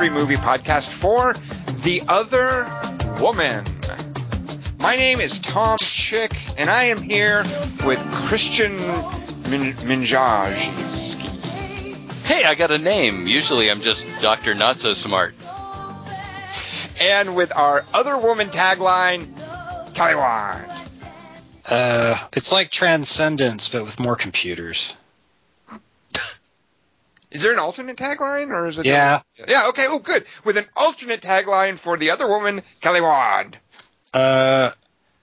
Three Movie Podcast for The Other Woman. My name is Tom Chick, and I am here with Christian Min- Minjajski. Hey, I got a name. Usually I'm just Dr. Not So Smart. And with our Other Woman tagline, Kelly Wand. Uh, it's like Transcendence, but with more computers. Is there an alternate tagline, or is it? Yeah. Yeah. Okay. Oh, good. With an alternate tagline for the other woman, Kelly Wand. Uh,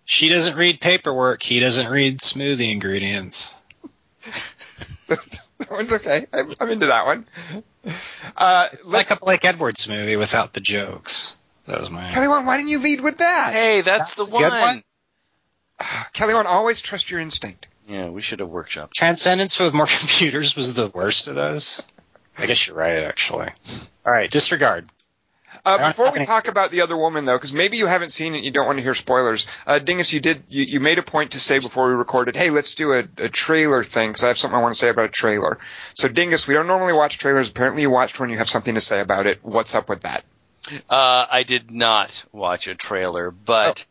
she doesn't read paperwork. He doesn't read smoothie ingredients. that one's okay. I'm, I'm into that one. Uh, It's like a Blake Edwards movie without the jokes. That was my. Kelly Wand. Why didn't you lead with that? Hey, that's, That's the a good one. one. Kelly Wand, always trust your instinct. Yeah, we should have workshopped. Transcendence with more computers was the worst of those. I guess you're right, actually. All right, disregard. Uh, before we talk about the other woman, though, because maybe you haven't seen it, and you don't want to hear spoilers. Uh, Dingus, you did. You, you made a point to say before we recorded, "Hey, let's do a, a trailer thing," because I have something I want to say about a trailer. So, Dingus, we don't normally watch trailers. Apparently, you watched one. You have something to say about it. What's up with that? Uh, I did not watch a trailer, but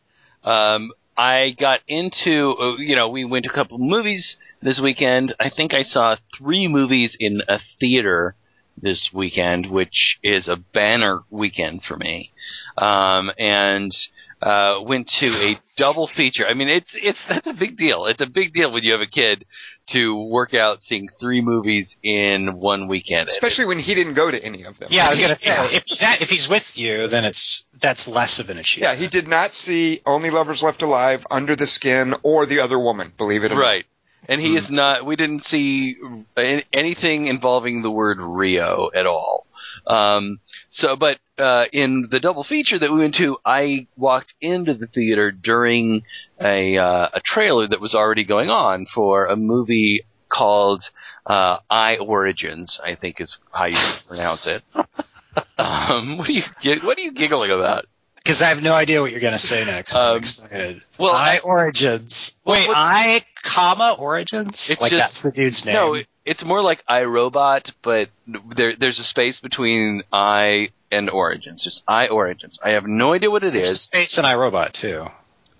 um, I got into. Uh, you know, we went to a couple movies this weekend. I think I saw three movies in a theater this weekend, which is a banner weekend for me. Um, and uh, went to a double feature. I mean, it's it's that's a big deal. It's a big deal when you have a kid to work out seeing three movies in one weekend. Especially when he didn't go to any of them. Yeah, I was gonna say Yeah. if he's if he's with you, then it's that's less of an issue. Yeah, he did not see Only Lovers Left Alive, Under the Skin, or The Other Woman. Believe it or not. Right. And he is not. We didn't see anything involving the word Rio at all. Um, so, but uh, in the double feature that we went to, I walked into the theater during a uh, a trailer that was already going on for a movie called uh, I Origins. I think is how you pronounce it. Um, what are you What are you giggling about? Because I have no idea what you're gonna say next. I'm Um, excited. well, I I- origins. Well, Wait, what- I comma origins. It's like just- that's the dude's name. No, it's more like iRobot, but there, there's a space between I and Origins. Just I Origins. I have no idea what it There's is, Space and iRobot too.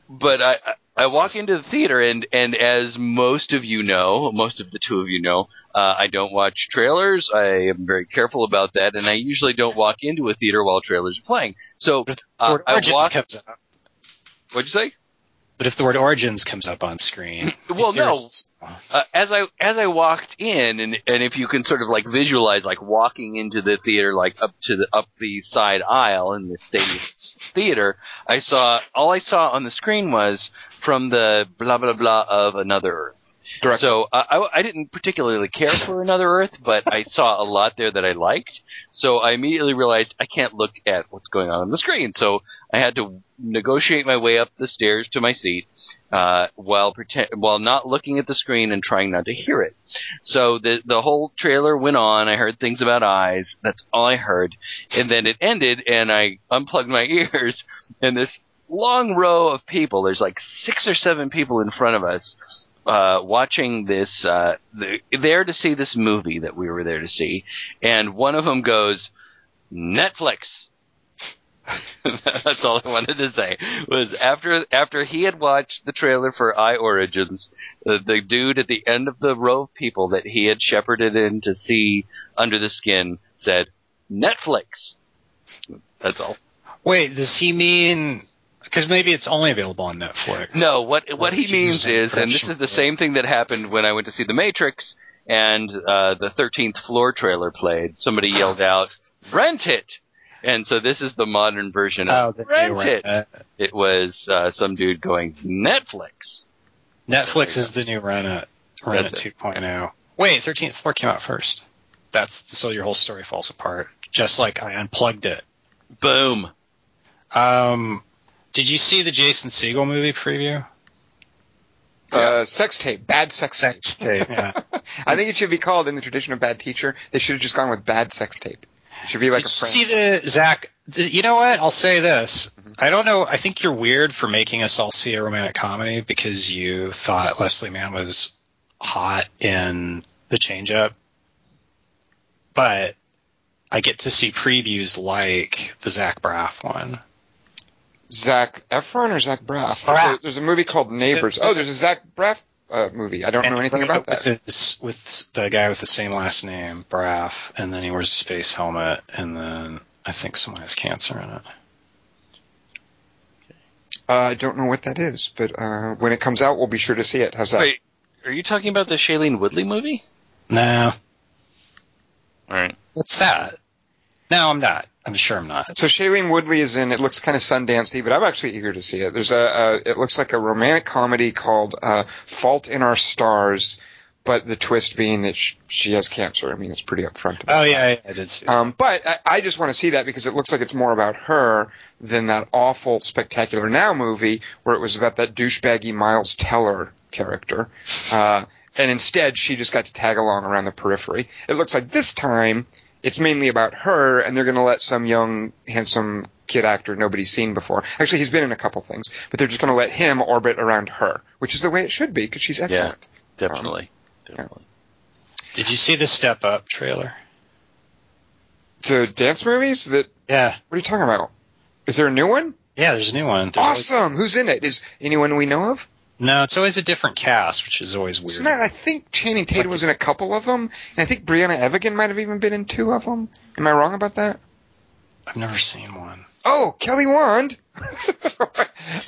but I, I walk into the theater and and as most of you know, most of the two of you know, uh, I don't watch trailers. I am very careful about that, and I usually don't walk into a theater while trailers are playing. So But if the uh, I walk. What'd you say? But if the word origins comes up on screen, Well, no. uh, as I as I walked in, and and if you can sort of like visualize like walking into the theater, like up to the up the side aisle in the stadium theater, I saw all I saw on the screen was from the blah blah blah of Another Earth. So uh, I, I didn't particularly care for Another Earth, but I saw a lot there that I liked. So I immediately realized I can't look at what's going on on the screen. So I had to negotiate my way up the stairs to my seat uh, while pretend while not looking at the screen and trying not to hear it. So the the whole trailer went on. I heard things about eyes. That's all I heard, and then it ended, and I unplugged my ears, and this long row of people. There's like six or seven people in front of us uh, watching this, uh, the, there to see this movie that we were there to see, and one of them goes, Netflix. That's all I wanted to say. Was after after he had watched the trailer for I Origins, the, the dude at the end of the row of people that he had shepherded in to see Under the Skin said, Netflix. That's all. Wait, does he mean? Because maybe it's only available on Netflix. No, what what he means is, and this is the same thing that happened when I went to see The Matrix, and uh, the Thirteenth Floor trailer played. Somebody yelled out, "Rent it!" And so this is the modern version Oh, of the Rent it. one. Uh, It was uh, some dude going Netflix. Netflix is the new Rent It. Rent It That's it. 2.0. Wait, 13th floor came out first. That's so your whole story falls apart. Just like I unplugged it. Boom. Um, did you see the Jason Segel movie preview? Uh, sex tape, bad sex tape. tape, yeah. I think it should be called in the tradition of bad teacher. They should have just gone with bad sex tape. It should be like Did a you friend. see the Zach? th- You know what? I'll say this. I don't know. I think you're weird for making us all see a romantic comedy because you thought Leslie Mann was hot in The Change Up. But I get to see previews like the Zach Braff one. Zac Efron or Zach Braff? Braff. There's, a, there's a movie called Neighbors. Oh, there's a Zach Braff uh, movie. I don't know anything about that. With, his- with the guy with the same last name, Braff, and then he wears a space helmet, and then I think someone has cancer in it. Uh, I don't know what that is, but uh, when it comes out, we'll be sure to see it. How's that? Wait, are you talking about the Shailene Woodley movie? No, All right. what's that? No, I'm not. I'm sure I'm not. So Shailene Woodley is in. It looks kind of Sundancey, but I'm actually eager to see it. There's a. a it looks like a romantic comedy called uh, "Fault in Our Stars," but the twist being that sh- she has cancer. I mean, it's pretty upfront. About Oh yeah, yeah, I did see. it. Um, but I, I just want to see that because it looks like it's more about her than that awful Spectacular Now movie where it was about that douchebaggy Miles Teller character. Uh, and instead, she just got to tag along around the periphery. It looks like this time it's mainly about her, and they're going to let some young, handsome kid actor nobody's seen before. Actually, he's been in a couple things, but they're just going to let him orbit around her, which is the way it should be because she's excellent. Yeah, Definitely. Definitely. Did you see the Step Up trailer? To dance movies? That Yeah, what are you talking about? Is there a new one? yeah. There's a new one. There's always- Awesome. Who's in it? Is anyone we know of? No, it's always a different cast, which is always weird. Isn't that, I think Channing Tatum was in a couple of them, and I think Briana Evigan might have even been in two of them. Am I wrong about that? I've never seen one. Oh, Kelly Wand.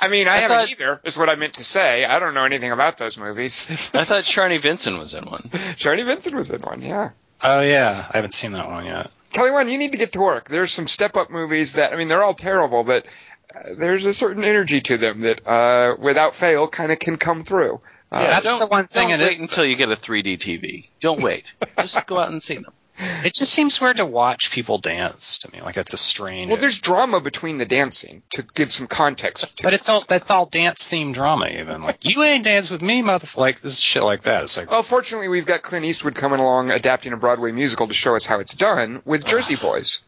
I mean, I, I haven't thought- either. Is what I meant to say. I don't know anything about those movies. I thought Charney Vincent was in one. Charlie Vincent was in one. Yeah. Oh yeah, I haven't seen that one yet. Kelly Wand, you need to get to work. There's some step-up movies that I mean, they're all terrible, but there's a certain energy to them that, uh, without fail, kind of can come through. Uh, Yeah, that's don't, the one thing Don't wait is, until you get a 3D TV. Don't wait. Just go out and see them. It just seems weird to watch people dance to me. Like it's a strange. well, there's drama between the dancing to give some context. To but it's all that's all dance themed drama. Even like you ain't dance with me, motherfucker. Like this shit like that. It's like Well, fortunately, we've got Clint Eastwood coming along adapting a Broadway musical to show us how it's done with Jersey Boys.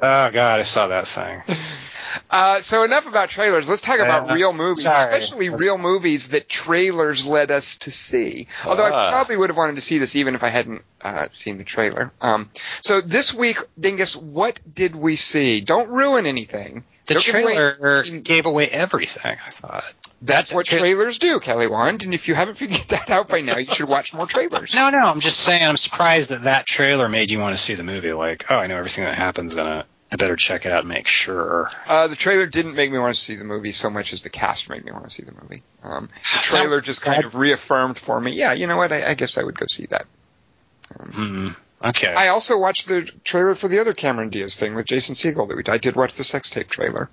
Oh god, I saw that thing. Uh, so enough about trailers. Let's talk about Uh, real movies, sorry. especially real movies that trailers led us to see. Although I Ah. probably would have wanted to see this even if I hadn't uh, seen the trailer. Um, so this week, Dingus, what did we see? Don't ruin anything. The Don't give away- trailer gave away everything. I thought. That's That- what tra- trailers do, Kelly Wand. And if you haven't figured that out by now, you should watch more trailers. No, no, I'm just saying. I'm surprised that that trailer made you want to see the movie. Like, oh, I know everything that happens in it. I better check it out and make sure. Uh, the trailer didn't make me want to see the movie so much as the cast made me want to see the movie. Um, the trailer just kind of reaffirmed for me, yeah, you know what, I, I guess I would go see that. Hmm. Okay. I also watched the trailer for the other Cameron Diaz thing with Jason Segel that we I did watch the sex tape trailer.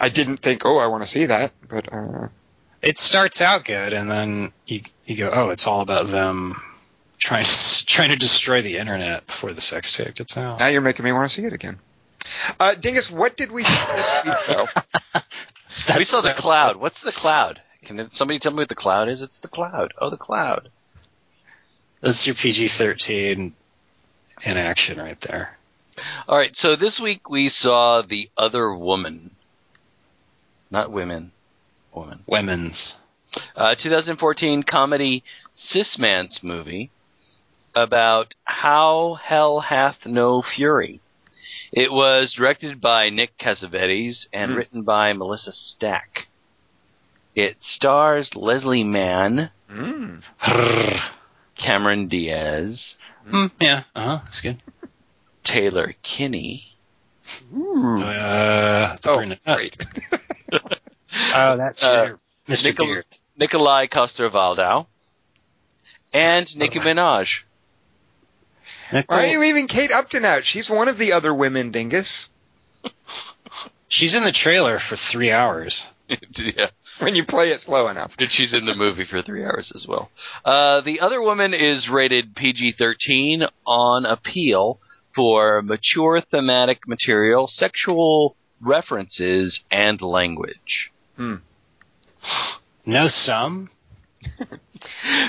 I didn't think, oh, I want to see that, but uh, it starts out good, and then you you go, oh, it's all about them trying to trying to destroy the internet before the sex tape gets out. now you're making me want to see it again. Uh, Dingus, what did we see this week though? we saw the cloud. What's the cloud? Can somebody tell me what the cloud is? It's the cloud. Oh, the cloud. That's your PG-13 in action right there. All right. So this week we saw the other woman, not women, woman. Women's. Uh, 2014 comedy Cis Man's movie about how hell hath no fury. It was directed by Nick Cassavetes and Hmm. written by Melissa Stack. It stars Leslie Mann, Mm. Cameron Diaz, Hmm, yeah, uh huh. That's good. Taylor Kinney, Ooh. Uh, the Oh, great. Oh, that's Uh, your Mr. Nicol- Beard. Nikolai Coster-Waldau, and Nicki Minaj. Why are you leaving Kate Upton out? She's one of the other women, Dingus. She's in the trailer for three hours. yeah. When you play it slow enough. And she's in the movie for three hours as well. Uh, the other woman is rated PG-13 on appeal for mature thematic material, sexual references, and language. No sum.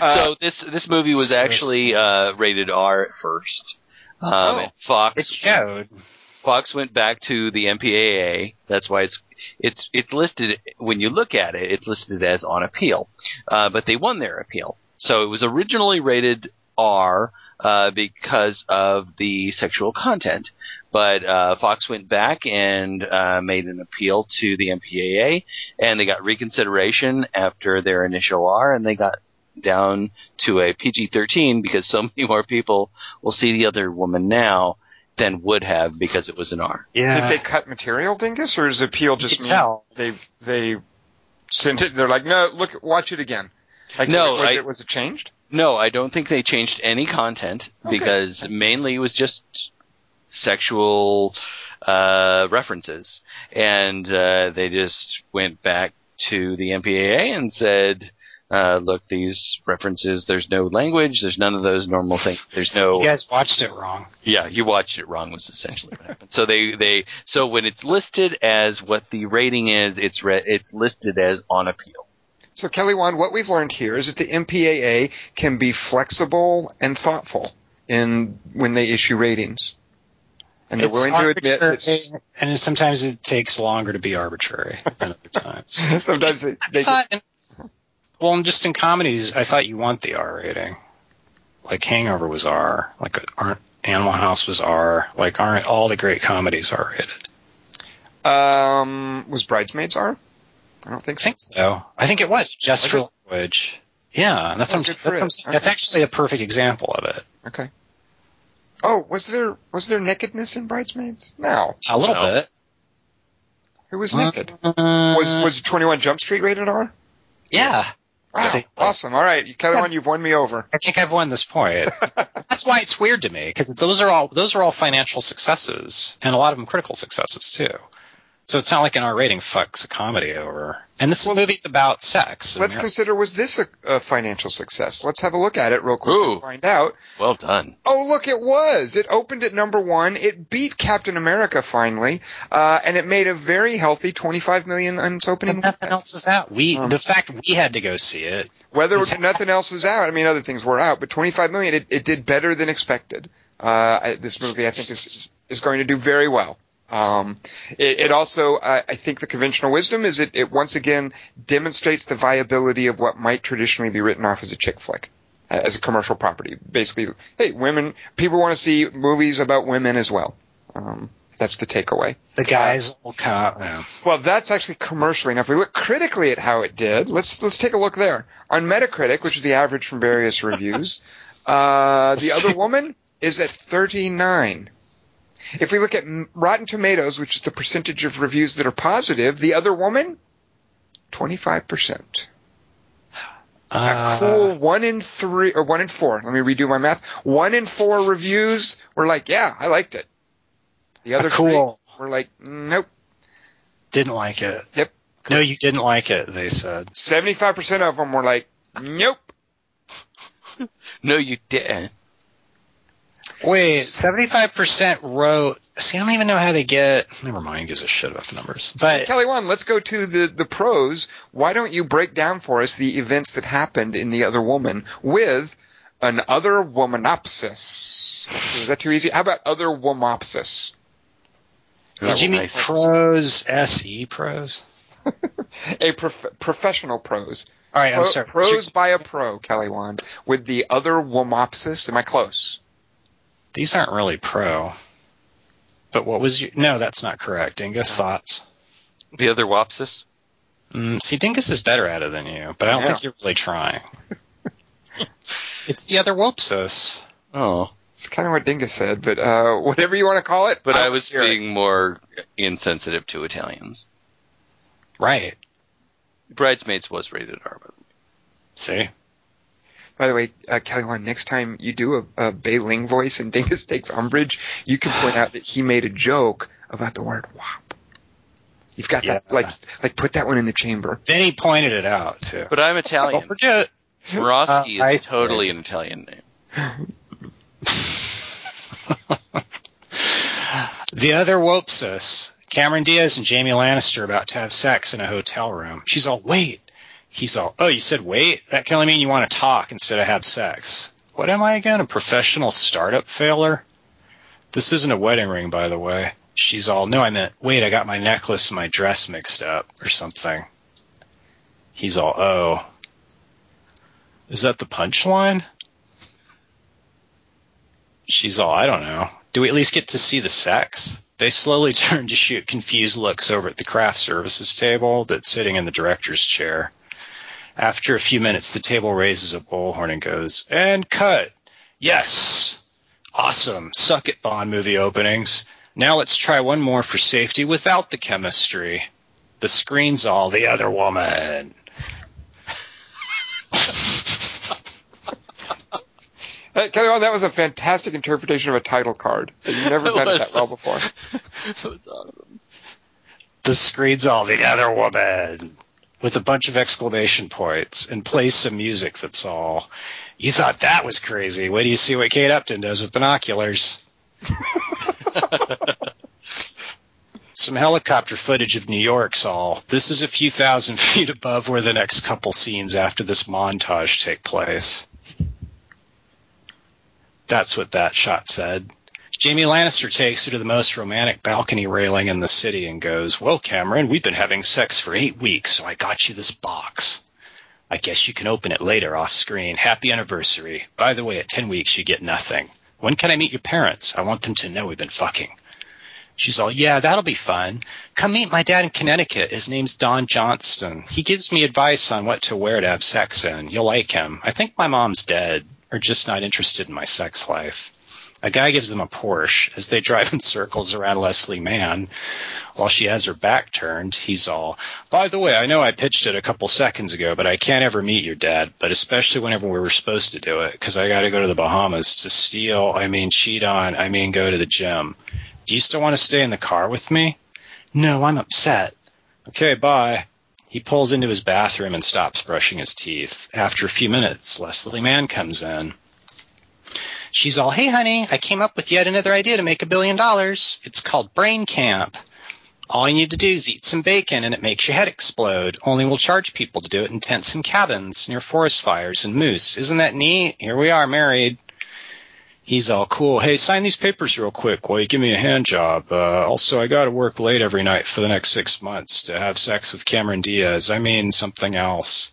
Uh, so this this movie was actually uh, rated R at first. Um, Oh. Fox It showed. Fox went back to the MPAA. That's why it's it's it's listed when you look at it. It's listed as on appeal, uh, but they won their appeal. So it was originally rated R uh, because of the sexual content. But uh, Fox went back and uh, made an appeal to the MPAA, and they got reconsideration after their initial R, and they got down to a PG-13 because so many more people will see the other woman now than would have because it was an R. Yeah. Did they cut material, Dingus, or is appeal just You mean tell. they they sent it? They're like, no, look, watch it again. Like, No, was I- it was it changed? No, I don't think they changed any content Okay. because mainly it was just sexual uh, references, and uh, they just went back to the MPAA and said, uh, "Look, these references. There's no language. There's none of those normal things. There's no." You guys watched it wrong. Yeah, you watched it wrong. Was essentially what happened. So they they so when it's listed as what the rating is, it's re- it's listed as on appeal. So Kelly Wand, what we've learned here is that the MPAA can be flexible and thoughtful in when they issue ratings, and they're It's willing to admit arbitrary, it's, and sometimes it takes longer to be arbitrary than other times. sometimes they, I thought, in, well, just in comedies, I thought you want the R rating. Like Hangover was R. Like aren't Animal House was R. Like aren't all the great comedies R rated? um was Bridesmaids R? I don't think I so. think so. I think it was just Was for it? language. Yeah, that's Oh, what I'm, that's, for. I'm saying. That's actually a perfect example of it. Okay. Oh, was there was there nakedness in Bridesmaids? No. A little No. bit. Who was naked? Uh, Was was 21 Jump Street rated R? yeah. Wow, awesome. All right, Kelly Wand, you've won me over. I think I've won this point. That's why it's weird to me because those are all those are all financial successes and a lot of them critical successes too. So it's not like an R rating fucks a comedy over. And this movie's about sex. Let's mar- consider was this a, a financial success? Let's have a look at it real quick Ooh. and find out. Well done. Oh, look, it was. It opened at number one. It beat Captain America finally, uh, and it made a very healthy 25 million on its opening. But nothing else is out. We Um, the fact we had to go see it. Whether Is- nothing else is out, I mean, other things were out, but 25 million, it, it did better than expected. Uh, I- this movie, I think, is is going to do very well. Um, it, it also, uh, I think, the conventional wisdom is it, it once again demonstrates the viability of what might traditionally be written off as a chick flick, uh, as a commercial property. Basically, hey, women, people want to see movies about women as well. Um, that's the takeaway. The guys will come. yeah. Well, that's actually commercially. Now, if we look critically at how it did, let's let's take a look there. On Metacritic, which is the average from various reviews, uh, the other woman is at 39. If we look at Rotten Tomatoes, which is the percentage of reviews that are positive, the other woman, 25%. A Uh, cool one in three, or one in four. Let me redo my math. One in four reviews were like, yeah, I liked it. The other cool. three were like, nope. Didn't like it. Yep. No, you didn't like it. They said. 75% of them were like, nope. No, you didn't. Wait, seventy-five percent wrote. See, I don't even know how they get. Never mind. Gives a shit about the numbers. But Kelly Wand, let's go to the, the pros. Why don't you break down for us the events that happened in The Other Woman with an other womanopsis? Is that too easy? How about other womopsis? did you mean Nice. pros? Se pros? A prof- professional pros. All right, I'm Pro- sorry. pros by a pro, Kelly Wand, with the other womopsis. Am I close? These aren't really pro. But what was your? No, that's not correct. Dingus thoughts. The other Wopsis? Mm, see, Dingus is better at it than you, but I don't Yeah. think you're really trying. it's the other Whoopsus. Oh. It's kind of what Dingus said, but uh, whatever you want to call it. But I I'll was hear it. being more insensitive to Italians. Right. Bridesmaids was rated R, by the way. See? By the way, uh, Kelly Wand, next time you do a, a Bei Ling voice and Dingus takes umbrage, you can point out that he made a joke about the word wop. You've got that, like, like put that one in the chamber. Then he pointed it out too. But I'm Italian. Don't Italian. forget. Morosky Uh, is see. totally an Italian name. The other Whoopsus. Cameron Diaz and Jamie Lannister about to have sex in a hotel room. She's all, wait. He's all, oh, you said wait? That can only mean you want to talk instead of have sex. What am I again? A professional startup failure? This isn't a wedding ring, by the way. She's all, no, I meant, wait, I got my necklace and my dress mixed up or something. He's all, oh. Is that the punchline? She's all, I don't know. Do we at least get to see the sex? They slowly turn to shoot confused looks over at the craft services table that's sitting in the director's chair. After a few minutes, the table raises a bullhorn and goes, and cut. Yes. Awesome. Suck it, Bond movie openings. Now let's try one more for safety without the chemistry. The screen's all the other woman. Hey, Kelly, oh, that was a fantastic interpretation of a title card. You've never done it that well before. that was awesome. The screen's all the other woman. With a bunch of exclamation points and plays some music that's all. You thought that was crazy. Wait do you see what Kate Upton does with binoculars. some helicopter footage of New York's all. This is a few thousand feet above where the next couple scenes after this montage take place. That's what that shot said. Jamie Lannister takes her to the most romantic balcony railing in the city and goes, Well, Cameron, we've been having sex for eight weeks, so I got you this box. I guess you can open it later off screen. Happy anniversary. By the way, at 10 weeks, you get nothing. When can I meet your parents? I want them to know we've been fucking. She's all, yeah, that'll be fun. Come meet my dad in Connecticut. His name's Don Johnson. He gives me advice on what to wear to have sex in. You'll like him. I think my mom's dead or just not interested in my sex life. A guy gives them a Porsche as they drive in circles around Leslie Mann while she has her back turned. He's all, by the way, I know I pitched it a couple seconds ago, but I can't ever meet your dad, but especially whenever we were supposed to do it because I got to go to the Bahamas to steal, I mean, cheat on, I mean, go to the gym. Do you still want to stay in the car with me? No, I'm upset. Okay, bye. He pulls into his bathroom and stops brushing his teeth. After a few minutes, Leslie Mann comes in. She's all, hey, honey, I came up with yet another idea to make a billion dollars. It's called Brain Camp. All you need to do is eat some bacon and it makes your head explode. Only we'll charge people to do it in tents and cabins near forest fires and moose. Isn't that neat? Here we are married he's all cool. Hey, sign these papers real quick while you give me a hand job. Uh, also, I got to work late every night for the next six months to have sex with Cameron Diaz. I mean something else.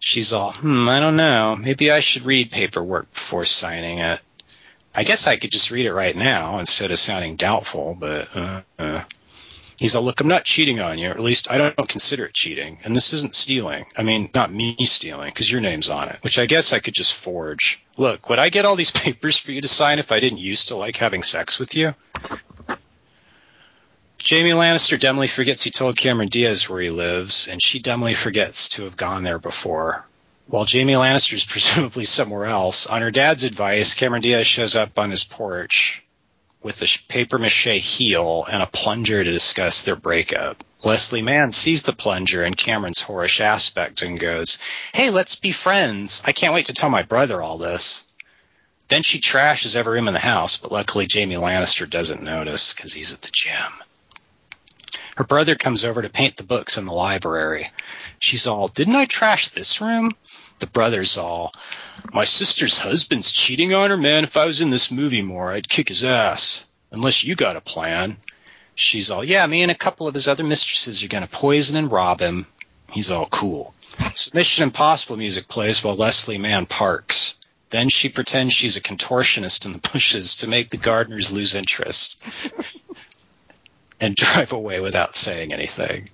She's all, hmm, I don't know. Maybe I should read paperwork before signing it. I guess I could just read it right now instead of sounding doubtful, but uh, uh. He's all, look, I'm not cheating on you, or at least I don't consider it cheating. And this isn't stealing. I mean, not me stealing, because your name's on it, which I guess I could just forge. Look, would I get all these papers for you to sign if I didn't used to like having sex with you? Jamie Lannister dumbly forgets he told Cameron Diaz where he lives, and she dumbly forgets to have gone there before. While Jamie Lannister is presumably somewhere else, on her dad's advice, Cameron Diaz shows up on his porch with a paper mache heel and a plunger to discuss their breakup. Leslie Mann sees the plunger and Cameron's whorish aspect and goes, Hey, let's be friends. I can't wait to tell my brother all this. Then she trashes every room in the house, but luckily Jamie Lannister doesn't notice because he's at the gym. Her brother comes over to paint the books in the library. She's all, Didn't I trash this room? The brother's all, my sister's husband's cheating on her, man. If I was in this movie more, I'd kick his ass. Unless you got a plan. She's all, yeah, me and a couple of his other mistresses are going to poison and rob him. He's all cool. Mission Impossible music plays while Leslie Mann parks. Then she pretends she's a contortionist in the bushes to make the gardeners lose interest and drive away without saying anything.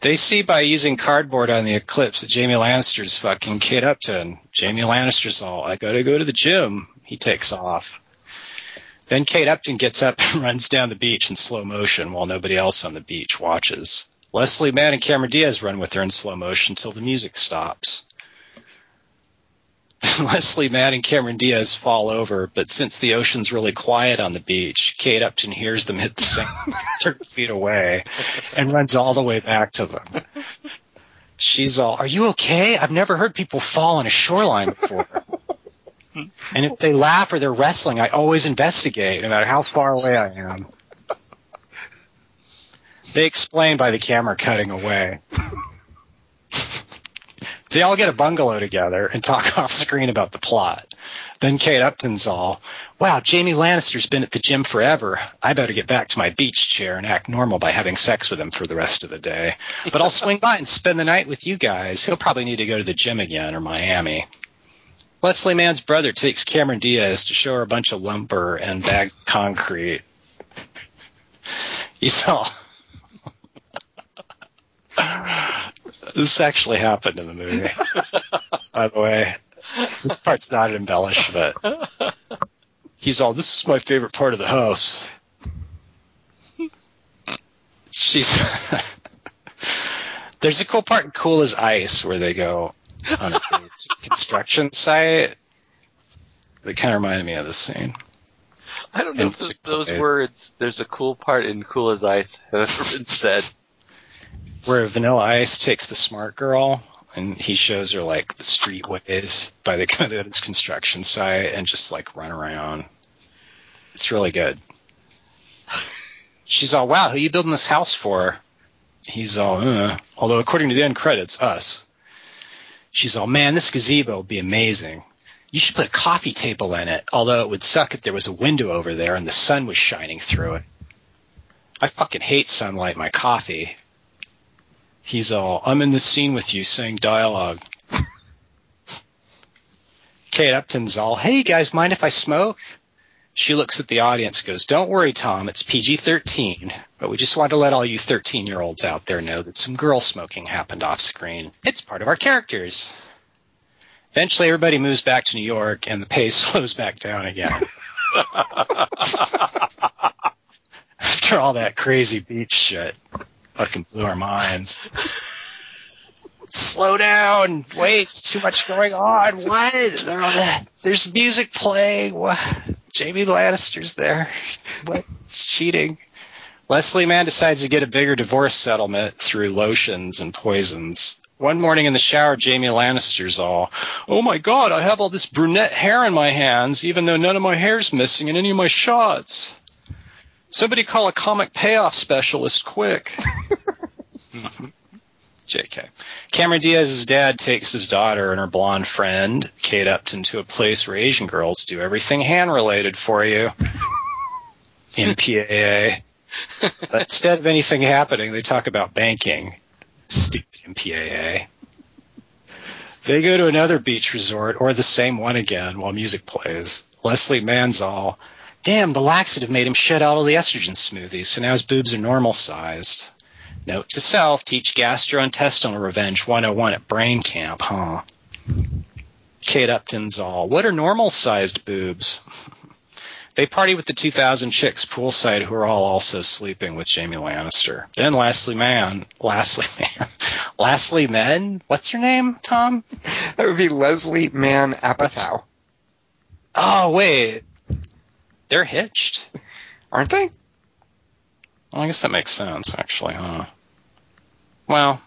They see by using cardboard on the eclipse that Jamie Lannister's fucking Kate Upton. Jamie Lannister's all, I gotta go to the gym. He takes off. Then Kate Upton gets up and runs down the beach in slow motion while nobody else on the beach watches. Leslie Mann and Cameron Diaz run with her in slow motion until the music stops. Leslie Mann and Cameron Diaz fall over, but since the ocean's really quiet on the beach, Kate Upton hears them hit the sand 30 feet away and runs all the way back to them. She's all, Are you okay? I've never heard people fall on a shoreline before. and if they laugh or they're wrestling, I always investigate, no matter how far away I am. They explain by the camera cutting away. They all get a bungalow together and talk off screen about the plot. Then Kate Upton's all, wow, Jamie Lannister's been at the gym forever. I better get back to my beach chair and act normal by having sex with him for the rest of the day. But I'll swing by and spend the night with you guys. He'll probably need to go to the gym again or Miami. Leslie Mann's brother takes Cameron Diaz to show her a bunch of lumber and bag concrete. You saw. this actually happened in the movie. By the way, this part's not embellished, but he's all. This is my favorite part of the house. She's. There's a cool part in Cool as Ice where they go on a construction site. That kind of reminded me of this scene. I don't know And if th- six those words. There's a cool part in Cool as Ice have ever been said. Where Vanilla Ice takes the smart girl and he shows her like the street ways by the kind of construction site and just like run around. It's really good. She's all, "Wow, who you building this house for?" He's all, uh. although according to the end credits, us. She's all, "Man, this gazebo would be amazing. You should put a coffee table in it. Although it would suck if there was a window over there and the sun was shining through it. I fucking hate sunlight my coffee." He's all, I'm in this scene with you saying dialogue. Kate Upton's all, hey, you guys mind if I smoke? She looks at the audience and goes, don't worry, Tom, it's PG 13, but we just want to let all you 13 year olds out there know that some girl smoking happened off screen. It's part of our characters. Eventually, everybody moves back to New York and the pace slows back down again. After all that crazy beach shit fucking blew our minds. Slow down! Wait, it's too much going on. What? There's music playing. What? Jamie Lannister's there. What? It's cheating. Leslie Mann decides to get a bigger divorce settlement through lotions and poisons. One morning in the shower, Jamie Lannister's all, "Oh my God! I have all this brunette hair in my hands, even though none of my hair's missing in any of my shots." Somebody call a comic payoff specialist quick. JK. Cameron Diaz's dad takes his daughter and her blonde friend, Kate Upton, to a place where Asian girls do everything hand related for you. MPAA. But instead of anything happening, they talk about banking. Stupid MPAA. They go to another beach resort or the same one again while music plays. Leslie Mann's all, Damn, the laxative made him shed out all the estrogen smoothies, so now his boobs are normal sized. Note to self, teach gastrointestinal revenge 101 at brain camp, huh? Kate Upton's all, what are normal sized boobs? they party with the 2000 chicks poolside who are all also sleeping with Jamie Lannister. Then Lastly Man, Lastly Man, Lastly Men? What's her name, Tom? That would be Leslie Mann Apatow, Oh, wait. They're hitched? aren't they? Well, I guess that makes sense, actually, huh? Well,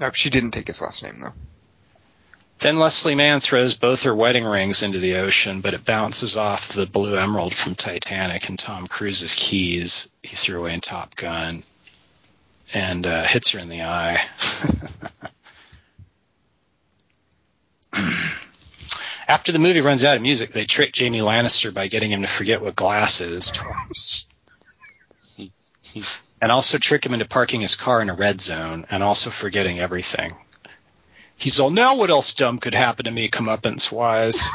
No, she didn't take his last name though. then Leslie Mann throws both her wedding rings into the ocean, but it bounces off the blue emerald from Titanic and Tom Cruise's keys he threw away in Top Gun and uh, hits her in the eye. After the movie runs out of music, they trick Jamie Lannister by getting him to forget what glass is twice. and also trick him into parking his car in a red zone and also forgetting everything. He's all, now what else dumb could happen to me comeuppance wise?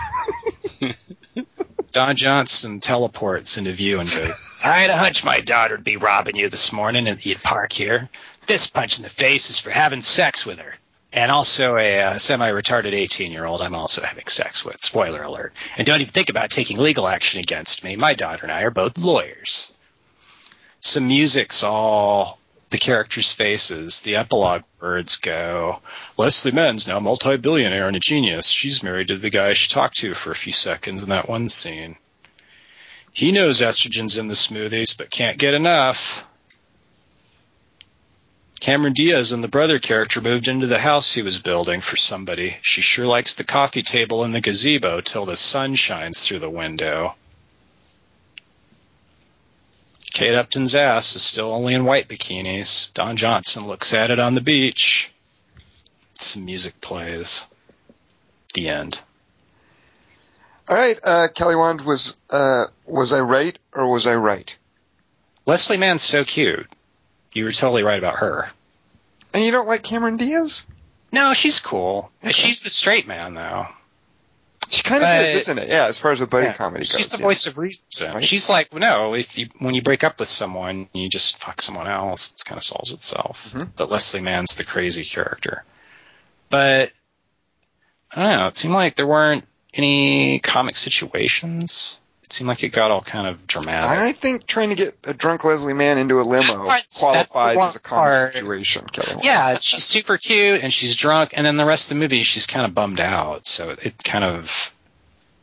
Don Johnson teleports into view and goes, I had a hunch my daughter would be robbing you this morning and you'd park here. This punch in the face is for having sex with her. And also a uh, semi-retarded 18-year-old I'm also having sex with. Spoiler alert. And don't even think about taking legal action against me. My daughter and I are both lawyers. Some music's all the characters' faces. The epilogue words go, Leslie Mann's now multi-billionaire and a genius. She's married to the guy she talked to for a few seconds in that one scene. He knows estrogen's in the smoothies, but can't get enough. Cameron Diaz and the brother character moved into the house he was building for somebody. She sure likes the coffee table and the gazebo till the sun shines through the window. Kate Upton's ass is still only in white bikinis. Don Johnson looks at it on the beach. Some music plays. The end. All right, uh, Kelly Wand was uh, was I right or was I right? Leslie Mann's so cute. You were totally right about her. And you don't like Cameron Diaz? No, she's cool. Okay. She's the straight man, though. She kind of But- is, isn't it? Yeah, as far as the buddy Yeah, comedy goes. She's the yeah. voice of reason. Right. She's like, no, if you when you break up with someone, you just fuck someone else. It kind of solves itself. Mhm. But Leslie Mann's the crazy character. But I don't know. It seemed like there weren't any comic situations. It seemed like it got all kind of dramatic. I think trying to get a drunk Leslie Mann into a limo That's- that's qualifies one as a comic part. situation, Kelly. yeah, she's super cute and she's drunk, and then the rest of the movie she's kind of bummed out. So it kind of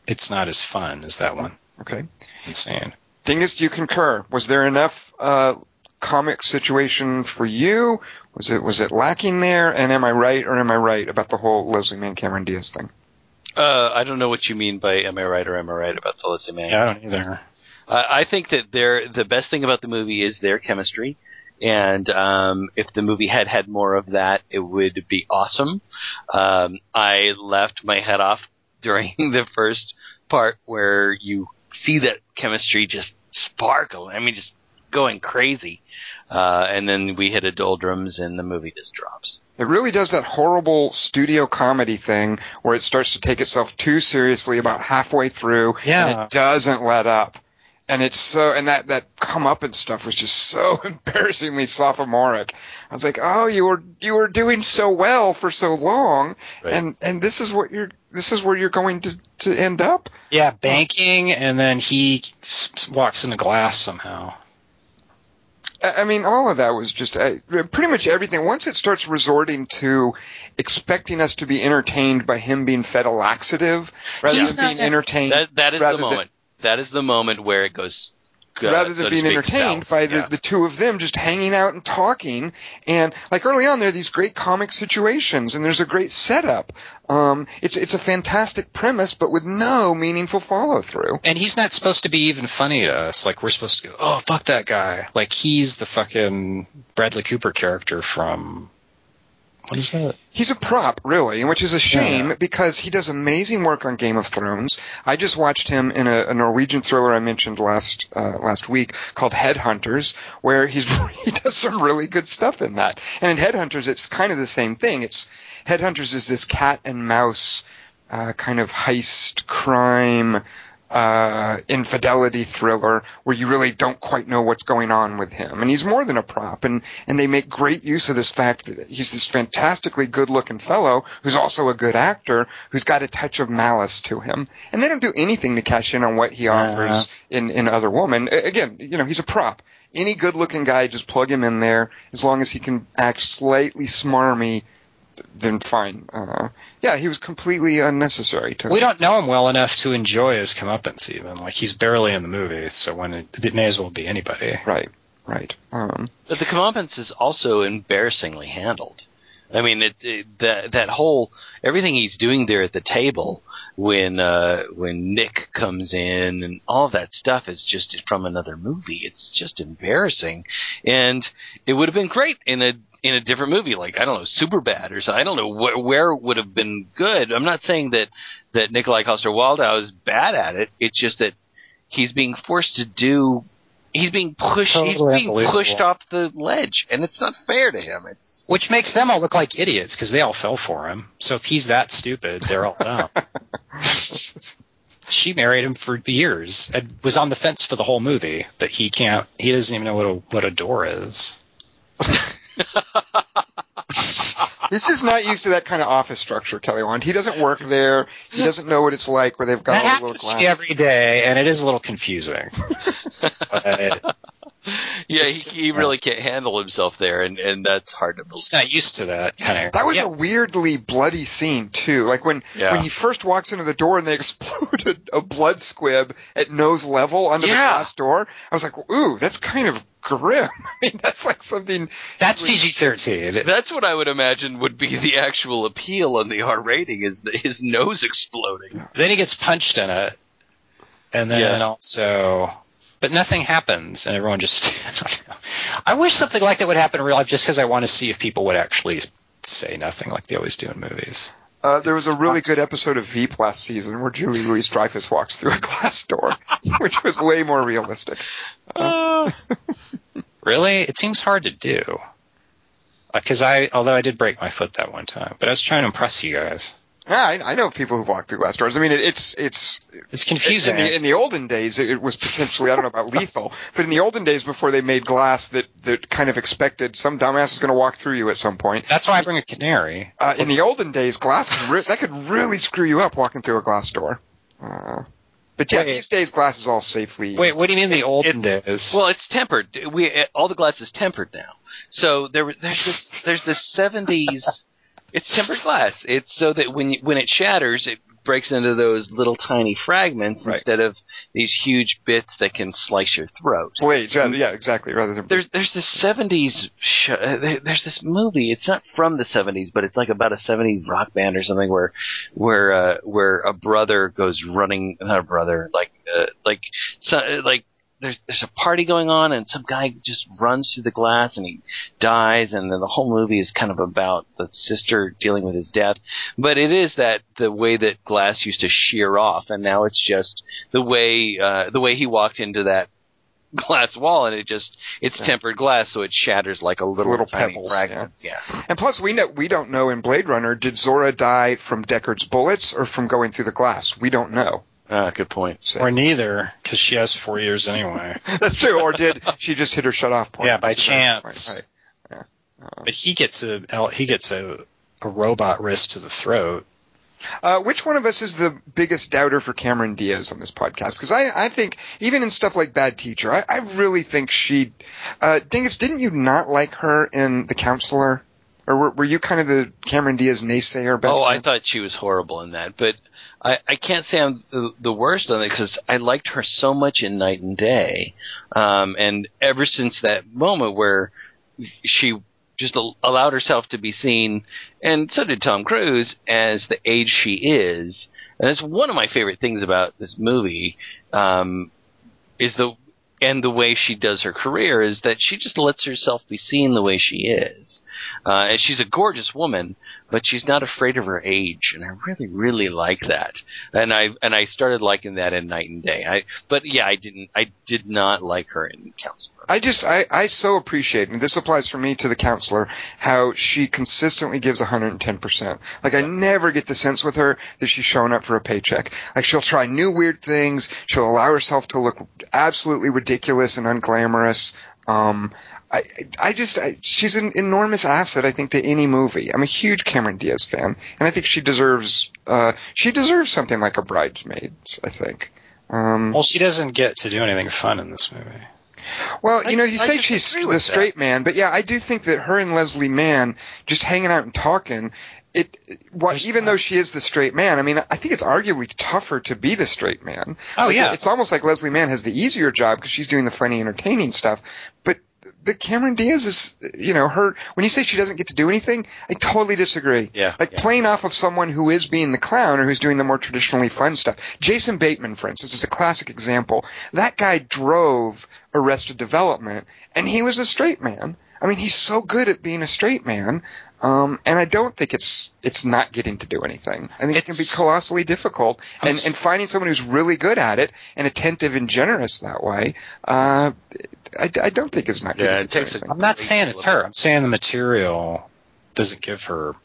it's not as fun as that one. Okay. Insane. Thing is, do you concur? Was there enough uh, comic situation for you? Was it was it lacking there? And am I right or am I right about the whole Leslie Mann Cameron Diaz thing? Uh, I don't know what you mean by "Am I right" or "Am I right" about the Leslie Mann. Yeah, I don't either. I I think that their the best thing about the movie is their chemistry, and um, if the movie had had more of that, it would be awesome. Um, I left my head off during the first part where you see that chemistry just sparkle. I mean, just going crazy, uh, and then we hit a doldrums, and the movie just drops. It really does that horrible studio comedy thing where it starts to take itself too seriously about halfway through, and Yeah. it doesn't let up. And it's so, and that that come up and stuff was just so embarrassingly sophomoric. I was like, oh, you were you were doing so well for so long, Right. and and this is what you're this is where you're going to to end up. Yeah, banking, and then he s- s- walks into glass somehow. I I mean, all of that was just uh, pretty much everything. Once it starts resorting to expecting us to be entertained by him being fed a laxative rather He's than being not- entertained, That that is rather the than- moment. that is the moment where it goes. Uh, rather than to being speak, entertained south. by the, Yeah. the two of them just hanging out and talking. And like early on, there are these great comic situations, and there's a great setup. Um, it's it's a fantastic premise, but with no meaningful follow through. And he's not supposed to be even funny to us. Like we're supposed to go, oh fuck that guy. Like he's the fucking Bradley Cooper character from what is that? He's a prop, really, which is a shame Yeah. because he does amazing work on Game of Thrones. I just watched him in a, a Norwegian thriller I mentioned last uh, last week called Headhunters, where he's he does some really good stuff in that. And in Headhunters, it's kind of the same thing. It's Headhunters is this cat and mouse uh, kind of heist crime uh, infidelity thriller where you really don't quite know what's going on with him. And he's more than a prop. And, and they make great use of this fact that he's this fantastically good looking fellow who's also a good actor who's got a touch of malice to him. And they don't do anything to cash in on what he offers in, in Other Woman. Again, you know, he's a prop. Any good looking guy, just plug him in there as long as he can act slightly smarmy then fine. Uh, yeah, he was completely unnecessary to We don't know him well enough to enjoy his comeuppance even. Like he's barely in the movie, so when it, it may as well be anybody. Right, right. Um, But the comeuppance is also embarrassingly handled. I mean, it, it, that that whole everything he's doing there at the table when uh, when Nick comes in and all that stuff is just from another movie. It's just embarrassing, and it would have been great in a in a different movie, like I don't know, Superbad or something. I don't know wh- where it would have been good. I'm not saying that that Nikolai Coster-Waldau is bad at it. It's just that he's being forced to do. He's being pushed. Totally he's being pushed off the ledge, and it's not fair to him. It's Which makes them all look like idiots because they all fell for him. So if he's that stupid, they're all dumb. she married him for years and was on the fence for the whole movie, but he can't. He doesn't even know what a what a door is. he's just not used to that kind of office structure, Kelly Wand. He doesn't work there. He doesn't know what it's like where they've got that all the little happens glass. every day, and it is a little confusing. but yeah, he, he uh, really can't handle himself there, and and that's hard to believe. he's not used to that kind of. That was yeah, a weirdly bloody scene too. Like when Yeah. when he first walks into the door and they explode a, a blood squib at nose level under the Yeah. glass door. I was like, ooh, that's kind of grim. I mean, that's like something. that's PG thirteen. That's what I would imagine would be the actual appeal on the R rating is the, his nose exploding. Then he gets punched in it, and then Yeah. also, but nothing happens, and everyone just. I wish something like that would happen in real life, just because I want to see if people would actually say nothing like they always do in movies. Uh, there was a really good episode of Veep last season where Julia Louis-Dreyfus walks through a glass door, which was way more realistic. Really, it seems hard to do. Because I, although I did break my foot that one time, but I was trying to impress you guys. Yeah, I, I know people who walk through glass doors. I mean, it, it's it's It's confusing. In the, in the olden days, it was potentially I don't know about lethal, but in the olden days before they made glass, that that kind of expected some dumbass is going to walk through you at some point. That's why I bring a canary. Uh, in the olden days, glass could re- that could really screw you up walking through a glass door. Uh, but yeah, Wait. these days glass is all safely. Wait, what do you mean the It- olden days? Well, it's tempered. We all the glass is tempered now. So there, there's this, there's this '70s. It's tempered glass. It's so that when you, when it shatters, it breaks into those little tiny fragments Right. instead of these huge bits that can slice your throat. Wait, Yeah, yeah, exactly. Rather than There's there's this '70s sh- uh, there's this movie. It's not from the '70s, but it's like about a '70s rock band or something where where uh, where a brother goes running, not a brother, like uh, like so, like there's there's a party going on and some guy just runs through the glass and he dies and then the whole movie is kind of about the sister dealing with his death. But it is that the way that glass used to shear off and now it's just the way uh, the way he walked into that glass wall and it just it's Yeah. tempered glass so it shatters like a little, Little tiny pebbles, fragment. Yeah. And plus, we know we don't know in Blade Runner did Zhora die from Deckard's bullets or from going through the glass. We don't know. Ah, good point. So- or neither, because she has four years anyway. that's true. Or did she just hit her shut off point? Yeah, by That's a very good chance. point. But he gets a he gets a, a robot wrist to the throat. Uh, which one of us is the biggest doubter for Cameron Diaz on this podcast? Because I, I think even in stuff like Bad Teacher, I, I really think she. Uh, Dingus, didn't you not like her in The Counselor? Or were, were you kind of the Cameron Diaz naysayer back Oh, I thought she was horrible in that, but I, I can't say I'm the, the worst on it because I liked her so much in Knight and Day, um, and ever since that moment where she just al- allowed herself to be seen, and so did Tom Cruise as the age she is, and that's one of my favorite things about this movie, um, is the and the way she does her career is that she just lets herself be seen the way she is. Uh, and she's a gorgeous woman, but she's not afraid of her age, and I really, really like that. And I and I started liking that in Knight and Day. I, but yeah, I didn't. I did not like her in Counselor. I just, I, I so appreciate, and this applies for me to the counselor, how she consistently gives 110%. Like, I never get the sense with her that she's showing up for a paycheck. Like, she'll try new weird things. She'll allow herself to look absolutely ridiculous and unglamorous. Um, I, I just, I, she's an enormous asset, I think, to any movie. I'm a huge Cameron Diaz fan, and I think she deserves, uh, she deserves something like a Bridesmaids, I think. Um, Well, she doesn't get to do anything fun in this movie. Well, I- you know, you I say disagree she's with the that. straight man, but yeah, I do think that her and Leslie Mann just hanging out and talking. It, what, even though she is the straight man, I mean, I think it's arguably tougher to be the straight man. Oh, Like, yeah. it's almost like Leslie Mann has the easier job because she's doing the funny, entertaining stuff. But but Cameron Diaz is, you know, her. When you say she doesn't get to do anything, I totally disagree. Yeah, like yeah. playing off of someone who is being the clown or who's doing the more traditionally fun stuff. Jason Bateman, for instance, is a classic example. That guy drove Arrested Development, and he was a straight man. I mean, he's so good at being a straight man, um, and I don't think it's it's not getting to do anything. I think it can be colossally difficult, and and finding someone who's really good at it and attentive and generous that way, uh, I, I don't think it's not Yeah, it to takes a- I'm not saying it's her. I'm saying the material doesn't give her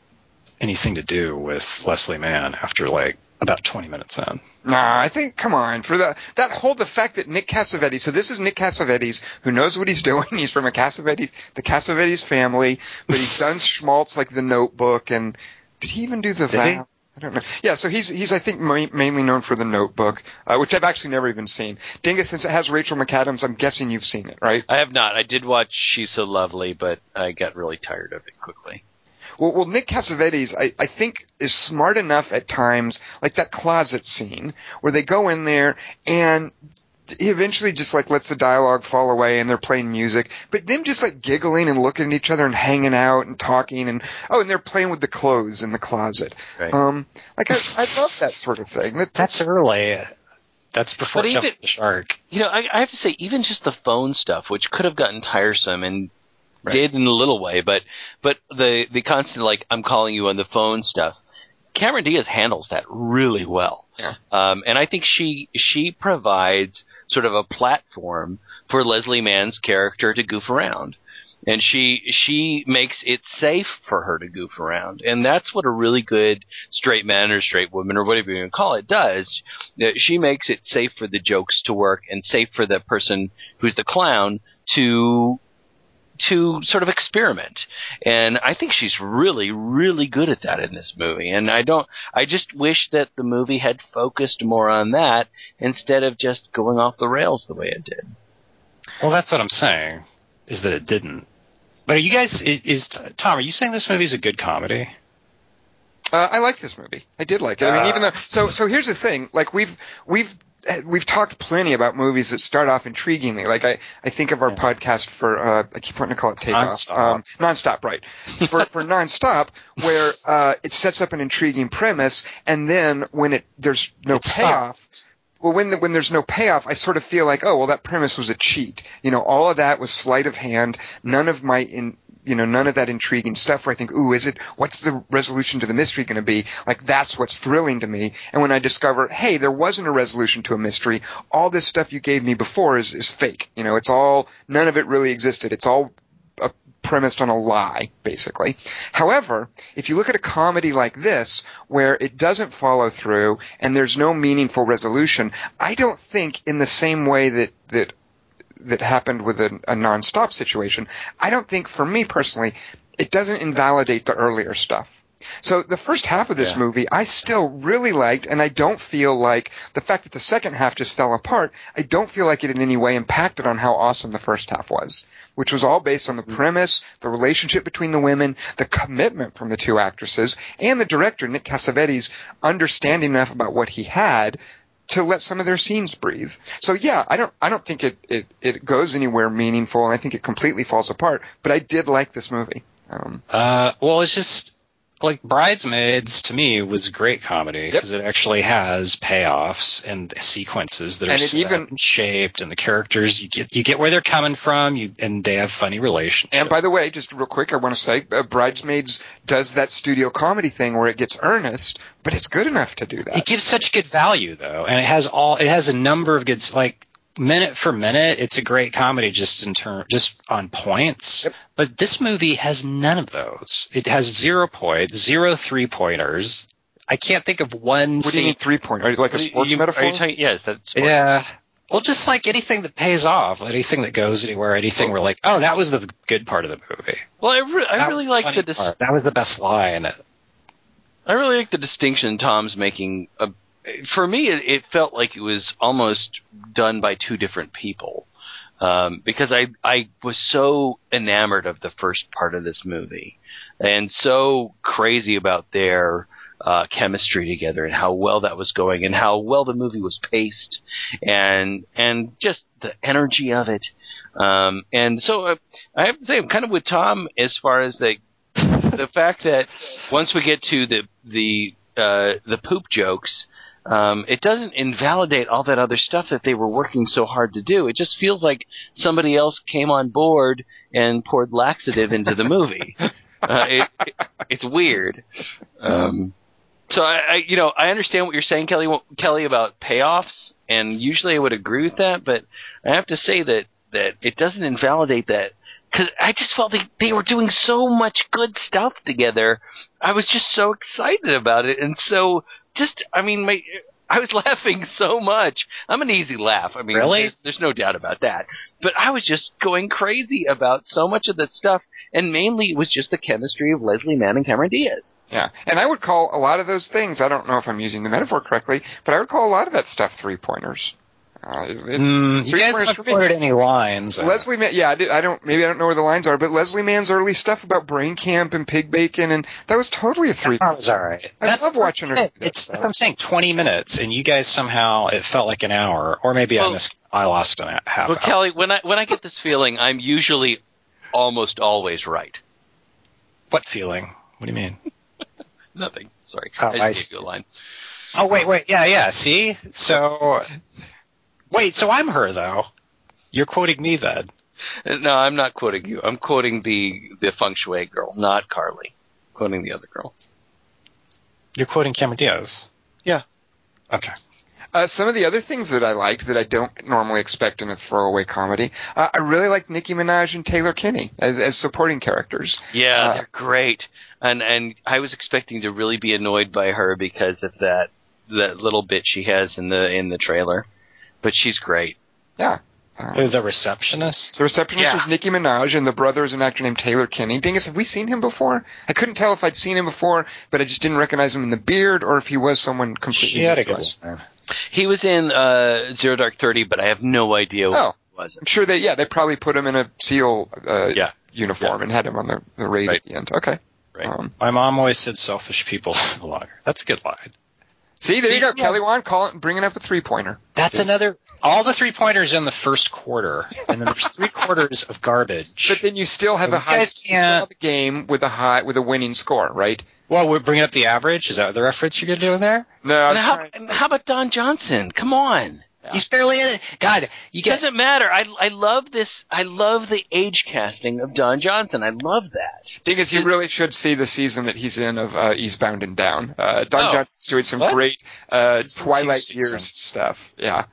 anything to do with Leslie Mann after like about 20 minutes in. Nah, I think come on for the that whole the fact that Nick Cassavetes. So this is Nick Cassavetes who knows what he's doing. He's from a Cassavetes, the Cassavetes family, but he's done schmaltz like The Notebook and did he even do the Did he? vow? I don't know. Yeah, so he's he's I think ma- mainly known for The Notebook, uh, which I've actually never even seen. Dingus, since it has Rachel McAdams, I'm guessing you've seen it, right? I have not. I did watch She's So Lovely, but I got really tired of it quickly. Well, well, Nick Cassavetes, I, I think, is smart enough at times, like that closet scene, where they go in there and he eventually just like lets the dialogue fall away and they're playing music, but them just like giggling and looking at each other and hanging out and talking and oh, and they're playing with the clothes in the closet. Right. Um, like I, I love that sort of thing. That, That's early. That's before But jumps even- the shark. You know, I, I have to say, even just the phone stuff, which could have gotten tiresome and Right. did in a little way, but but the the constant like I'm calling you on the phone stuff, Cameron Diaz handles that really well. Yeah. Um, and I think she she provides sort of a platform for Leslie Mann's character to goof around. and she she makes it safe for her to goof around, and that's what a really good straight man or straight woman or whatever you want to call it does. Uh, She makes it safe for the jokes to work and safe for the person who's the clown to to sort of experiment. And I think she's really, really good at that in this movie. And I don't, I just wish that the movie had focused more on that instead of just going off the rails the way it did. Well, that's what I'm saying, is that it didn't. But are you guys, is, is Tom, are you saying this movie's a good comedy? Uh, I like this movie. I did like it. I mean, even though so so here's the thing. Like we've we've we've talked plenty about movies that start off intriguingly. Like I I think of our podcast for uh, I keep wanting to call it Takeoff. Nonstop. Um, nonstop, right? For for nonstop, where uh, it sets up an intriguing premise, and then when it there's no It payoff. stops. Well, when the, when there's no payoff, I sort of feel like, oh, well, that premise was a cheat. You know, all of that was sleight of hand. None of my in, you know, none of that intriguing stuff where I think, ooh, is it, what's the resolution to the mystery going to be? Like, that's what's thrilling to me. And when I discover, hey, there wasn't a resolution to a mystery, all this stuff you gave me before is, is fake. You know, it's all, none of it really existed. It's all uh, premised on a lie, basically. However, if you look at a comedy like this, where it doesn't follow through and there's no meaningful resolution, I don't think in the same way that, that that happened with a, a non-stop situation, I don't think, for me personally, it doesn't invalidate the earlier stuff. So the first half of this Yeah. movie, I still really liked, and I don't feel like the fact that the second half just fell apart. I don't feel like it in any way impacted on how awesome the first half was, which was all based on the mm-hmm. premise, the relationship between the women, the commitment from the two actresses, and the director Nick Cassavetes understanding enough about what he had to let some of their scenes breathe. So yeah, I don't I don't think it it, it goes anywhere meaningful, and I think it completely falls apart. But I did like this movie. Um, Uh, well, it's just like Bridesmaids to me was great comedy because it actually has payoffs and sequences that are And it set even- shaped, and the characters you get you get where they're coming from, you and they have funny relationships. and by the way, just real quick, I want to say, uh, Bridesmaids does that studio comedy thing where it gets earnest, but it's good enough to do that. it gives such good value though, and it has all it has a number of good like minute for minute. It's a great comedy just in term just on points. Yep. But this movie has none of those. It has zero points, zero three pointers. I can't think of one What do you mean three point? Are you like a Are you- sports you- metaphor? Are you talking, yes, that's sports. Yeah. Well, just like anything that pays off, anything that goes anywhere, anything we're like, oh, that was the good part of the movie. Well, I, re- I really like funny the dis- part. that was the best line. I really like the distinction Tom's making. Uh, for me, it, it felt like it was almost done by two different people. Um, because I, I was so enamored of the first part of this movie and so crazy about their, uh, chemistry together and how well that was going and how well the movie was paced and, and just the energy of it. Um, and so uh, I have to say, I'm kind of with Tom as far as the, the fact that once we get to the the uh, the poop jokes, um, it doesn't invalidate all that other stuff that they were working so hard to do. It just feels like somebody else came on board and poured laxative into the movie. uh, it, it, it's weird. Um, so I, I, you know, I understand what you're saying, Kelly, Kelly, about payoffs, and usually I would agree with that, but I have to say that that it doesn't invalidate that because I just felt they they were doing so much good stuff together. I was just so excited about it, and so just I mean, my I was laughing so much. I'm an easy laugh. I mean, Really? there's, there's no doubt about that. But I was just going crazy about so much of that stuff, and mainly it was just the chemistry of Leslie Mann and Cameron Diaz. Yeah, and I would call a lot of those things. I don't know if I'm using the metaphor correctly, but I would call a lot of that stuff three pointers. Uh, it- Mm, you guys haven't for quoted any lines. Leslie Mann, yeah, I, did, I don't, maybe I don't know where the lines are, but Leslie Mann's early stuff about brain camp and pig bacon, and that was totally a three. That was all right. I love watching her. that It's stuff. I'm saying 20 minutes, and you guys somehow it felt like an hour, or maybe I missed. I lost an half Well, hour. Kelly, when I when I get this feeling, I'm usually almost always right. What feeling? What do you mean? Nothing. Sorry, Oh, I I just see. gave you a line. Oh wait, wait, yeah, yeah. See, so wait, so I'm her though. You're quoting me then. No, I'm not quoting you. I'm quoting the the feng shui girl, not Carly. I'm Quoting the other girl. You're quoting Cameron Diaz. Yeah. Okay. Uh, some of the other things that I liked that I don't normally expect in a throwaway comedy, uh, I really liked Nicki Minaj and Taylor Kinney as, as supporting characters. Yeah, Uh, they're great. And and I was expecting to really be annoyed by her because of that that little bit she has in the in the trailer. But she's great. Yeah. Uh, Who, the receptionist? the receptionist Yeah. was Nicki Minaj, and the brother is an actor named Taylor Kinney. Dingus, have we seen him before? I couldn't tell if I'd seen him before, but I just didn't recognize him in the beard, or if he was someone completely She had a good one. He was in uh Zero Dark Thirty, but I have no idea what Oh. he was. I'm sure they, yeah, they probably put him in a SEAL uh, Yeah. uniform and had him on the, the raid Right. at the end. Okay. Right. Um, My mom always said selfish people belong. That's a good line. See, there See, you go. yes. Kelly Wand call it, bringing up a three pointer. That's another. All the three pointers in the first quarter, and then there's three quarters of garbage. But then you still have You a high, you guys still have a game with a high, with a winning score, right? well, we're bringing up the average. Is that the reference you're doing there? No, I And was how, trying- how about Don Johnson? Come on. He's barely in it. God, you It get. doesn't matter. I I love this. I love the age casting of Don Johnson. I love that. Dingus, you really should see the season that he's in of uh, Eastbound and Down. Uh, Don Oh. Johnson's doing some What? great uh, It's a Twilight few Years stuff. Yeah.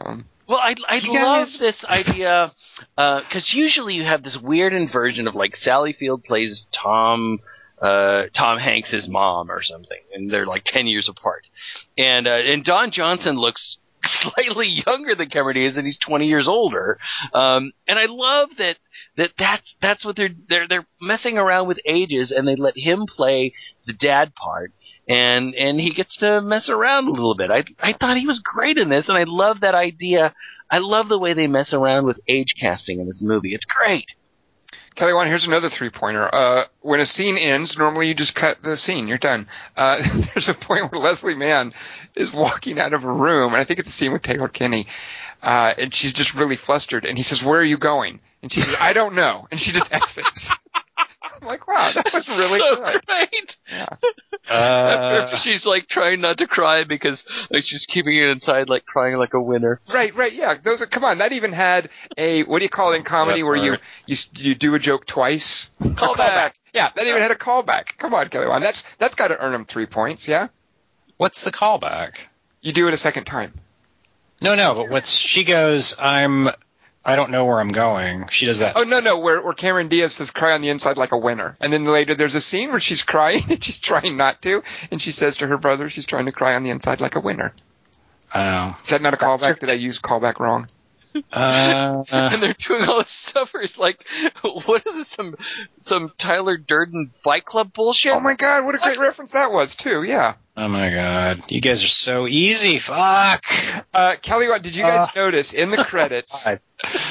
Um, Well, I I You love this idea because usually you have this weird inversion of like Sally Field plays Tom uh, Tom Hanks's mom or something, and they're like ten years apart, and uh, and Don Johnson looks slightly younger than Cameron Diaz, and he's twenty years older, um, and I love that that that's that's what they're they're they're messing around with ages, and they let him play the dad part and and he gets to mess around a little bit. I I thought he was great in this, and I love that idea. I love the way they mess around with age casting in this movie. It's great. Kelly Wand, here's another three pointer. Uh, when a scene ends, normally you just cut the scene. You're done. Uh, there's a point where Leslie Mann is walking out of a room, and I think it's a scene with Taylor Kinney, uh, and she's just really flustered, and he says, "Where are you going?" And she says, "I don't know," and she just exits. I'm like, wow, that was really so good. great. Yeah. Uh, she's like trying not to cry because like, she's keeping it inside, like crying like a winner. Right, right, yeah. Those are come on. That even had a what do you call it in comedy Yeah, where you right. you s- you do a joke twice? A Callback. Yeah, that even had a callback. Come on, Kelly Wand. That's that's got to earn him three points. Yeah, what's the callback? you do it a second time. No, no. But what's she goes? I'm. I don't know where I'm going. She does that. Oh no, no, where where Cameron Diaz says cry on the inside like a winner, and then later there's a scene where she's crying and she's trying not to, and she says to her brother she's trying to cry on the inside like a winner. Oh. Is that not a callback? Did I use callback wrong? Uh, and they're doing all this stuff where it's like, what is this, some some Tyler Durden Fight Club bullshit? Oh my God, what a great reference that was too. Yeah. oh my god. You guys are so easy. Fuck. Uh, Kelly, what did you guys Uh, notice in the credits? God.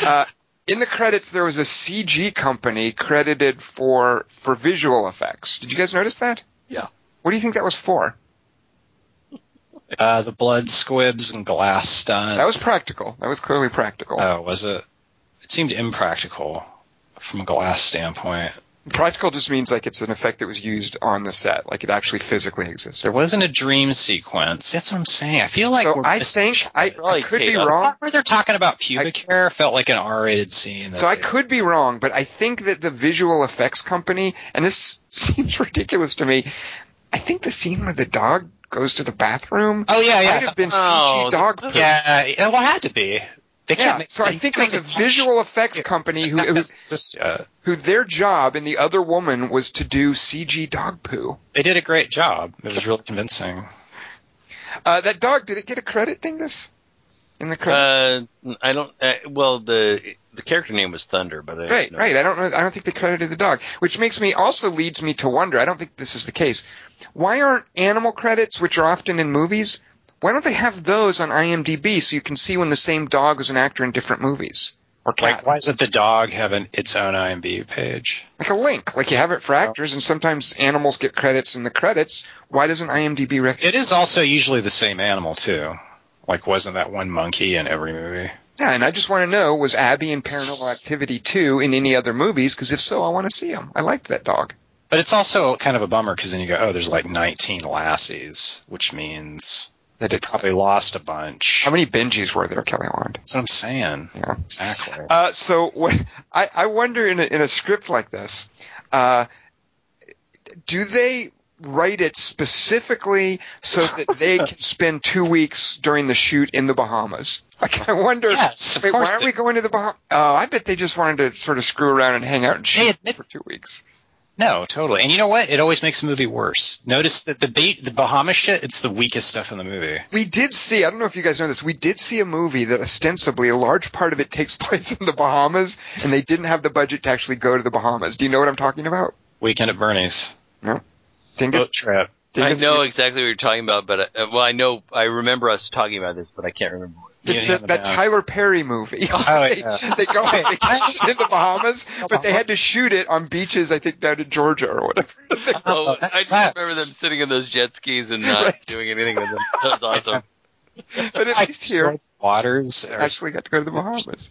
Uh, in the credits, there was a CG company credited for for visual effects. Did you guys notice that? Yeah. What do you think that was for? Uh, the blood squibs and glass stunts. That was practical. That was clearly practical. Oh, was it? It seemed impractical from a glass standpoint. Practical just means like it's an effect that was used on the set, like it actually physically existed. There wasn't a dream sequence. That's what I'm saying. I feel like so we're I think I, I could be wrong. where they're talking about pubic hair felt like an R-rated scene. So I could be wrong, but I think that the visual effects company, and this seems ridiculous to me, I think the scene where the dog goes to the bathroom Oh yeah, yeah. might have been Oh, CG dog poop. Yeah, yeah, well, it had to be. They Yeah, can't make, so I think can't there was a make visual effects company who, Not who, just, uh, who their job and the other woman was to do CG dog poo. they did a great job. It was really convincing. Uh, that dog, did it get a credit, Dingus? In the credits? Uh, I don't. Uh, well, the the character name was Thunder, but I, Right, right. I don't know. I don't think they credited the dog, which makes me also leads me to wonder. I don't think this is the case. Why aren't animal credits, which are often in movies, why don't they have those on IMDb so you can see when the same dog is an actor in different movies or cat? Like, why doesn't the dog have an, its own IMDb page? Like a link, like you have it for actors, and sometimes animals get credits in the credits. Why doesn't IMDb rec- It is also usually the same animal too. Like, wasn't that one monkey in every movie? Yeah, and I just want to know was Abby in Paranormal Activity 2 in any other movies? Because if so, I want to see him. I liked that dog. But it's also kind of a bummer because then you go, oh, there's like 19 lassies, which means That they probably lost a bunch. how many Benjis were there, Kelly Wand? That's what I'm saying. Yeah. Exactly. Uh, so what, I, I wonder in a, in a script like this, uh, do they write it specifically so that they can spend two weeks during the shoot in the Bahamas. Like, I wonder, Yes, wait, why are we going to the Bahamas? Oh, I bet they just wanted to sort of screw around and hang out and shoot admit- for two weeks. No, totally. And you know what? It always makes a movie worse. Notice that the bait, the Bahamas shit, it's the weakest stuff in the movie. We did see, I don't know if you guys know this, we did see a movie that ostensibly a large part of it takes place in the Bahamas and they didn't have the budget to actually go to the Bahamas. Do you know what I'm talking about? Weekend at Bernie's. Dingus? Boat trip. Dingus, I know exactly what you're talking about, but uh, well, I know I remember us talking about this, but I can't remember. What. It's You the, that have. Tyler Perry movie. Oh, they, yeah. they go on vacation in the Bahamas, but they had to shoot it on beaches, I think, down in Georgia or whatever. Oh, I just remember them sitting in those jet skis and not Right. doing anything with them. That was awesome. but at least here, Waters. are- actually got to go to the Bahamas.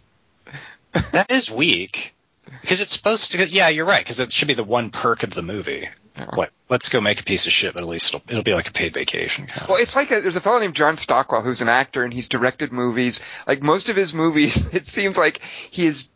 that is weak. Because it's supposed to. Yeah, you're right. Because it should be the one perk of the movie. What? Let's go make a piece of shit, but at least it'll, it'll be like a paid vacation. Kind of. Well, it's like a, there's a fellow named John Stockwell who's an actor and he's directed movies. Like most of his movies, it seems like he is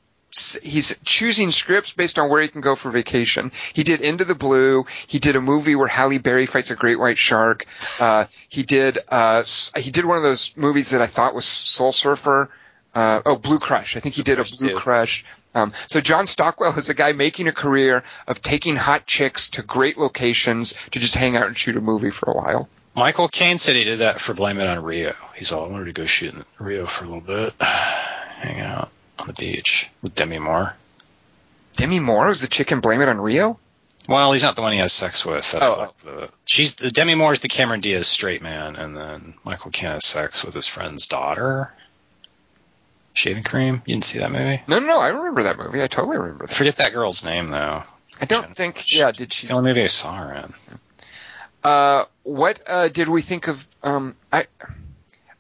he's choosing scripts based on where he can go for vacation. He did Into the Blue. He did a movie where Halle Berry fights a great white shark. Uh, he did uh, he did one of those movies that I thought was Soul Surfer. Uh, oh, Blue Crush. I think he did a Blue. Crush. Um, so John Stockwell is a guy making a career of taking hot chicks to great locations to just hang out and shoot a movie for a while. Michael Caine said he did that for Blame It on Rio. He's all, I wanted to go shoot in Rio for a little bit, hang out on the beach with Demi Moore. Demi Moore was the chick in Blame It on Rio? Well, he's not the one he has sex with. That's Oh. like the she's the Demi Moore is the Cameron Diaz straight man, and then Michael Caine has sex with his friend's daughter. Shaving cream. You didn't see that movie? No, no, no. I remember that movie. I totally remember I that. forget that girl's name though. I don't think. Yeah, did It's she? the only movie I saw her in. Uh, what uh, did we think of? Um, I,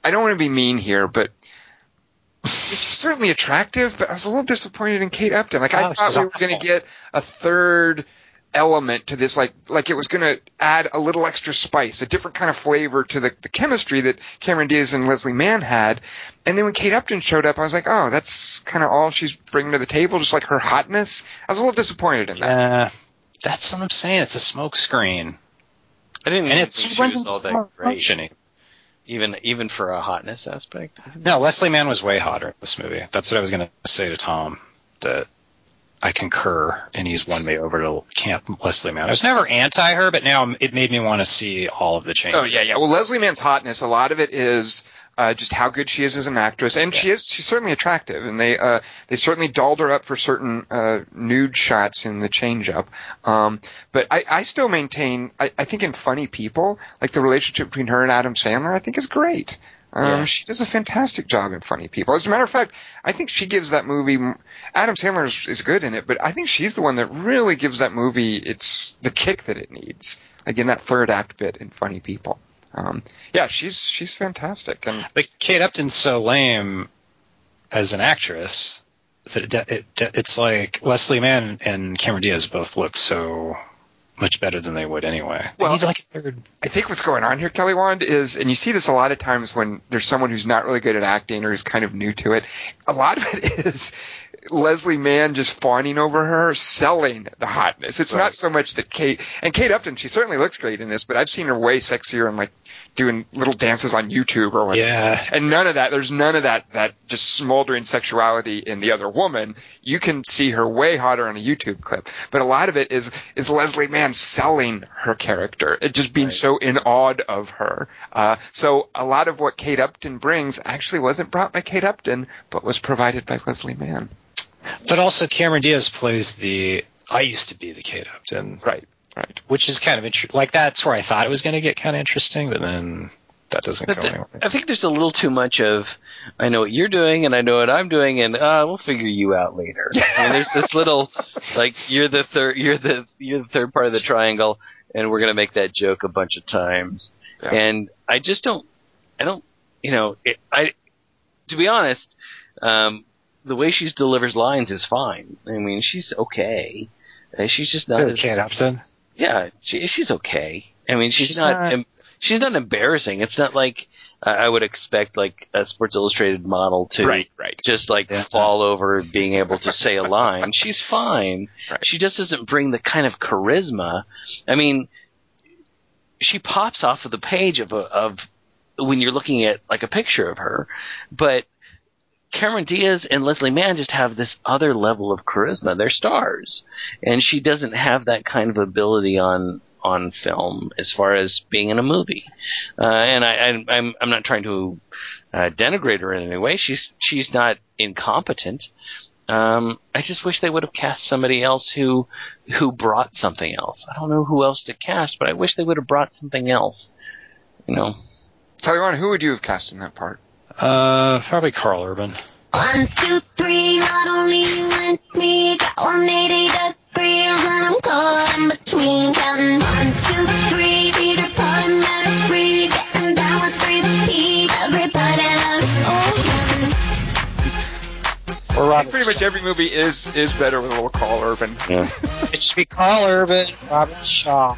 I don't want to be mean here, but she's certainly attractive. But I was a little disappointed in Kate Upton. Like I Oh, thought we were going to get a third element to this, like like it was going to add a little extra spice, a different kind of flavor to the, the chemistry that Cameron Diaz and Leslie Mann had. And then when Kate Upton showed up, I was like, oh, that's kind of all she's bringing to the table, just like her hotness. I was a little disappointed in that. Yeah, that's what I'm saying. It's a smoke screen, I didn't and even it's think she she was wasn't all that great, even even for a hotness aspect. No, Leslie Mann was way hotter in this movie. That's what I was going to say to Tom. That I concur, and he's won me over to Camp Leslie Mann. I was never anti her, but now it made me want to see all of the changes. Oh yeah, yeah. Well, Leslie Mann's hotness, a lot of it is uh, just how good she is as an actress, and she is she's certainly attractive, and they uh, they certainly dolled her up for certain uh, nude shots in the change up. Um, but I, I still maintain, I, I think in Funny People, like the relationship between her and Adam Sandler, I think is great. Um, Yeah. She does a fantastic job in Funny People. As a matter of fact, I think she gives that movie. Adam Sandler is, is good in it, but I think she's the one that really gives that movie its the kick that it needs. Like in that third act bit in Funny People. Um, yeah, she's she's fantastic, and But Kate Upton's so lame as an actress that it, it, it's like Leslie Mann and Cameron Diaz both look so much better than they would anyway. Well, like. I think what's going on here, Kelly Wand, is, and you see this a lot of times when there's someone who's not really good at acting or who's kind of new to it. A lot of it is Leslie Mann just fawning over her, selling the hotness. It's not so much that Kate, and Kate Upton, she certainly looks great in this, but I've seen her way sexier and like doing little dances on YouTube or whatever. Yeah. And none of that, there's none of that, that just smoldering sexuality in the other woman. You can see her way hotter on a YouTube clip. But a lot of it is, is Leslie Mann selling her character. It just being Right. so in awe of her. Uh, so a lot of what Kate Upton brings actually wasn't brought by Kate Upton, but was provided by Leslie Mann. But also Cameron Diaz plays the I used to be the Kate Upton, Right, right. which is kind of interesting. Like that's where I thought it was going to get kind of interesting, but then that doesn't But go the- anywhere. I think there's a little too much of I know what you're doing and I know what I'm doing and uh, we'll figure you out later. I mean, there's this little like you're the third you're the you're the third part of the triangle and we're gonna make that joke a bunch of times. Yeah. And I just don't I don't you know it, I to be honest um, the way she delivers lines is fine. I mean she's okay. Uh, She's just not as, Kate Upton. yeah, she, she's okay. I mean, she's, She's not, not- em- she's not embarrassing. It's not like uh, I would expect like a Sports Illustrated model to Right, right. just like Yeah. fall over being able to say a line. She's fine. Right. She just doesn't bring the kind of charisma. I mean, she pops off of the page of a, of when you're looking at like a picture of her, but Cameron Diaz and Leslie Mann just have this other level of charisma. They're stars, and she doesn't have that kind of ability on on film as far as being in a movie. Uh, and I, I, I'm I'm not trying to uh, denigrate her in any way. She's she's not incompetent. Um, I just wish they would have cast somebody else who who brought something else. I don't know who else to cast, but I wish they would have brought something else. You know. Wand, who would you have cast in that part? Uh, probably Karl Urban. One, two, three, not only you and me, got 180 degrees, and I'm caught in between, counting one, two, three, Peter Pan, matter free, getting down with three P, everybody loves ocean. Or I Robert think pretty much every movie is is better with a little Karl Urban. Yeah. It should be Karl Urban, Robert Shaw.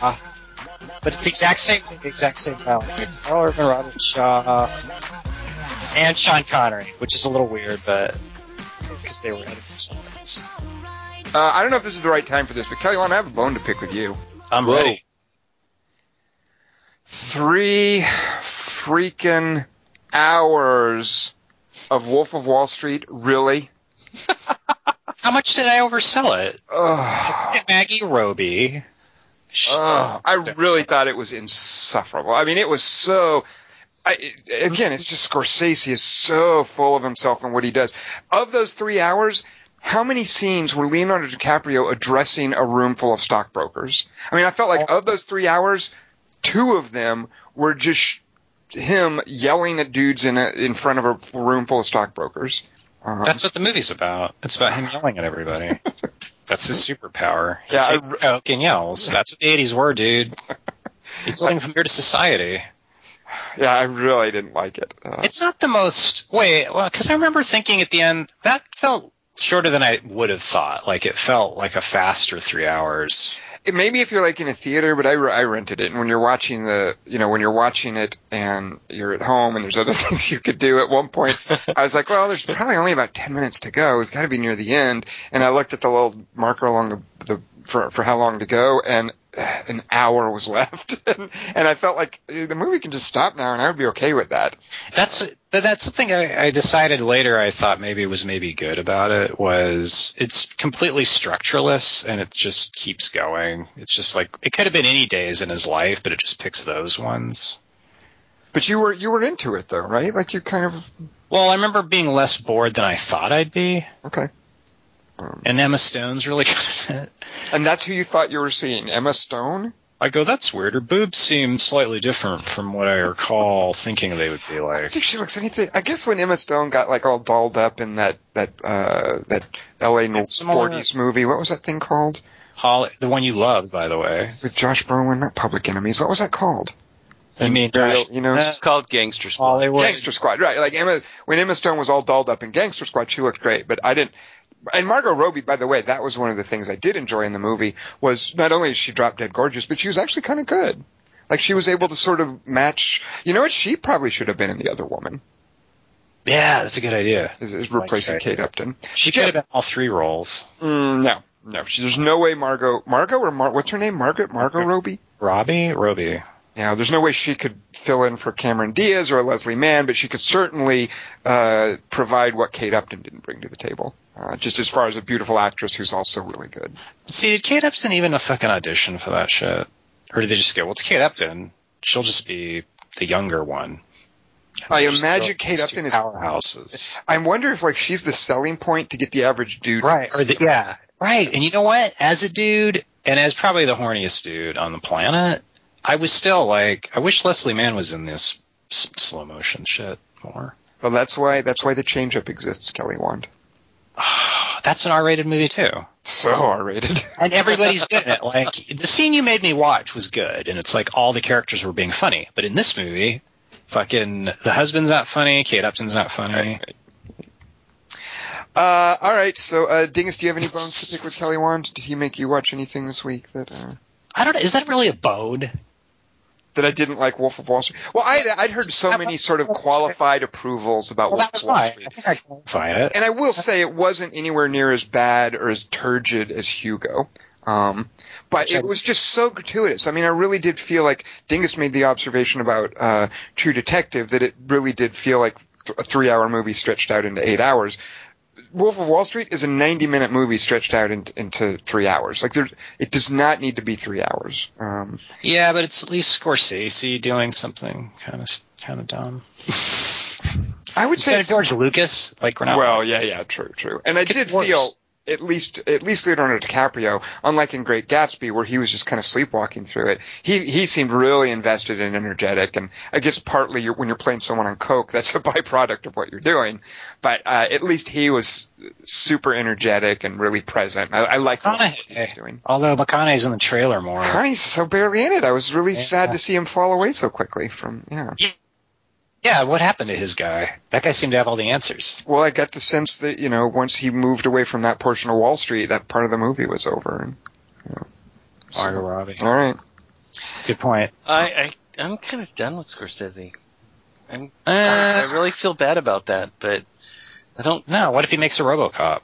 But it's the exact same the exact same melody. Karl Urban, Robert Shaw, and Sean Connery, which is a little weird, but because they were editing something. Uh, I don't know if this is the right time for this, but Kelly I have a bone to pick with you. I'm Whoa. ready. Three freaking hours of Wolf of Wall Street, really? How much did I oversell it? Ugh. Maggie Roby. Ugh, I really thought it was insufferable. I mean, it was so. I, again, it's just Scorsese is so full of himself and what he does. Of those three hours, how many scenes were Leonardo DiCaprio addressing a room full of stockbrokers? I mean, I felt like of those three hours, two of them were just him yelling at dudes in a, in front of a room full of stockbrokers. Um, That's what the movie's about. It's about him yelling at everybody. That's his superpower. He Yeah, I takes re- coke and yells. That's what the 80s were, dude. He's living from here to society. Yeah, I really didn't like it. Uh, It's not the most. Wait, well, because I remember thinking at the end that felt shorter than I would have thought. Like it felt like a faster three hours. It, maybe if you're like in a theater, but I, I rented it. And when you're watching the, you know, when you're watching it and you're at home and there's other things you could do at one point, I was like, well, there's probably only about 10 minutes to go. We've got to be near the end. And I looked at the little marker along the, the, for, for how long to go and an hour was left. and, and I felt like the movie can just stop now and I would be okay with that. That's that's something I, I decided later. I thought maybe was maybe good about it was it's completely structureless and it just keeps going. It's just like it could have been any days in his life, but it just picks those ones. But you were, you were into it though, right? Like you kind of, Well, I remember being less bored than I thought I'd be, okay. Um, and Emma Stone's really good in it. and that's who you thought you were seeing, Emma Stone? I go, that's weird. Her boobs seem slightly different from what I recall thinking they would be I like. don't think she looks anything. I guess when Emma Stone got like all dolled up in that that uh that L.A. It's forties movie, what was that thing called Holly, the one you loved, by the way. with Josh Brolin? Not Public Enemies. What was that called? You And mean Josh- you know, Uh, It's called Gangster Squad. Hollywood. Gangster Squad, right? Like Emma, when Emma Stone was all dolled up in Gangster Squad, she looked great. But I didn't. And Margot Robbie, by the way, that was one of the things I did enjoy in the movie. Was not only is she drop dead gorgeous, but she was actually kind of good. Like she was able to sort of match. You know what? She probably should have been in the other woman. Yeah, that's a good idea. Is, is replacing Kate. Upton. She could have been all three roles. Mm, no, no. She, there's no way Margot, Margot or Mar, what's her name? Margaret, Margot Robbie. Robbie, Robbie. Yeah, there's no way she could fill in for Cameron Diaz or Leslie Mann, but she could certainly uh, provide what Kate Upton didn't bring to the table. Uh, just as far as a beautiful actress who's also really good. See, did Kate Upton even a fucking audition for that shit? Or did they just go, well, it's Kate Upton. She'll just be the younger one. And I imagine Kate Upton is- powerhouses. I wonder if like she's the selling point to get the average dude. Right. Or the, yeah. Right. And you know what? As a dude, and as probably the horniest dude on the planet, I was still like, I wish Leslie Mann was in this s- slow motion shit more. Well, that's why that's why the change up exists, Kelly Wand. That's an R-rated movie too. So R-rated. and everybody's good in it. Like the scene you made me watch was good, and it's like all the characters were being funny. But in this movie, fucking the husband's not funny, Kate Upton's not funny. Uh, all right. So, uh, Dingus, do you have any bones to pick with Kelly Wand? Did he make you watch anything this week that uh, I don't know. Is that really a bone? That I didn't like Wolf of Wall Street? Well, I'd, I'd heard so many sort of qualified approvals about Well, Wolf of Wall why. Street. I I qualified it. And I will say it wasn't anywhere near as bad or as turgid as Hugo. Um, but Which I- it was just so gratuitous. I mean, I really did feel like Dingus made the observation about uh, True Detective that it really did feel like th- a three-hour movie stretched out into eight hours. Wolf of Wall Street is a 90-minute movie stretched out in, into three hours. Like, there, it does not need to be three hours. Um, Yeah, but it's at least Scorsese doing something kind of kind of dumb. I would say Instead of George Lucas, like we're not. Well, yeah, yeah, true, true. And I did works. feel at least at least Leonardo DiCaprio, unlike in Great Gatsby, where he was just kind of sleepwalking through it, he he seemed really invested and energetic. And I guess partly you're, when you're playing someone on coke, that's a byproduct of what you're doing. But uh, at least he was super energetic and really present. I, I like what he was McConaughey. doing. Although McConaughey's in the trailer more. Connie's so barely in it. I was really Yeah. sad to see him fall away so quickly from yeah. Yeah, what happened to his guy? That guy seemed to have all the answers. Well, I got the sense that you know once he moved away from that portion of Wall Street, that part of the movie was over. And, you know, so- Robbie. all right. Good point. I, I I'm kind of done with Scorsese. I'm, Uh, I really feel bad about that, but I don't. no, what if he makes a RoboCop?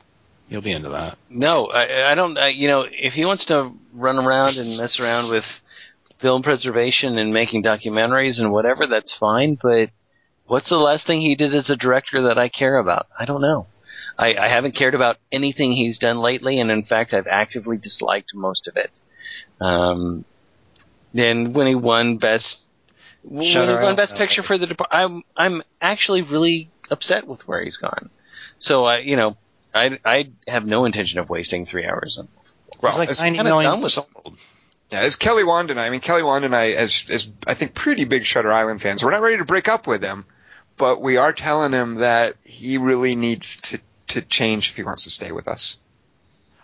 You'll be into that. No, I, I don't. I, you know, if he wants to run around and mess around with film preservation and making documentaries and whatever, that's fine. But what's the last thing he did as a director that I care about? I don't know. I, I haven't cared about anything he's done lately, and in fact, I've actively disliked most of it. Um, and when he won best, when he won Island, best no. picture for the, Depart- I'm I'm actually really upset with where he's gone. So I, you know, I I have no intention of wasting three hours. On, Well, He's like as, 90 kinda done with old. yeah, as Kelly Wand and I, I mean, Kelly Wand and I, as, as I think pretty big Shutter Island fans, we're not ready to break up with him, but we are telling him that he really needs to, to change if he wants to stay with us.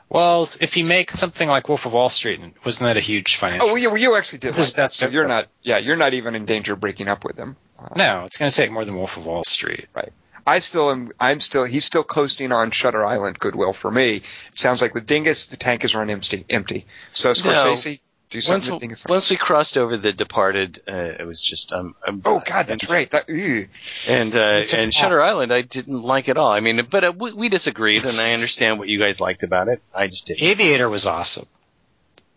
Well, if he makes something like Wolf of Wall Street, wasn't that a huge financial? Oh, you, well, you actually did His like best so you're not, yeah, you're not even in danger of breaking up with him. Uh, No, it's going to take more than Wolf of Wall Street. Right. I still am. I'm still. He's still coasting on Shutter Island goodwill for me. It sounds like with Dingus, the tank is run empty. Empty. So Scorsese, do something once, Dingus. once we crossed over the Departed, uh, it was just um. um Oh God, that's right. That, ew. And uh, It's- it's- and Shutter Island, I didn't like at all. I mean, but uh, we, we disagreed, and I understand what you guys liked about it. I just didn't. Aviator was awesome.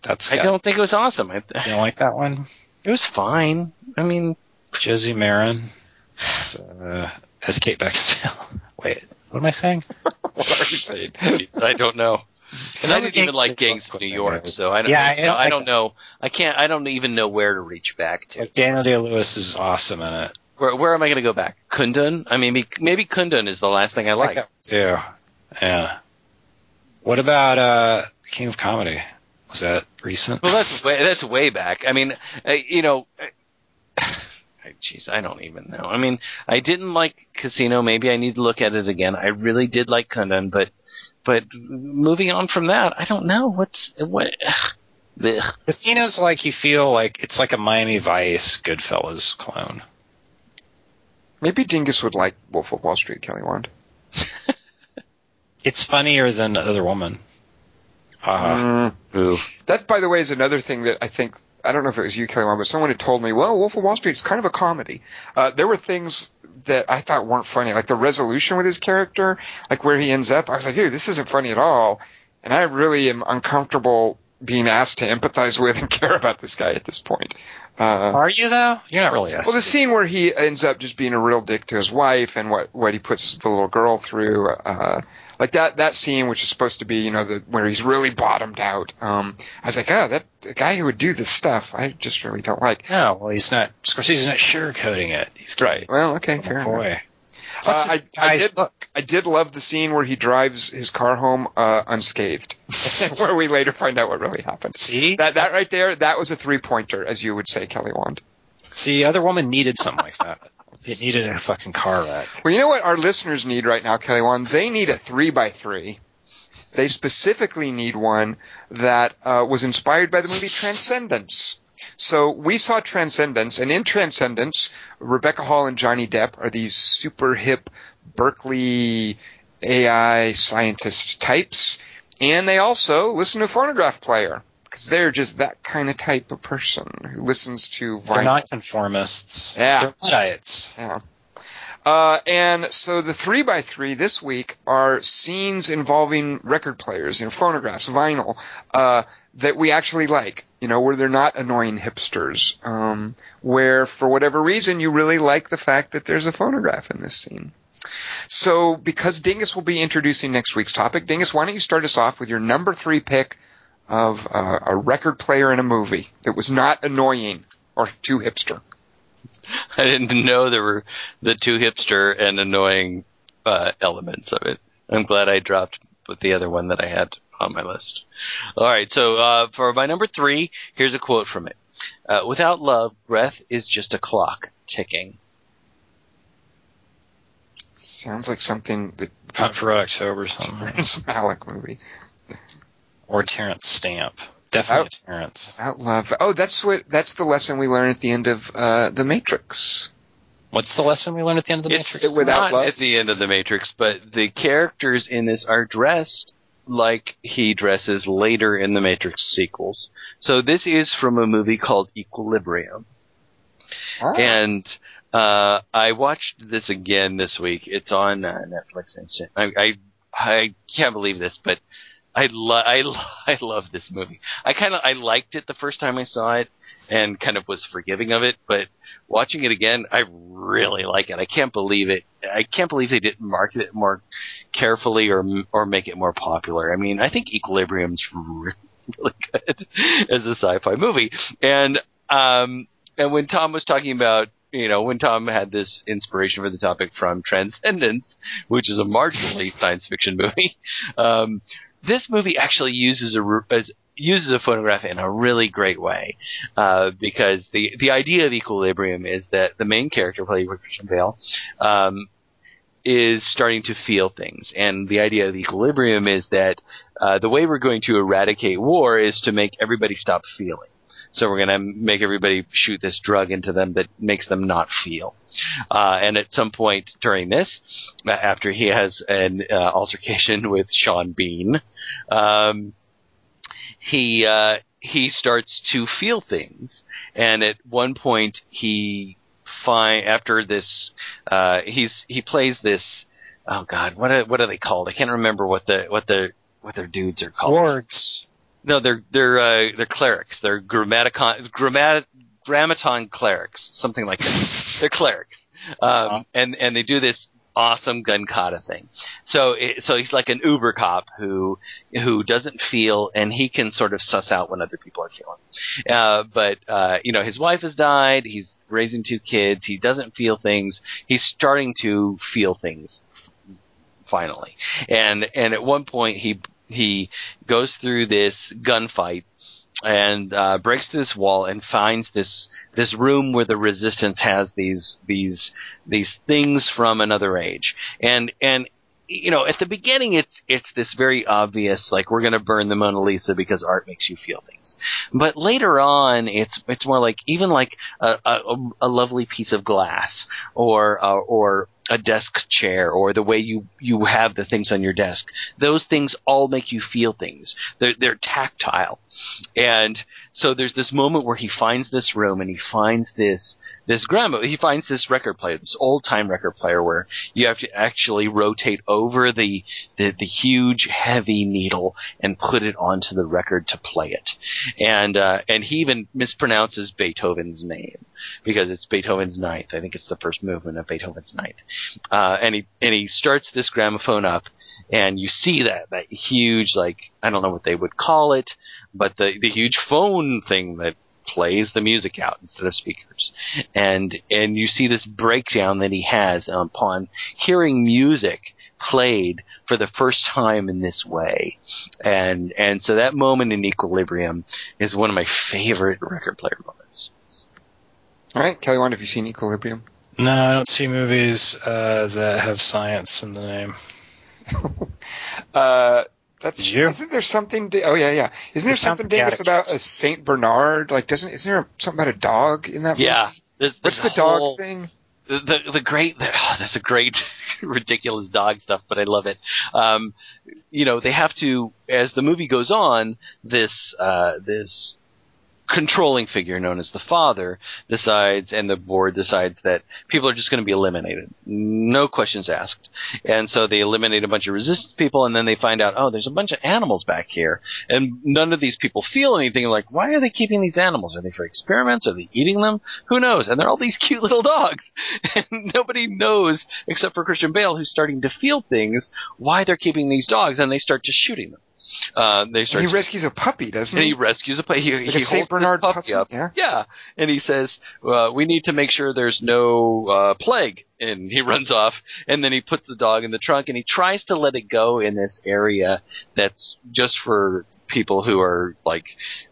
That's I got- don't think it was awesome. I, You don't like that one? it was fine. I mean, Josie Marin. It's, uh, as Kate Beckinsale. Wait, what am I saying? what are you saying? I don't know. And I know didn't even like of Gangs of New York, so I don't. Yeah, I- so I I- don't know. I can't. I don't even know where to reach back to. like Daniel Day Lewis is awesome in it. Where, where am I going to go back? Kundun? I mean, maybe- maybe Kundun is the last thing I I like like. too. Yeah. What about uh, King of Comedy? Was that recent? Well, that's way, that's way back. I mean, uh, you know, uh, jeez, I don't even know. I mean, I didn't like Casino. Maybe I need to look at it again. I really did like Kundun, but but moving on from that, I don't know what's what. Blech. Casino's like you feel like it's like a Miami Vice Goodfellas clone. Maybe Dingus would like Wolf of Wall Street, Kelly Wand. It's funnier than Other Woman. Haha. Mm. That, by the way, is another thing that I think. I don't know if it was you, Kelly Wand, but someone had told me, well, Wolf of Wall Street is kind of a comedy. Uh, there were things that I thought weren't funny, like the resolution with his character, like where he ends up. I was like, dude, this isn't funny at all. And I really am uncomfortable being asked to empathize with and care about this guy at this point. Uh, Are you though? You're not really. well, the scene where he ends up just being a real dick to his wife and what what he puts the little girl through, uh, like that that scene, which is supposed to be, you know, the where he's really bottomed out. Um, I was like, oh, that the guy who would do this stuff, I just really don't like. No, well, he's not. Scorsese's not sugarcoating it. He's Right. Well, okay, fair enough. boy. Uh, I, I did. I did love the scene where he drives his car home uh, unscathed, where we later find out what really happened. See, That that right there, that was a three pointer, as you would say, Kelly Wand. see, Other Woman needed something like that. It needed a fucking car wreck. Well, you know what our listeners need right now, Kelly Wand? They need a three by three. They specifically need one that uh, was inspired by the movie Transcendence. So we saw Transcendence, and in Transcendence, Rebecca Hall and Johnny Depp are these super hip Berkeley AI scientist types, and they also listen to a phonograph player because they're just that kind of type of person who listens to Vinyl. They're not conformists. Yeah. They're Luddites. Yeah. Uh, and so the three by three this week are scenes involving record players, you know, phonographs, vinyl. Uh, that we actually like. You know, where they're not annoying hipsters. Um, where for whatever reason you really like the fact that there's a phonograph in this scene. So, because Dingus will be introducing next week's topic, Dingus, why don't you start us off with your number three pick of uh, a record player in a movie that was not annoying or too hipster? I didn't know there were the two hipster and annoying uh, elements of it. I'm glad I dropped with the other one that I had on my list. All right, so uh, for my number three, here's a quote from it. Uh, Without love, breath is just a clock ticking. Sounds like something that Hunt for Red October something. Terrence Malick movie. Or Terence Stamp. Definitely Terrence. Out love. Oh, that's what. That's the lesson we learn at the end of uh, the Matrix. What's the lesson we learned at the end of the It's Matrix? without not love. at the end of the Matrix, but the characters in this are dressed like he dresses later in the Matrix sequels. So this is from a movie called Equilibrium. Ah. and uh, I watched this again this week. It's on uh, Netflix Instant. I, I I can't believe this, but I lo- I lo- I love this movie. I kind of I liked it the first time I saw it, and kind of was forgiving of it. But watching it again, I really like it. I can't believe it. I can't believe they didn't market it more carefully or or make it more popular. I mean, I think Equilibrium's really, really good as a sci-fi movie, and um and when Tom was talking about, you know, when Tom had this inspiration for the topic from Transcendence, which is a marginally science fiction movie, um, this movie actually uses a uses a photograph in a really great way uh, because the the idea of equilibrium is that the main character, played by Christian Bale, um, is starting to feel things, and the idea of equilibrium is that uh, the way we're going to eradicate war is to make everybody stop feeling. So we're going to make everybody shoot this drug into them that makes them not feel. Uh, and at some point during this, uh, after he has an uh, altercation with Sean Bean, um, he uh, he starts to feel things. And at one point, he find after this, uh, he's he plays this. Oh God, what are, what are they called? I can't remember what the what the what their dudes are called. Wargs. No, they're they're uh, they're clerics. They're grammaticon grammat grammaton clerics, something like that. they're clerics, um, and and they do this awesome gun kata thing. So it, so he's like an Uber cop who who doesn't feel, and he can sort of suss out when other people are feeling. Uh, but uh, you know, his wife has died. He's raising two kids. He doesn't feel things. He's starting to feel things finally. And and at one point he he goes through this gunfight and uh, breaks through this wall and finds this this room where the resistance has these these these things from another age. And and you know, at the beginning it's it's this very obvious like we're going to burn the Mona Lisa because art makes you feel things. But later on, it's it's more like even like a, a, a lovely piece of glass or uh, or a desk chair or the way you you have the things on your desk. Those things all make you feel things. They're they're tactile, and so there's this moment where he finds this room and he finds this this grandma. He finds this record player, this old time record player, where you have to actually rotate over the, the the huge heavy needle and put it onto the record to play it, and uh, and he even mispronounces Beethoven's name because it's Beethoven's Ninth. I think it's the first movement of Beethoven's Ninth. Uh, and he and he starts this gramophone up, and you see that that huge like I don't know what they would call it, but the the huge phone thing that plays the music out instead of speakers, and and you see this breakdown that he has upon hearing music played for the first time in this way, and and so that moment in equilibrium is one of my favorite record player moments. All right, Kelly, Wand, have you seen Equilibrium? No, I don't see movies uh, that have science in the name. Uh, that's Did you? isn't there something? di- Oh yeah, yeah. Isn't there something something dingus about a Saint Bernard? Like, doesn't isn't there something about a dog in that? Yeah. movie? There's, What's the there's dog whole- thing? the the, the great oh, that's a great ridiculous dog stuff but i love it um you know they have to as the movie goes on this uh this controlling figure known as the father decides and the board decides that people are just going to be eliminated. No questions asked. And so they eliminate a bunch of resistance people and then they find out oh there's a bunch of animals back here. And none of these people feel anything like why are they keeping these animals? Are they for experiments? Are they eating them? Who knows? And they're all these cute little dogs. And nobody knows except for Christian Bale who's starting to feel things why they're keeping these dogs and they start just shooting them uh, they start He just- rescues a puppy, doesn't and he? he rescues a puppy. He, Like a he Saint Bernard puppy, puppy, up. yeah? and he says, uh, "We need to make sure there's no uh, plague." And he runs off, and then he puts the dog in the trunk, and he tries to let it go in this area that's just for people who are like,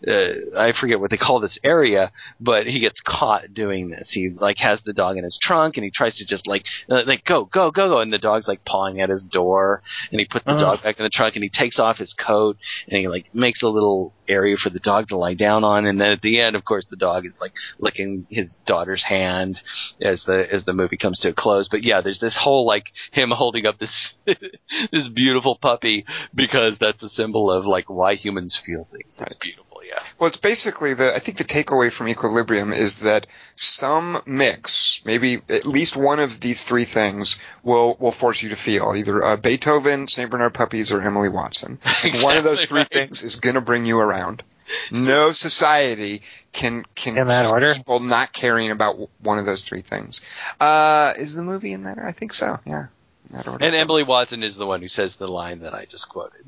uh, I forget what they call this area, but he gets caught doing this. He like has the dog in his trunk, and he tries to just like, uh, like go, go, go, go, and the dog's like pawing at his door, and he puts the Ugh. dog back in the trunk, and he takes off his coat, and he like makes a little area for the dog to lie down on, and then at the end, of course, the dog is like licking his daughter's hand as the as the movie comes to a close. But yeah, there's this whole like him holding up this this beautiful puppy because that's a symbol of like why humans feel things. It's beautiful, yeah. Well, it's basically the. I think the takeaway from Equilibrium is that some mix, maybe at least one of these three things, will will force you to feel either uh, Beethoven, Saint Bernard puppies, or Emily Watson. one of those three right. things is going to bring you around. No society can can In that order? people not caring about one of those three things. Uh, is the movie in that? I think so. Yeah, in that order. And Emily Watson is the one who says the line that I just quoted.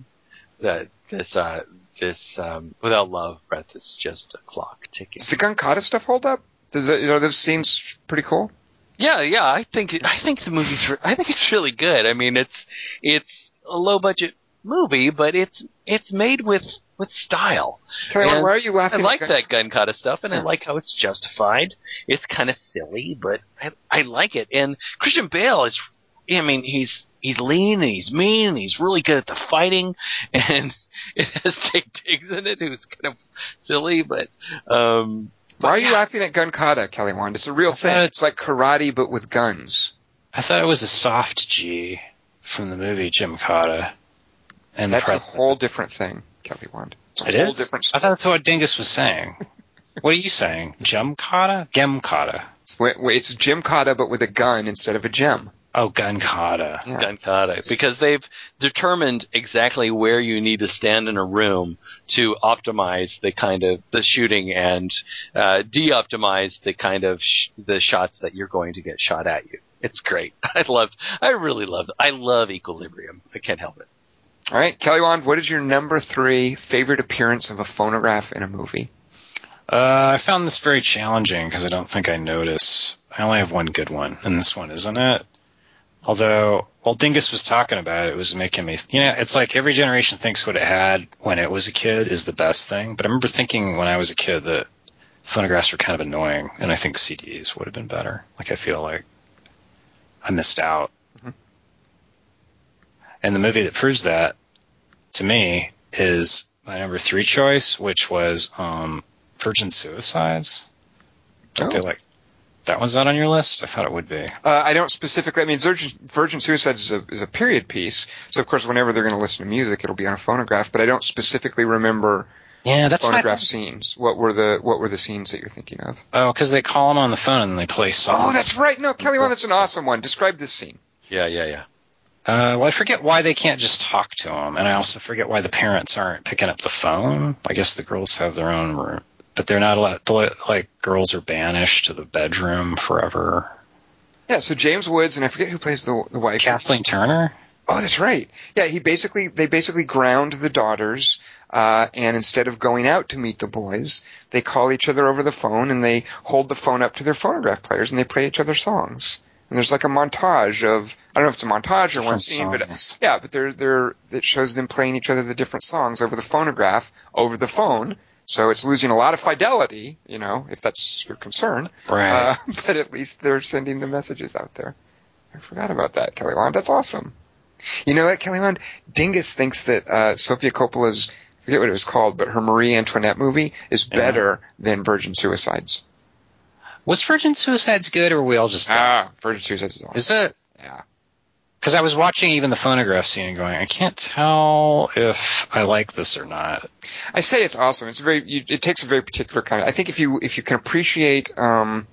That this uh this um without love, breath is just a clock ticking. Does the Gunkata stuff hold up? Does it? You know, this seems pretty cool. Yeah, yeah, I think I think the movie's re- I think it's really good. I mean, it's it's a low budget movie, but it's it's made with with style. And why are you laughing? I like at that gun kata stuff, and I like how it's justified. It's kind of silly, but I, I like it. And Christian Bale is, I mean, he's he's lean and he's mean and he's really good at the fighting, and it has Taye Diggs in it, who's kind of silly, but um. Why are you yeah. laughing at Gunkata, Kelly Wand? It's a real I thing. It's like karate, but with guns. I thought it was a soft G from the movie Jim Cotta. And That's a whole different thing, Kelly Wand. It's a It whole is? different I thought that's what Dingus was saying. what are you saying? Jim Cotta? Gem Cotta. It's, wait, wait, it's Jim Cotta, but with a gun instead of a gem. Oh, Gun Cotta. Yeah. gun kata because they've determined exactly where you need to stand in a room to optimize the kind of the shooting and uh, de-optimize the kind of sh- the shots that you're going to get shot at you. It's great. I love. I really love. I love Equilibrium. I can't help it. All right, Kelly Wand, what is your number three favorite appearance of a phonograph in a movie? Uh, I found this very challenging because I don't think I notice. I only have one good one, and this one isn't it. Although, while Dingus was talking about it, it was making me, you know, it's like every generation thinks what it had when it was a kid is the best thing. But I remember thinking when I was a kid that phonographs were kind of annoying, and I think CDs would have been better. Like, I feel like I missed out. Mhm. And the movie that proves that, to me, is my number three choice, which was um, Virgin Suicides. Don't they Oh. like that one's not on your list? I thought it would be. Uh, I don't specifically. I mean, Virgin, Virgin Suicides is a, is a period piece, so of course, whenever they're going to listen to music, it'll be on a phonograph. But I don't specifically remember Yeah, that's phonograph scenes. What were the What were the scenes that you're thinking of? Oh, because they call them on the phone and they play songs. Oh, that's right. No, Kelly Wand, that's an awesome one. Describe this scene. Yeah, yeah, yeah. Uh, well, I forget why they can't just talk to them, and I also forget why the parents aren't picking up the phone. I guess the girls have their own room, but they're not allowed. the- Like girls are banished to the bedroom forever. Yeah, so James Woods and I forget who plays the the wife. Kathleen Turner. Oh, that's right. Yeah, he basically they basically ground the daughters, uh, and instead of going out to meet the boys, they call each other over the phone and they hold the phone up to their phonograph players and they play each other songs. And there's like a montage of I don't know if it's a montage or one Different scene, but yeah, but they're they're it shows them playing each other the different songs over the phonograph over the phone. So it's losing a lot of fidelity, you know, if that's your concern. Right. Uh, but at least they're sending the messages out there. I forgot about that, Kelly Wand. That's awesome. You know what, Kelly Wand? Dingus thinks that uh, Sofia Coppola's, I forget what it was called, but her Marie Antoinette movie is Yeah. better than Virgin Suicides. Was Virgin Suicides good, or were we all just? Ah, Virgin Suicides is awesome. Is it? Yeah. Because I was watching even the phonograph scene and going, I can't tell if I like this or not. I say it's awesome. It's very. You, it takes a very particular kind. Of, I think if you if you can appreciate um,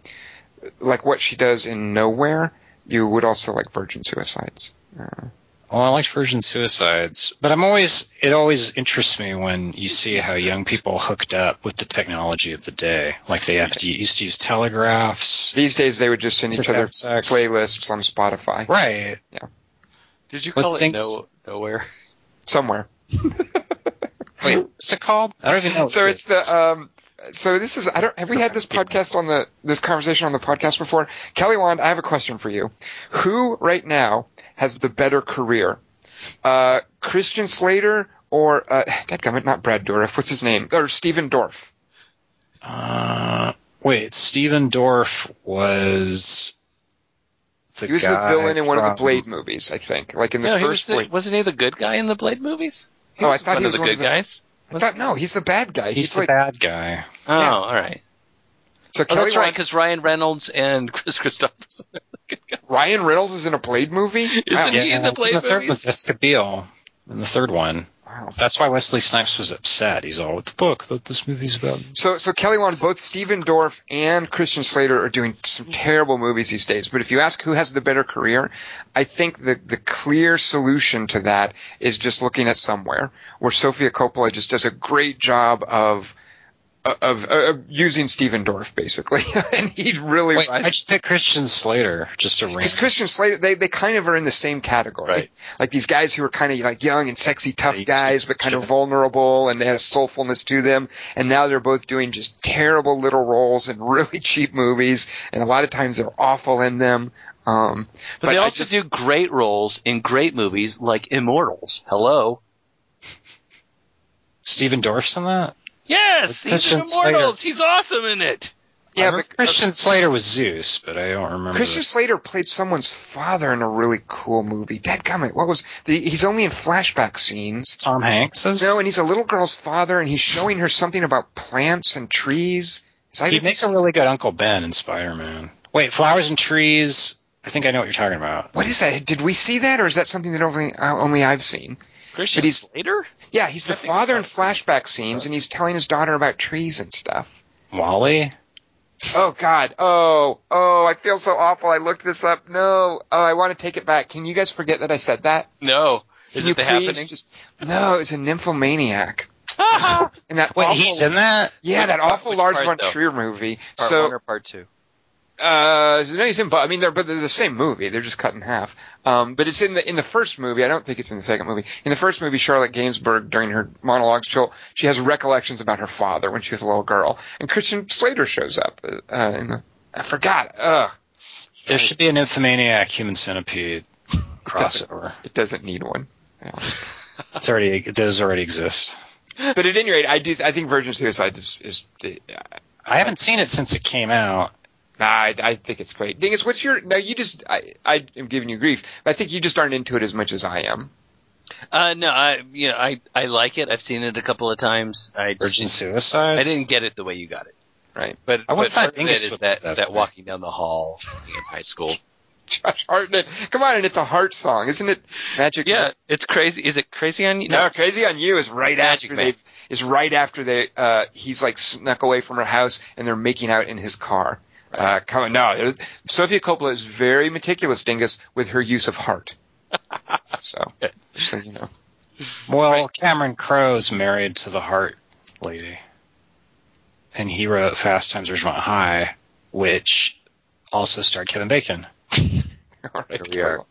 like what she does in Nowhere, you would also like Virgin Suicides. Uh, Well, I liked Virgin Suicides, but I'm always it always interests me when you see how young people hooked up with the technology of the day. Like they have to used to use telegraphs. these days, they would just send each other playlists on Spotify Right. Did you What call it stinks- no nowhere? somewhere. Wait, what's it called? I don't even know. So it's the um. So this is I don't have we had this podcast on the this conversation on the podcast before? Kelly Wand, I have a question for you. Who right now has the better career? Uh, Christian Slater or uh, dadgummit, not Brad Dourif. What's his name? Or Stephen Dorff. Uh, wait, Stephen Dorff was the he was the villain in one of the Blade movies, I think. Like in the no, he was first the, Blade. wasn't he the good guy in the Blade movies? He Oh, I thought one he of was the one good of the- guys. I thought no, he's the bad guy. He's, He's, the like bad guy. Oh, Yeah. all right. so Oh, Kelly that's right, because Ryan Reynolds and Kris Kristofferson. are the good guys. Ryan Reynolds is in a Blade movie. Isn't he in the it's Blade the third movies? with Jessica Biel in the third one. Wow. That's why Wesley Snipes was upset. He's all with the book that this movie's about. So, so Kelly Wand, both Stephen Dorff and Christian Slater are doing some terrible movies these days. But if you ask who has the better career, I think the the clear solution to that is just looking at somewhere where Sofia Coppola just does a great job of of, of using Stephen Dorff basically, and he really Wait, I just picked Christian Slater just to ring. because Christian Slater, they, they kind of are in the same category. Right. Like these guys who are kind of like young and sexy, tough They guys, to- but kind of vulnerable and they have soulfulness to them. And now they're both doing just terrible little roles in really cheap movies. And a lot of times they're awful in them. Um, But, they also just- do great roles in great movies like Immortals. Hello. Stephen Dorff's in that. Yes, he's Christian in Immortals. Slater. He's awesome in it. yeah, but Christian Slater was Zeus, but I don't remember. Christian the- Slater played someone's father in a really cool movie. Dadgummit, what was the, he's only in flashback scenes. Tom Hanks is. No, and he's a little girl's father and he's showing her something about plants and trees. He makes a really good Uncle Ben in Spider-Man. Wait, Flowers and Trees. I think I know what you're talking about. What is that? Did we see that, or is that something that only uh, only I've seen? Christian But he's- Slater? Yeah, he's the father in flashback scenes, and he's telling his daughter about trees and stuff. Wally. Oh God! Oh, oh! I feel so awful. I looked this up. No. Oh, I want to take it back. Can you guys forget that I said that? No. Is Can it you the please happening? just? No, it's a nymphomaniac. And that Wait, awful, he's in that. yeah, that awful which Lars part, von though? Trier movie. part so one or part two? Uh, no, he's in, but I mean, they're but they're the same movie. They're just cut in half. Um, but it's in the in the first movie. I don't think it's in the second movie. In the first movie, Charlotte Gainsbourg during her monologues, she'll, she has recollections about her father when she was a little girl, and Christian Slater shows up. Uh, in the I forgot. Ugh. There should be an Nymphomaniac Human Centipede crossover. It doesn't need one. Yeah. It's already it does already exist. But at any rate, I do. I think Virgin Suicide is. is uh, I haven't seen it since it came out. Nah, I, I think it's great. Dingus, what's your? Now you just. I, I am giving you grief. But I think you just aren't into it as much as I am. Uh, no, I you know I I like it. I've seen it a couple of times. I Virgin just, Suicide. I didn't get it the way you got it. Right. But I once but thought part of it Dingus is that that that walking down the hall in high school. Josh Hartnett. Come on, and it's a Heart song, isn't it? Magic. Yeah, Man? it's crazy. Is it crazy on you? No, Crazy on You is right Magic after Man. they is right after they uh he's like snuck away from her house and they're making out in his car. Uh, come on, no. Sofia Coppola is very meticulous, Dingus, with her use of Heart. so, so you know. Well, Cameron Crowe's married to the Heart lady, and he wrote Fast Times at Ridgemont High, which also starred Kevin Bacon. All right, Here we are.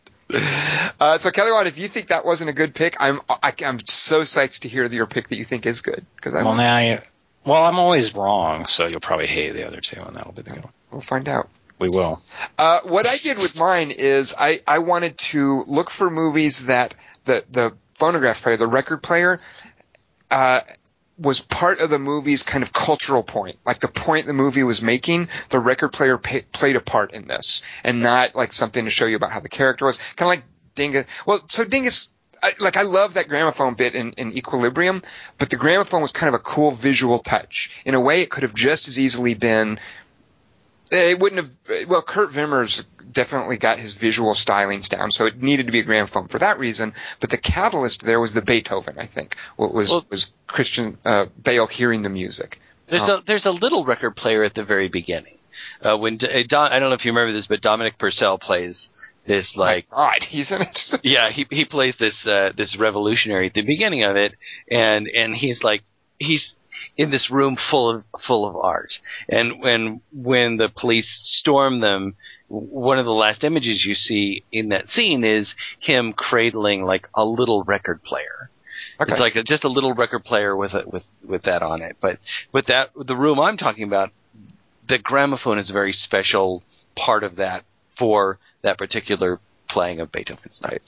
Uh, so Kelly Wand, if you think that wasn't a good pick, I'm I, I'm so psyched to hear your pick that you think is good because I Well, now you, well, I'm always wrong, so you'll probably hate the other two, and that'll be the good one. We'll find out. We will. Uh, what I did with mine is I, I wanted to look for movies that the the phonograph player, the record player, uh, was part of the movie's kind of cultural point, like the point the movie was making. The record player pa played a part in this, and not like something to show you about how the character was. Kind of like Dingus. Well, so Dingus. I, like I love that gramophone bit in, in Equilibrium, but the gramophone was kind of a cool visual touch. In a way, it could have just as easily been It wouldn't have. Well, Kurt Wimmer's definitely got his visual stylings down, so it needed to be a gramophone for that reason. But the catalyst there was the Beethoven, I think. What was Well- was Christian uh, Bale hearing the music? There's Oh. a there's a little record player at the very beginning. Uh, when uh, Don, I don't know if you remember this, but Dominic Purcell plays this like God, he's in it. yeah he he plays this uh, this revolutionary at the beginning of it, and and he's like he's in this room full of full of art, and when when the police storm them, one of the last images you see in that scene is him cradling like a little record player. Okay. It's like a, just a little record player with a, with with that on it. But but that the room I'm talking about, the gramophone is a very special part of that for that particular playing of Beethoven's Ninth.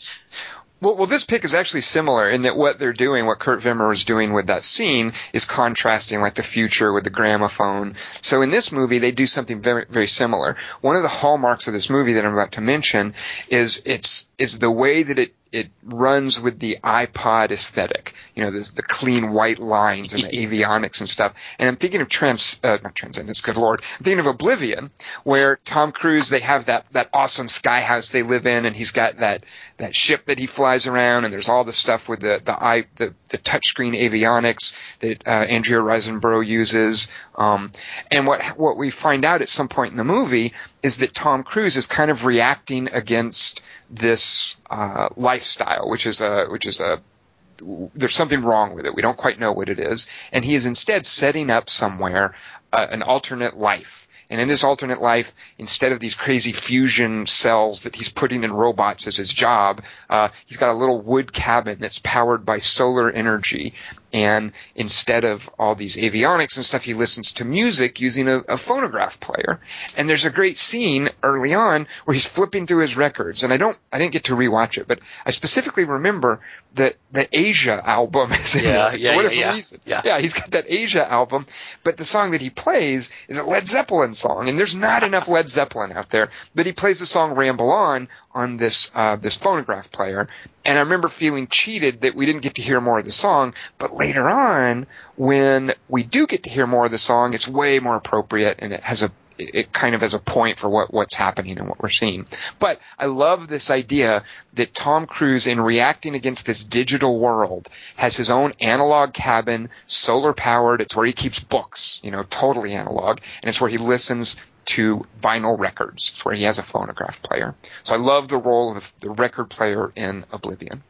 Well, well, this pick is actually similar in that what they're doing, what Kurt Wimmer is doing with that scene, is contrasting like the future with the gramophone. So in this movie, they do something very, very similar. One of the hallmarks of this movie that I'm about to mention is it's is the way that it it runs with the iPod aesthetic. You know, this, the clean white lines and the avionics and stuff. And I'm thinking of trans, uh, not Transcendence, good lord. I'm thinking of Oblivion, where Tom Cruise, they have that, that awesome sky house they live in and he's got that, that ship that he flies around and there's all the stuff with the, the i, the, the touchscreen avionics that, uh, Andrea Riseborough uses. Um, and what, what we find out at some point in the movie is that Tom Cruise is kind of reacting against this, uh, lifestyle, which is a, which is a, there's something wrong with it. We don't quite know what it is. And he is instead setting up somewhere uh, an alternate life. And in this alternate life, instead of these crazy fusion cells that he's putting in robots as his job, uh, he's got a little wood cabin that's powered by solar energy. And instead of all these avionics and stuff, he listens to music using a, a phonograph player. And there's a great scene early on where he's flipping through his records. And I don't, I didn't get to rewatch it, but I specifically remember that the Asia album is in Yeah, there yeah, for whatever yeah. reason. Yeah. yeah, he's got that Asia album, but the song that he plays is a Led Zeppelin song, and there's not enough Led Zeppelin out there. But he plays the song "Ramble On" on this uh, this phonograph player, and I remember feeling cheated that we didn't get to hear more of the song. But later on, when we do get to hear more of the song, it's way more appropriate, and it has a it kind of has a point for what, what's happening and what we're seeing. But I love this idea that Tom Cruise, in reacting against this digital world, has his own analog cabin, solar powered. It's where he keeps books, you know, totally analog, and it's where he listens to vinyl records. It's where he has a phonograph player. So I love the role of the record player in Oblivion.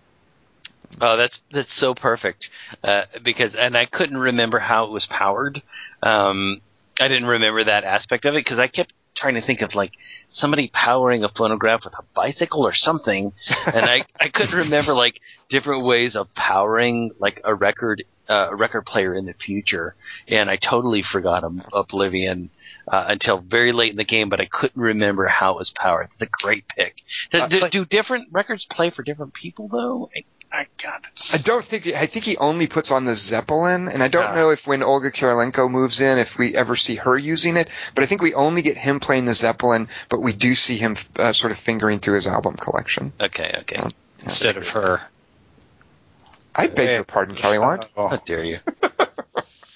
Oh, that's that's so perfect. Uh, because and I couldn't remember how it was powered. Um, I didn't remember that aspect of it because I kept trying to think of like somebody powering a phonograph with a bicycle or something, and I I couldn't remember like different ways of powering like a record uh, a record player in the future, and I totally forgot Ob- Oblivion. Uh, until very late in the game, but I couldn't remember how it was powered. It's a great pick. Do, Uh, do, like- do different records play for different people though? I, I God, I don't think I think he only puts on the Zeppelin, and I don't Ah. know if when Olga Kurylenko moves in, if we ever see her using it. But I think we only get him playing the Zeppelin, but we do see him uh, sort of fingering through his album collection. Okay, okay. Oh. instead of her. I beg Hey. your pardon, Kelly Wand. How Oh, dare you?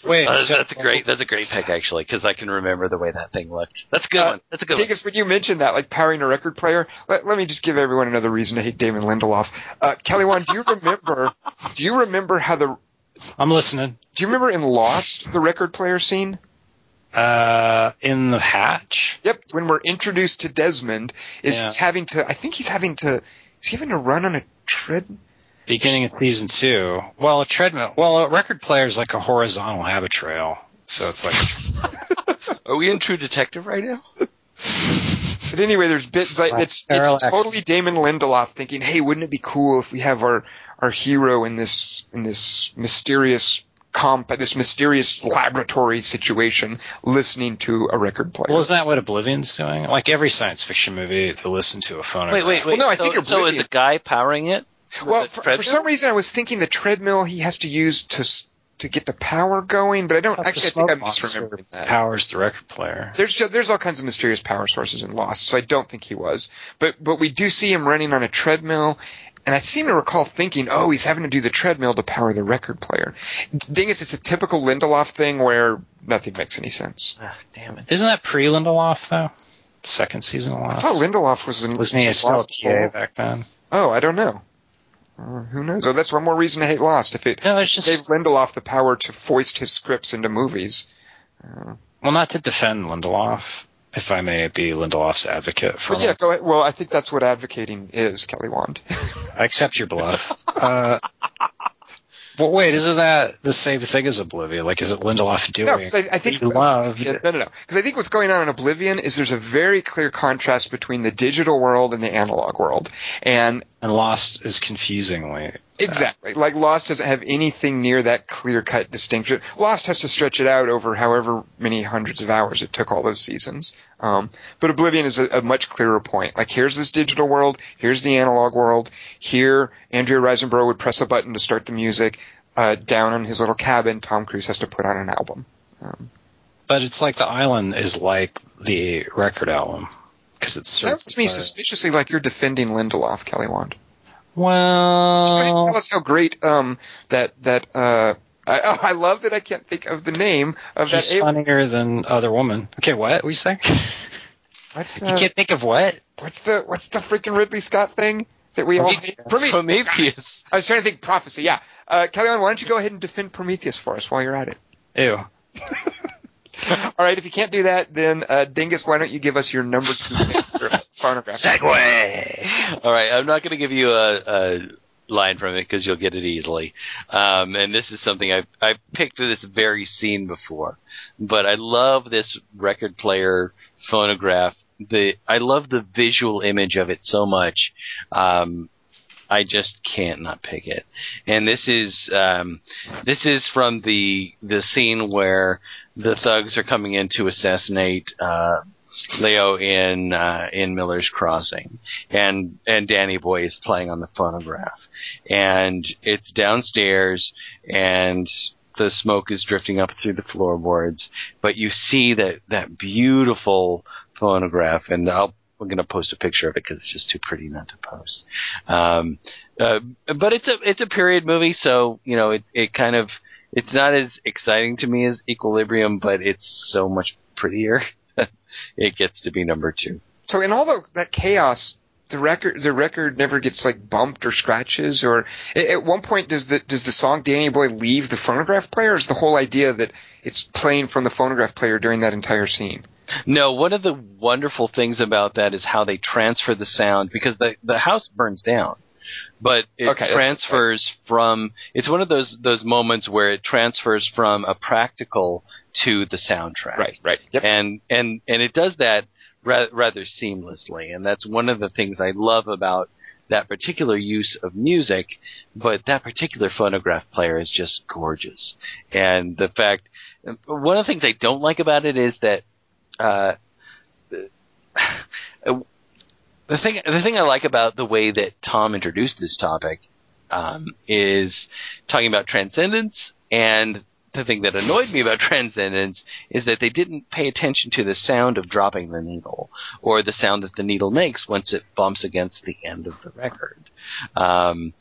wait, Uh, so- that's a great. That's a great pick actually, because I can remember the way that thing looked. That's a good Uh, one. That's a good one. Dingus, when you mentioned that, like powering a record player, let, let me just give everyone another reason to hate Damon Lindelof. Uh, Kelly Wand, do you remember? do you remember how the? I'm listening. Do you remember in Lost the record player scene? Uh, in the hatch. Yep, when we're introduced to Desmond, is Yeah. he's having to? I think he's having to. Is he having to run on a tread? Beginning of season two. Well, a treadmill. Well, a record player is like a horizontal Habitrail. So it's like, Are we in True Detective right now? But anyway, there's bits like Like it's it's totally Damon Lindelof thinking, "Hey, wouldn't it be cool if we have our our hero in this in this mysterious comp this mysterious laboratory situation listening to a record player?" well, isn't that what Oblivion's doing? Like every science fiction movie, they listen to a phonograph. Wait, wait, wait. Well, no, I so, think so is Oblivion- the guy powering it? Well, for, for some reason, I was thinking the treadmill he has to use to to get the power going, but I don't The actually. I think I'm monster misremembering that. powers the record player. There's ju- there's all kinds of mysterious power sources in Lost, so I don't think he was. But but we do see him running on a treadmill, and I seem to recall thinking, oh, he's having to do the treadmill to power the record player. The thing is, it's a typical Lindelof thing where nothing makes any sense. Ah, damn it. Isn't that pre Lindelof though? Second season of I Lost. thought Lindelof was in. Wasn't he still a Lost back then? Oh, I don't know. Uh, who knows? Oh, that's one more reason to hate Lost. If it No, there's gave Lindelof the power to foist his scripts into movies. well, not to defend Lindelof, if I may be Lindelof's advocate for yeah, go ahead. Well, I think that's what advocating is, Kelly Wand. I accept your bluff. Uh, but wait, isn't that the same thing as Oblivion? Like, is it Lindelof doing? No, I, I think loved. Yeah, no, no, no. Because I think what's going on in Oblivion is there's a very clear contrast between the digital world and the analog world, and And Lost is confusingly. Exactly. Like Lost doesn't have anything near that clear cut distinction. Lost has to stretch it out over however many hundreds of hours it took all those seasons. Um, but Oblivion is a, a much clearer point. Like here's this digital world, here's the analog world. Here, Andrea Riseborough would press a button to start the music. Uh, down in his little cabin, Tom Cruise has to put on an album. Um, But it's like the island is like the record album because it's sounds to me suspiciously like you're defending Lindelof, Kelly Wand. Well, tell us how great um, that that uh, I, oh, I love that I can't think of the name of he's that. alien. funnier than other woman. Okay, what we say? What's you uh, can't think of what? what's the what's the freaking Ridley Scott thing that we all hate? Prometheus. Prometheus. Prometheus. I was trying to think prophecy. Yeah, uh, Kelly, why don't you go ahead and defend Prometheus for us while you're at it? Ew. All right, if you can't do that, then uh, Dingus, why don't you give us your number two phonograph? segue. All right, I'm not going to give you a, a line from it because you'll get it easily. Um, and this is something I've I've picked this very scene before, but I love this record player phonograph. The I love the visual image of it so much. Um, I just can't not pick it. And this is um, this is from the the scene where the thugs are coming in to assassinate uh, Leo in uh, in Miller's Crossing, and and Danny Boy is playing on the phonograph, and it's downstairs, and the smoke is drifting up through the floorboards, but you see that that beautiful phonograph, and I'll. I'm going to post a picture of it because it's just too pretty not to post. Um, uh, but it's a it's a period movie, so you know it it kind of it's not as exciting to me as Equilibrium, but it's so much prettier. it gets to be number two. So in all the, that chaos, the record the record never gets like bumped or scratches or at, one point does the does the song Danny Boy leave the phonograph player? Or is the whole idea that it's playing from the phonograph player during that entire scene? No, one of the wonderful things about that is how they transfer the sound because the the house burns down. But it Okay, transfers from it's one of those those moments where it transfers from a practical to the soundtrack. right. Yep. and and and it does that ra- rather seamlessly, and that's one of the things I love about that particular use of music. But that particular phonograph player is just gorgeous, and the fact one of the things I don't like about it is that. Uh, the thing, the thing I like about the way that Tom introduced this topic um, is talking about transcendence and the thing that annoyed me about Transcendence is that they didn't pay attention to the sound of dropping the needle or the sound that the needle makes once it bumps against the end of the record. Um,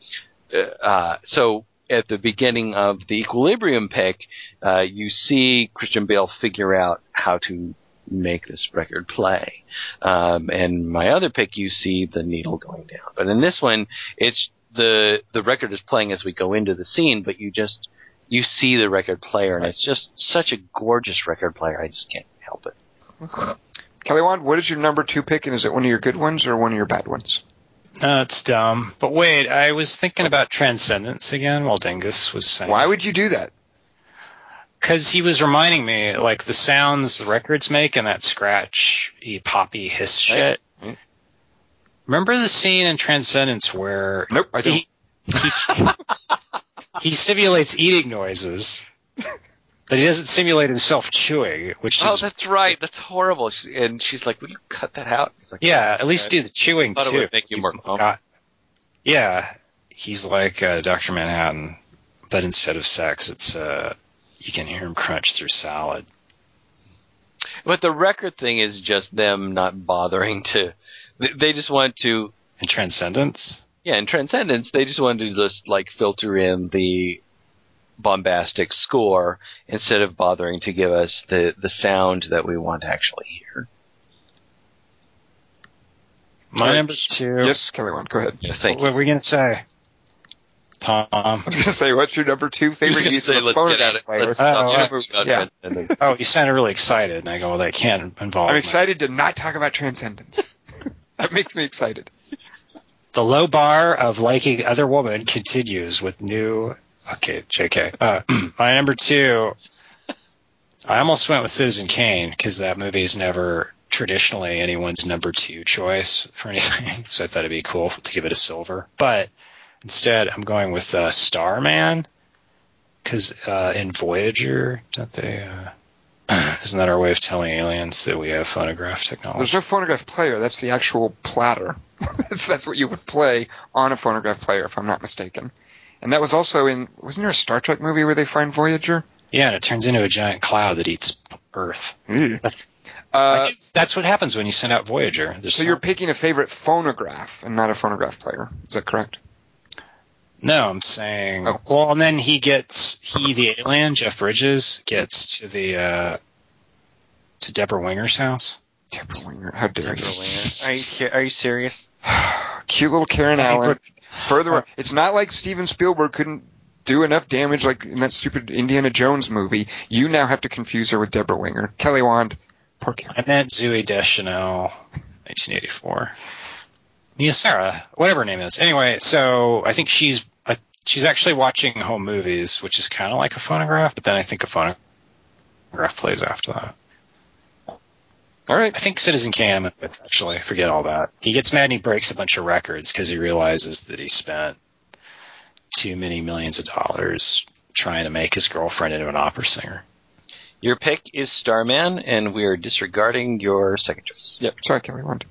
uh, so at the beginning of the Equilibrium pick, uh, you see Christian Bale figure out how to make this record play. Um, and my other pick, you see the needle going down. But in this one, it's the the record is playing as we go into the scene, but you just you see the record player, and it's just such a gorgeous record player. I just can't help it. Kelly Wand, what is your number two pick, and is it one of your good ones or one of your bad ones? No, it's dumb. But wait, I was thinking about Transcendence again while Dingus was saying. Why would you do that? Because he was reminding me, like, the sounds the records make and that scratch poppy hiss shit. Right. Remember the scene in Transcendence where Nope, I he, he, he simulates eating noises, but he doesn't simulate himself chewing, which Oh, that's right. That's horrible. And she's like, "Will you cut that out?" He's like, Yeah, at least do the chewing Thought it too. would make you more. Got- yeah, he's like uh, Doctor Manhattan, but instead of sex, it's uh, you can hear him crunch through salad. But the record thing is just them not bothering to. they- They just want to. And Transcendence. Yeah, in Transcendence, they just wanted to just like filter in the bombastic score instead of bothering to give us the the sound that we want to actually hear. My number two. Yes, Kelly Wand. Go ahead. Yeah, thank what you. were we gonna say? Tom. I was going to say, what's your number two favorite gonna use say, of a let's phone get at it. player? Oh, yeah. talking about Yeah. Transcendence. Oh, you sounded really excited, and I go, well, that can't involve I'm my- excited to not talk about Transcendence. that makes me excited. The low bar of liking other woman continues with new. Okay, JK. Uh, my number two. I almost went with Citizen Kane because that movie is never traditionally anyone's number two choice for anything, so I thought it'd be cool to give it a silver. But instead, I'm going with uh, Starman because uh, in Voyager, don't they? Uh, isn't that our way of telling aliens that we have phonograph technology? There's no phonograph player. That's the actual platter. that's, that's what you would play on a phonograph player, if I'm not mistaken. And that was also in. Wasn't there a Star Trek movie where they find Voyager? Yeah, and it turns into a giant cloud that eats Earth. Uh, Like, that's what happens when you send out Voyager. There's so some- you're picking a favorite phonograph and not a phonograph player. Is that correct? no, I'm saying. Oh. Well, and then he gets he the alien Jeff Bridges gets to the uh, to Deborah Winger's house. Deborah Winger. How dare you? Are you are you serious? Cute little Karen Allen. we're- Further, it's not like Steven Spielberg couldn't do enough damage like in that stupid Indiana Jones movie. You now have to confuse her with Deborah Winger. Kelly Wand. Poor Karen. I meant Zooey Deschanel, 1984. Mia Sara, whatever her name is. Anyway, so I think she's uh, she's actually watching home movies, which is kind of like a phonograph, but then I think a phonograph plays after that. All right. I think Citizen Kane I'm with actually. Forget all that. He gets mad and he breaks a bunch of records because he realizes that he spent too many millions of dollars trying to make his girlfriend into an opera singer. Your pick is Starman, and we are disregarding your second choice. Yep. Sorry, Kelly Wand.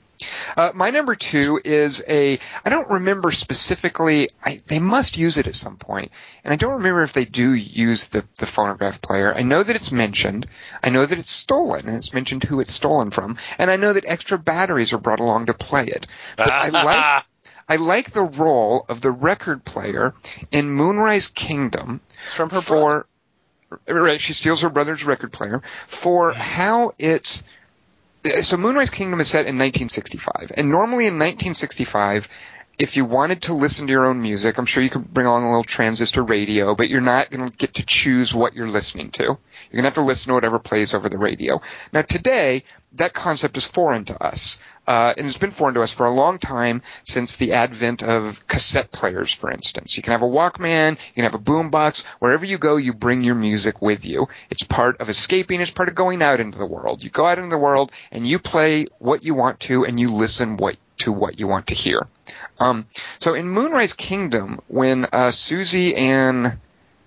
Uh, my number two is a. I don't remember specifically. I, they must use it at some point, and I don't remember if they do use the the phonograph player. I know that it's mentioned. I know that it's stolen, and it's mentioned who it's stolen from, and I know that extra batteries are brought along to play it. But I like I like the role of the record player in Moonrise Kingdom from her for right she steals her brother's record player for how it so Moonrise Kingdom is set in 1965 and normally in 1965 if you wanted to listen to your own music, I'm sure you could bring along a little transistor radio, but you're not going to get to choose what you're listening to. You're going to have to listen to whatever plays over the radio. Now today, that concept is foreign to us. Uh, and it's been foreign to us for a long time since the advent of cassette players, for instance. You can have a Walkman, you can have a boombox. Wherever you go, you bring your music with you. It's part of escaping. It's part of going out into the world. You go out into the world and you play what you want to and you listen what, to what you want to hear. Um, so in Moonrise Kingdom, when uh, Susie and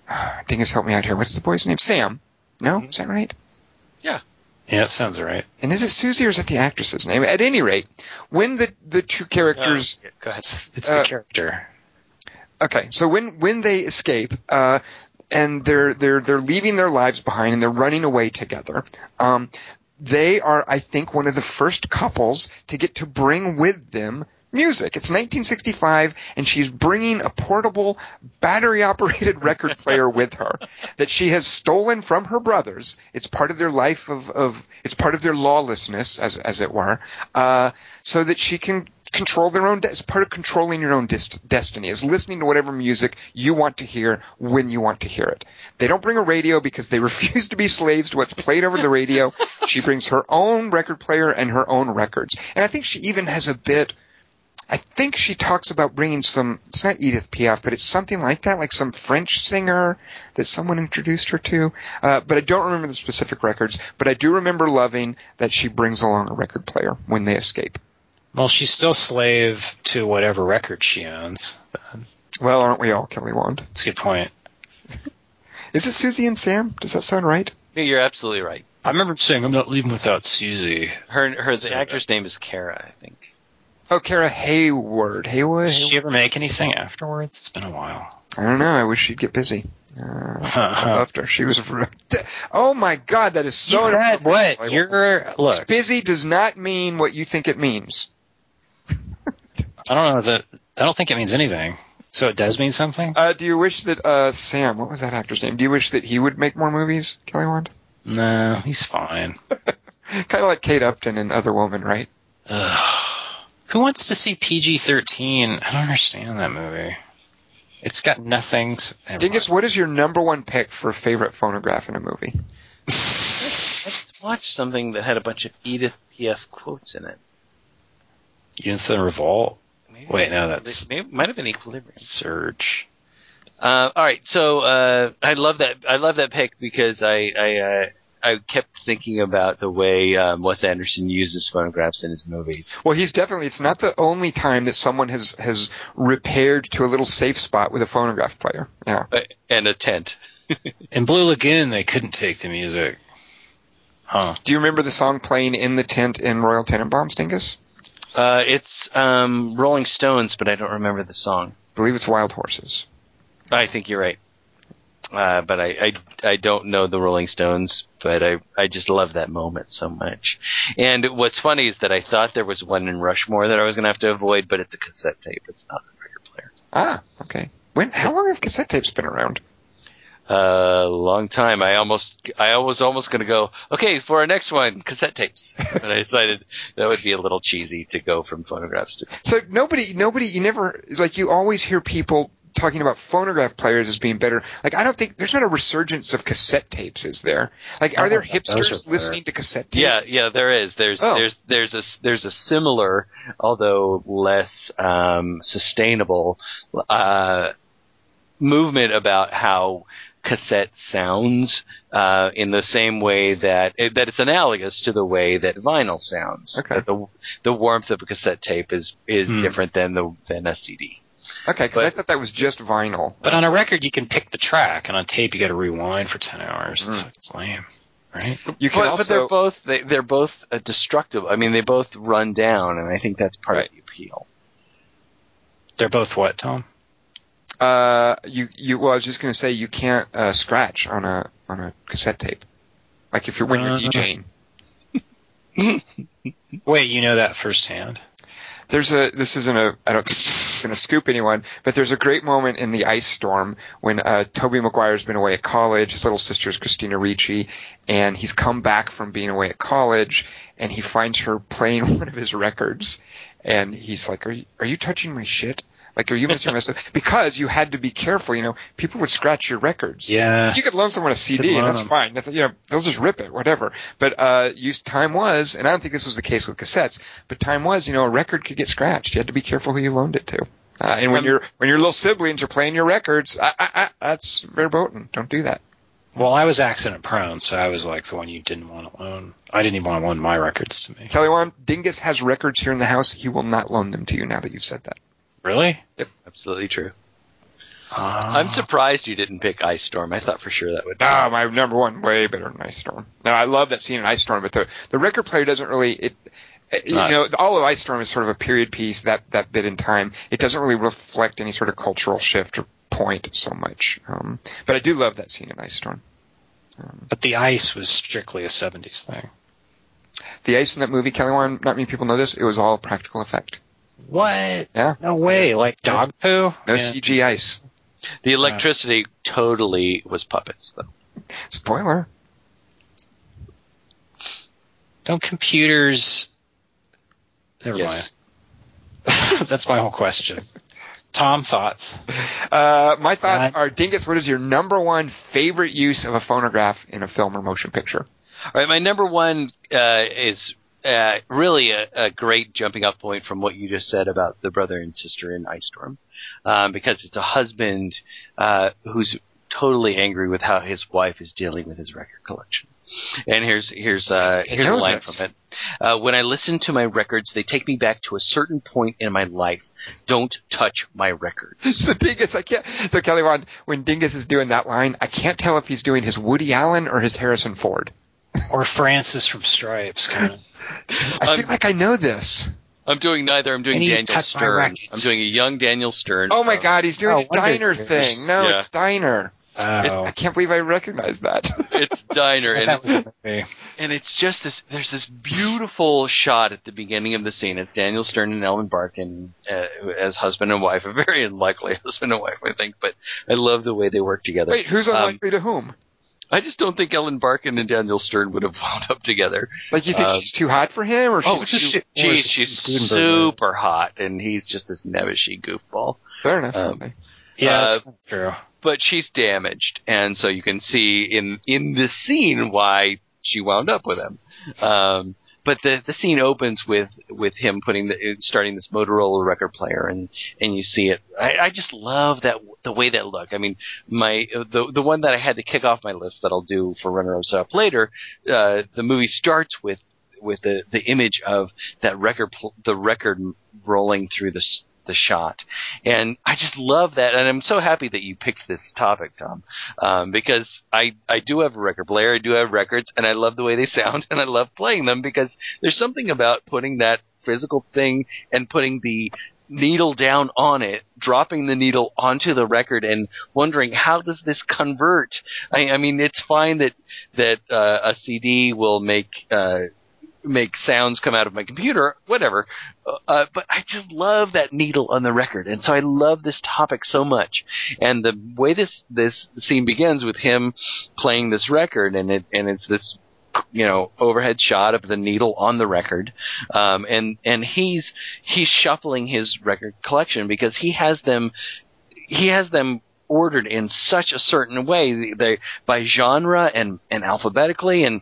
Dingus, help me out here. What's the boy's name? Sam. No, is that right? Yeah, it sounds right. And is it Susie or is it the actress's name? At any rate, when the the two characters Go ahead. It's, it's Uh, the character. Okay, so when when they escape, uh, and they're they're they're leaving their lives behind and they're running away together, um, they are, I think, one of the first couples to get to bring with them music. It's 1965, and she's bringing a portable, battery-operated record player with her that she has stolen from her brothers. It's part of their life of, of it's part of their lawlessness, as as it were, uh, so that she can control their own. De- it's part of controlling your own dis- destiny. Is listening to whatever music you want to hear when you want to hear it. They don't bring a radio because they refuse to be slaves to what's played over the radio. she brings her own record player and her own records, and I think she even has a bit. I think she talks about bringing some. It's not Edith Piaf, but it's something like that, like some French singer that someone introduced her to. Uh, but I don't remember the specific records. But I do remember loving that she brings along a record player when they escape. Well, she's still slave to whatever record she owns. Well, aren't we all, Kelly Wand? That's a good point. Is it Susie and Sam? Does that sound right? Yeah, You're absolutely right. I remember saying I'm not leaving without Susie. Her her the So- actress name is Kara, I think. Oh, Kara Hayward. Hayward. Did she ever make anything afterwards? It's been a while. I don't know. I wish she'd get busy. Uh, I loved her. She was. Oh my God, that is so. you inappropriate. what? You're look. busy does not mean what you think it means. I don't know that I don't think it means anything. So it does mean something? Uh, do you wish that uh, Sam, what was that actor's name? Do you wish that he would make more movies, Kelly Wand? No, he's fine. kind of like Kate Upton in Other Woman, right? Ugh. Who wants to see PG 13? I don't understand that movie. It's got nothing. s- Dingus, what is your number one pick for favorite phonograph in a movie? Let's watch something that had a bunch of Edith Piaf quotes in it. Youth and Revolt? Maybe, Wait, no, that's- maybe, might have been Equilibrium. Surge. Uh, all right, so uh, I love that. I love that pick because I I, uh, I kept thinking about the way um, Wes Anderson uses phonographs in his movies. Well, he's definitely, it's not the only time that someone has, has repaired to a little safe spot with a phonograph player. Yeah. Uh, and a tent. In Blue Lagoon, they couldn't take the music. Huh. Do you remember the song playing in the tent in Royal Tenenbaums, Dingus? Uh, it's um, Rolling Stones, but I don't remember the song. I believe it's Wild Horses. I think you're right. Uh, but I, I, I don't know the Rolling Stones, but I, I just love that moment so much. And what's funny is that I thought there was one in Rushmore that I was going to have to avoid, but it's a cassette tape. It's not a record player. Ah, okay. When, how long have cassette tapes been around? A long time. I almost, I was almost going to go, okay, for our next one, cassette tapes. but I decided that would be a little cheesy to go from phonographs to. So nobody, nobody, you never, like you always hear people talking about phonograph players as being better. Like I don't think, there's not a resurgence of cassette tapes, is there? Like are Oh, there those are hipsters listening to cassette tapes? Yeah, yeah, there is. There's Oh. there's there's a there's a similar, although less um, sustainable, uh, movement about how cassette sounds uh, in the same way that that it's analogous to the way that vinyl sounds. Okay. That the the warmth of a cassette tape is is Hmm. different than the than a CD. Okay, because I thought that was just vinyl. But on a record, you can pick the track, and on tape, you got to rewind for 10 hours. It's, it's lame, right? You can But, also, but they're both they, they're both uh, destructive. I mean, they both run down, and I think that's part Right. of the appeal. They're both what, Tom? uh, you, you, well, I was just going to say you can't, uh, scratch on a, on a cassette tape. Like if you're, when you're Uh. DJing. Wait, you know that firsthand? There's a, this isn't a, I don't going to scoop anyone, but there's a great moment in the ice storm when, uh, Tobey Maguire's been away at college, his little sister's Christina Ricci, and he's come back from being away at college, and he finds her playing one of his records, and he's like, are you, are you touching my shit? Like, are you my? Because you had to be careful, you know, people would scratch your records. Yeah. You could loan someone a CD, and that's them. fine. Nothing, you know, they'll just rip it, whatever. But uh, use time was, and I don't think this was the case with cassettes, but time was, you know, a record could get scratched. You had to be careful who you loaned it to. Uh, and when Um, your when your little siblings are playing your records, I, I, I, that's verboten. Don't do that. Well, I was accident prone, so I was like the one you didn't want to loan. I didn't even want to loan my records to me. Kelly Wand, Dingus has records here in the house. He will not loan them to you now that you've said that. Really? Yep, absolutely true. Uh, I'm surprised you didn't pick Ice Storm. I thought for sure that would. Ah, my number one, way better than Ice Storm. No, I love that scene in Ice Storm, but the the record player doesn't really it. it- You Not- know, all of Ice Storm is sort of a period piece. That that bit in time, it doesn't really reflect any sort of cultural shift or point so much. Um, but I do love that scene in Ice Storm. Um, But the ice was strictly a 70s thing. the ice in that movie, Kelly Wand, not many people know this. It was all practical effect. What? Yeah, No way. Like dog poo? no Yeah. CG ice. The electricity totally was puppets, though. Spoiler. Don't computers. Never Yes. mind. That's my whole question. Tom, thoughts? Uh, my thoughts Uh, are, Dingus, what is your number one favorite use of a phonograph in a film or motion picture? All right, my number one uh, is uh, really a, a great jumping off point from what you just said about the brother and sister in Ice Storm, um, because it's a husband uh, who's totally angry with how his wife is dealing with his record collection. And here's here's uh, here's a line from it. Uh, when I listen to my records, they take me back to a certain point in my life. Don't touch my records. so Dingus, I can't. So Kelly when Dingus is doing that line, I can't tell if he's doing his Woody Allen or his Harrison Ford. Or Francis from Stripes, kind of. I Um, feel like I know this. I'm doing neither. I'm doing And Daniel Stern. I'm doing a young Daniel Stern. Oh my God, he's doing Oh, a diner Wonder Years. thing. No, Yeah. it's diner. Oh, I can't believe I recognize that. It's Diner, and that it's, was a movie. and it's just this. There's this beautiful shot at the beginning of the scene. It's Daniel Stern and Ellen Barkin uh, as husband and wife, a very unlikely husband and wife, I think. But I love the way they work together. Wait, who's Um, unlikely to whom? I just don't think Ellen Barkin and Daniel Stern would have wound up together. Like you think um, she's too hot for him, or she's Oh, she, she- she- or she's Guttenberg. super hot, and he's just this nevishy goofball. fair enough? um, okay. Yeah, Uh, that's true. But she's damaged, and so you can see in in this scene why she wound up with him. Um, but the the scene opens with with him putting the starting this Motorola record player, and and you see it. I, I just love that the way that look. I mean, my the the one that I had to kick off my list that I'll do for runners up later. Uh, the movie starts with with the the image of that record the record rolling through the the shot and I just love that and I'm so happy that you picked this topic Tom um, because I I do have a record player I do have records and I love the way they sound and I love playing them because there's something about putting that physical thing and putting the needle down on it, dropping the needle onto the record, and wondering how does this convert? I, I mean, it's fine that that uh, a CD will make uh, make sounds come out of my computer, whatever. Uh, but I just love that needle on the record, and so I love this topic so much. And the way this this scene begins with him playing this record, and it and it's this you know overhead shot of the needle on the record um and and he's he's shuffling his record collection because he has them he has them ordered in such a certain way they by genre and and alphabetically and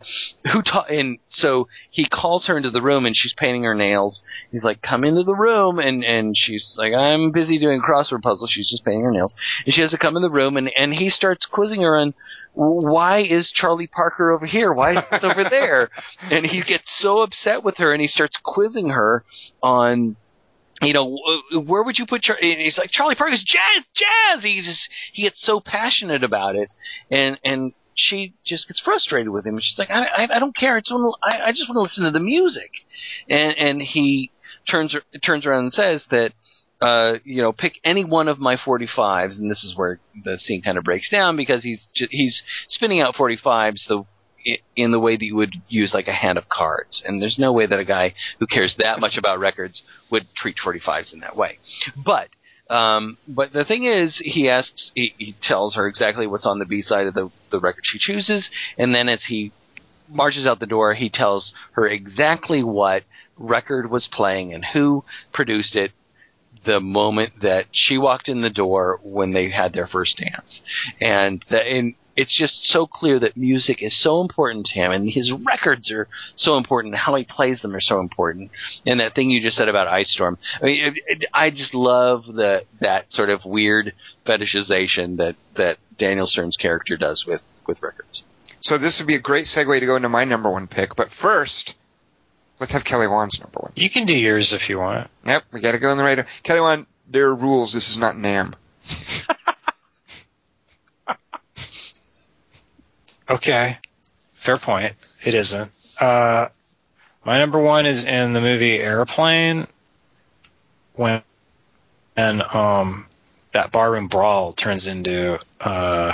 who ta- and so he calls her into the room and she's painting her nails he's like come into the room and and she's like i'm busy doing crossword puzzle she's just painting her nails and she has to come in the room and and he starts quizzing her on why is Charlie Parker over here? Why is this over there? And he gets so upset with her and he starts quizzing her on you know, where would you put Char-? And he's like, Charlie Parker's jazz, jazz. He just he gets so passionate about it, and and she just gets frustrated with him. She's like, I I, I don't care. It's just I, I just want to listen to the music, and and he turns turns around and says that. Uh, you know, pick any one of my 45s, and this is where the scene kind of breaks down because he's he's spinning out 45s the in the way that you would use like a hand of cards. And there's no way that a guy who cares that much about records would treat 45s in that way. But um, but the thing is, he asks, he, he tells her exactly what's on the B side of the the record she chooses, and then as he marches out the door, he tells her exactly what record was playing and who produced it the moment that she walked in the door when they had their first dance. And the, and it's just so clear that music is so important to him and his records are so important and how he plays them are so important. And that thing you just said about Ice Storm, I mean, it, it, I just love the, that sort of weird fetishization that, that Daniel Stern's character does with, with records. So this would be a great segue to go into my number one pick. But first, let's have Kelly Wand's number one. You can do yours if you want. Yep, we got to go in the right. Kelly Wan, there are rules. This is not Nam. Okay. Fair point. It isn't. Uh, my number one is in the movie Airplane when and um that barroom brawl turns into uh,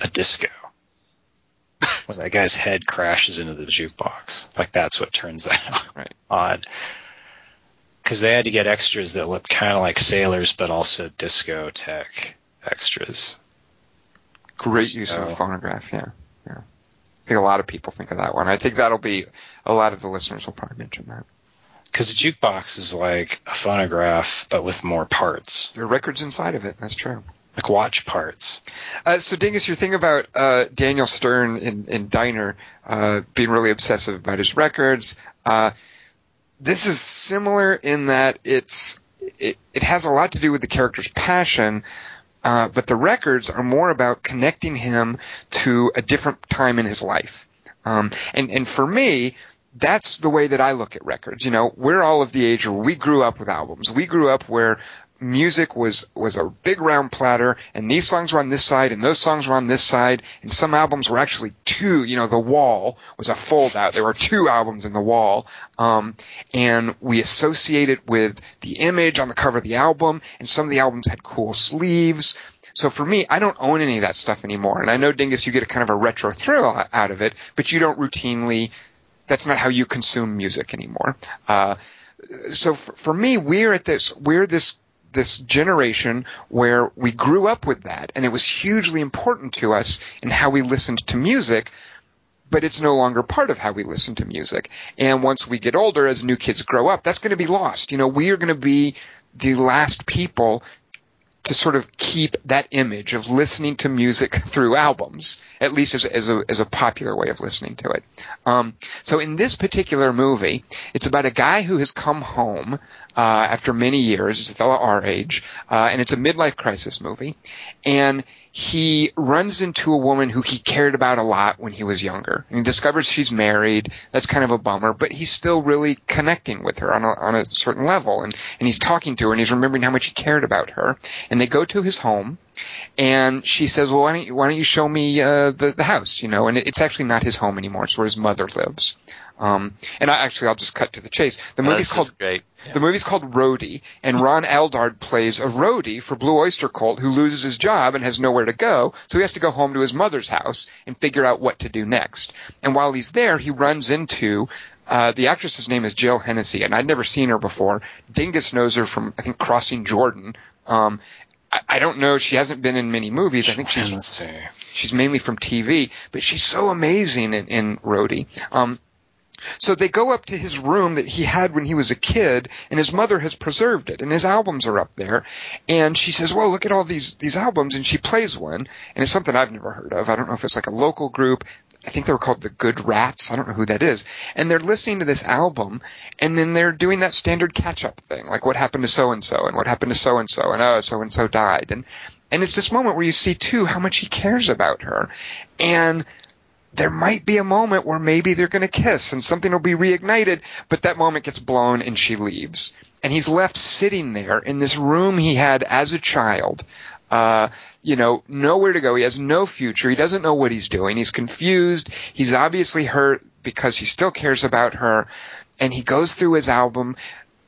a disco. when that guy's head crashes into the jukebox. Like that's what turns that Right. on. Because they had to get extras that looked kind of like sailors, but also disco tech extras. Great use of a phonograph. Yeah, yeah. I think a lot of people think of that one. I think that'll be a lot of the listeners will probably mention that. Because the jukebox is like a phonograph, but with more parts, There are records inside of it. That's true. like watch parts. Uh, so, Dingus, your thing about uh, Daniel Stern in, in Diner uh, being really obsessive about his records, uh, this is similar in that it's it, it has a lot to do with the character's passion, uh, but the records are more about connecting him to a different time in his life. Um, and and for me, that's the way that I look at records. You know, we're all of the age where we grew up with albums. We grew up where music was was a big round platter and these songs were on this side and those songs were on this side and some albums were actually two you know the wall was a fold out there were two albums in the wall um, and we associated it with the image on the cover of the album and some of the albums had cool sleeves So for me, I don't own any of that stuff anymore. And I know Dingus, you get a kind of a retro thrill out of it, but you don't routinely. That's not how you consume music anymore. Uh, so for, for me, we're at this. We're this this generation where we grew up with that and it was hugely important to us in how we listened to music but it's no longer part of how we listen to music. And once we get older, as new kids grow up, that's going to be lost. You know, we are going to be the last people to sort of keep that image of listening to music through albums, at least as, as, a, as a popular way of listening to it. Um, so in this particular movie, it's about a guy who has come home after many years, it's a fellow our age, uh, and it's a midlife crisis movie, and he runs into a woman who he cared about a lot when he was younger. And he discovers she's married. That's kind of a bummer, but he's still really connecting with her on a, on a certain level. And, and he's talking to her and he's remembering how much he cared about her. And they go to his home and she says, well, why don't you, why don't you show me, uh, the, the house, you know? And it's actually not his home anymore. It's where his mother lives. Um, and I actually, I'll just cut to the chase. The movie's That's called great. the movie's called Roadie, and Ron Eldard plays a roadie for Blue Oyster Cult who loses his job and has nowhere to go, so he has to go home to his mother's house and figure out what to do next. And while he's there, he runs into uh, the actress's name is Jill Hennessy, and I'd never seen her before. Dingus knows her from I think Crossing Jordan. Um, I, I don't know. She hasn't been in many movies. I think she's Let's she's mainly from TV, but she's so amazing in, in Roadie. Um, so they go up to his room that he had when he was a kid, and his mother has preserved it, and his albums are up there. And she says, "Well, look at all these these albums," and she plays one, and it's something I've never heard of. I don't know if it's like a local group. I think they were called the Good Rats. I don't know who that is. And they're listening to this album, and then they're doing that standard catch up thing, like what happened to so and so, and what happened to so and so, and oh, so and so died, and and it's this moment where you see too how much he cares about her, and there might be a moment where maybe they're going to kiss and something will be reignited, but that moment gets blown and she leaves. And he's left sitting there in this room he had as a child, uh, you know, nowhere to go. He has no future. He doesn't know what he's doing. He's confused. He's obviously hurt because he still cares about her. And he goes through his album,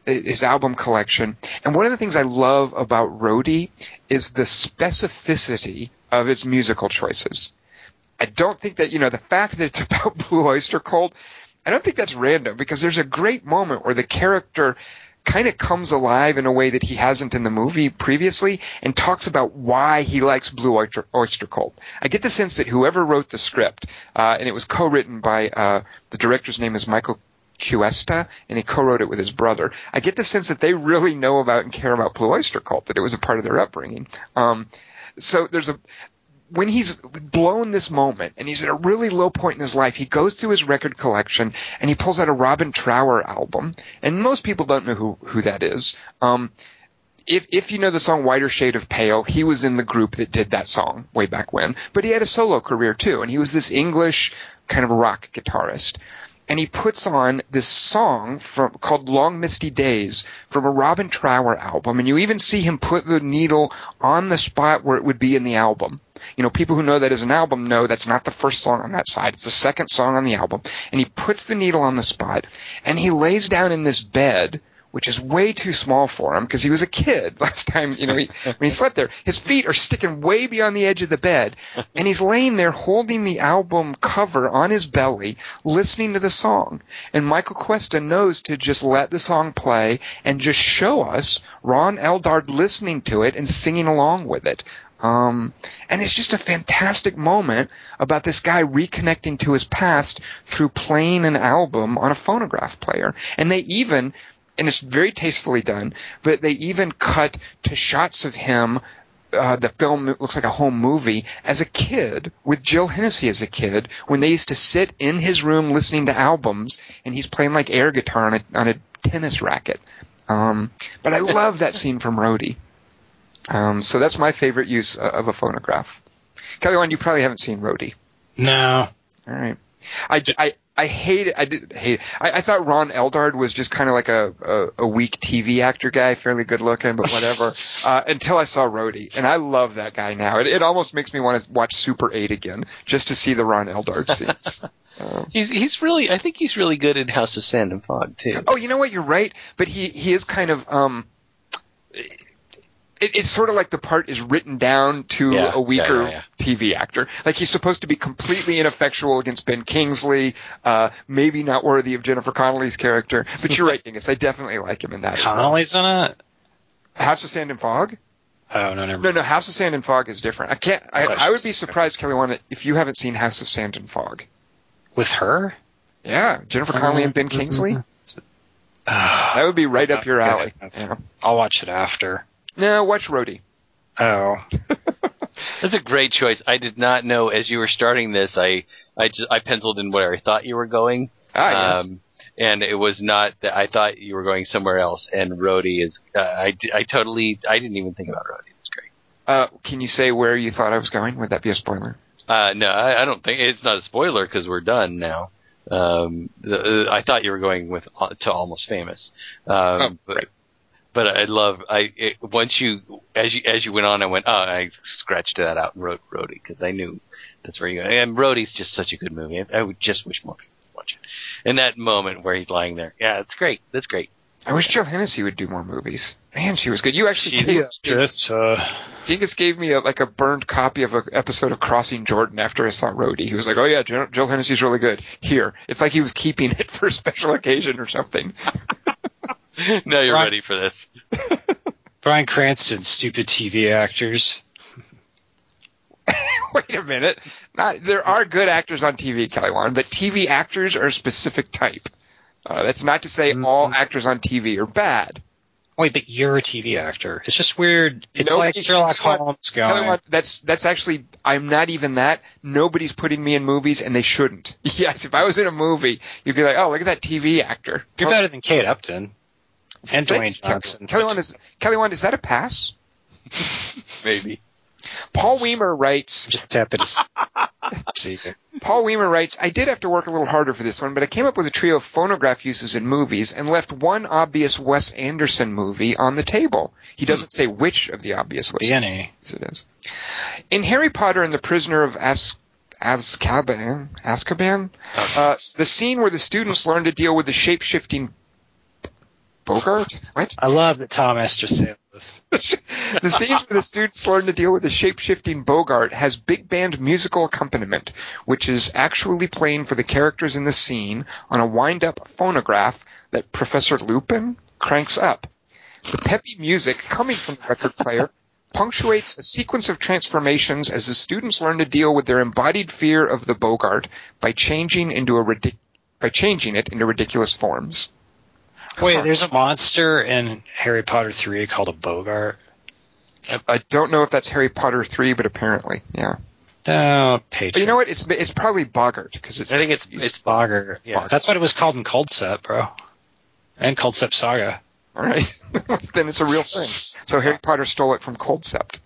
his album collection. And one of the things I love about Roadie is the specificity of its musical choices. I don't think that, you know, the fact that it's about Blue Oyster Cult, I don't think that's random because there's a great moment where the character kind of comes alive in a way that he hasn't in the movie previously and talks about why he likes Blue Oyster, Oyster Cult. I get the sense that whoever wrote the script, uh, and it was co-written by, uh, the director's name is Michael Cuesta, and he co-wrote it with his brother. I get the sense that they really know about and care about Blue Oyster Cult, that it was a part of their upbringing. Um, so there's a, when he's blown this moment and he's at a really low point in his life, he goes through his record collection and he pulls out a Robin Trower album. And most people don't know who, who that is. Um, if, if you know the song Whiter Shade of Pale, he was in the group that did that song way back when, but he had a solo career too, and he was this English kind of rock guitarist. And he puts on this song from, called Long Misty Days from a Robin Trower album, and you even see him put the needle on the spot where it would be in the album. You know, people who know that as an album know that's not the first song on that side. It's the second song on the album. And he puts the needle on the spot and he lays down in this bed, which is way too small for him because he was a kid last time, you know, he, when he slept there. His feet are sticking way beyond the edge of the bed and he's laying there holding the album cover on his belly, listening to the song. And Michael Cuesta knows to just let the song play and just show us Ron Eldard listening to it and singing along with it. Um, and it's just a fantastic moment about this guy reconnecting to his past through playing an album on a phonograph player. And they even, and it's very tastefully done, but they even cut to shots of him uh, the film looks like a home movie as a kid with Jill Hennessy as a kid when they used to sit in his room listening to albums and he's playing like air guitar on a, on a tennis racket. Um, but I love that scene from Roadie. Um, so that's my favorite use uh, of a phonograph. Kelly, one you probably haven't seen Roadie. No. All right. I, I, I hate it. I did hate it. I, I thought Ron Eldard was just kind of like a, a, a weak TV actor guy, fairly good looking, but whatever. uh, until I saw Roadie, and I love that guy now. It, it almost makes me want to watch Super 8 again, just to see the Ron Eldard scenes. Um, He's he's really I think he's really good in House of Sand and Fog too. oh, you know what? You're right, but he he is kind of um. It, it's sort of like the part is written down to Yeah, a weaker yeah, yeah, TV actor. Like he's supposed to be completely ineffectual against Ben Kingsley, uh, maybe not worthy of Jennifer Connelly's character. But you're right, Dingus. I definitely like him in that. as well. In it. House of Sand and Fog? Oh no, never. No, no. House of Sand and Fog is different. I can't. I, thought I would be surprised, Kelly, Wand, if you haven't seen House of Sand and Fog. With her? Yeah, Jennifer Connelly and Ben Kingsley. That would be right up your alley. I'll watch it after. No, watch Roadie. Oh, That's a great choice. I did not know as you were starting this. I I just I penciled in where I thought you were going. Ah, yes. Um, and it was not that I thought you were going somewhere else. And Roadie is, uh, I, I totally, I didn't even think about Roadie. It's great. Uh, can you say where you thought I was going? Would that be a spoiler? Uh, no, I, I don't think it's not a spoiler because we're done now. Um, the, uh, I thought you were going with uh, to Almost Famous. Um, Oh, but, right. but I love, I, it, once you, as you, as you went on, I went, oh, I scratched that out and wrote Roadie because I knew that's where you go. And Roadie's just such a good movie. I, I would just wish more people would watch it. And that moment where he's lying there. Yeah, it's great. That's great. I wish Jill Hennessy would do more movies. Man, she was good. You actually, she gave, just uh, Dingus gave me a, like a burned copy of an episode of Crossing Jordan after I saw Rhodey. He was like, "Oh yeah, Jill, Jill Hennessy's really good." Here, it's like he was keeping it for a special occasion or something. now you're Right. ready for this. Bryan Cranston, stupid TV actors. Wait a minute. Not there are good actors on TV, Kelly Wand, but TV actors are a specific type. Uh, that's not to say Mm-hmm. all actors on TV are bad. Wait, but you're a TV actor. It's just weird. It's Nobody- like Sherlock Kelly Wand- Holmes Kelly going. That's that's actually I'm not even that. Nobody's putting me in movies, and they shouldn't. Yes, if I was in a movie, you'd be like, "Oh, look at that TV actor." You're better than Kate Upton and Thanks, Dwayne Johnson. Kelly Wand is Kelly Wand. Is that a pass? Maybe. Paul Weimer writes. just tap it. See, Paul Weimer writes, I did have to work a little harder for this one, but I came up with a trio of phonograph uses in movies and left one obvious Wes Anderson movie on the table. He doesn't say which of the obvious Wes be any. movies it is. In Harry Potter and the Prisoner of As- Azkaban, Azkaban, uh, the scene where the students learn to deal with the shape-shifting Boggart? I love that Tom Esther said this. the scenes where the students learn to deal with the shape-shifting Boggart has big band musical accompaniment, which is actually playing for the characters in the scene on a wind-up phonograph that Professor Lupin cranks up. The peppy music coming from the record player punctuates a sequence of transformations as the students learn to deal with their embodied fear of the Boggart by changing into a ridic- by changing it into ridiculous forms. Wait, there's a monster in Harry Potter 3 called a Boggart. I don't know if that's Harry Potter 3, but apparently, yeah. Oh, Patreon. But you know what? It's it's probably Bogart because it's. I think it's it's Bogart. Yeah. That's what it was called in Cold Set, bro. And Cold Set Saga. all right. then it's a real thing. So Harry Potter stole it from Cold Sept.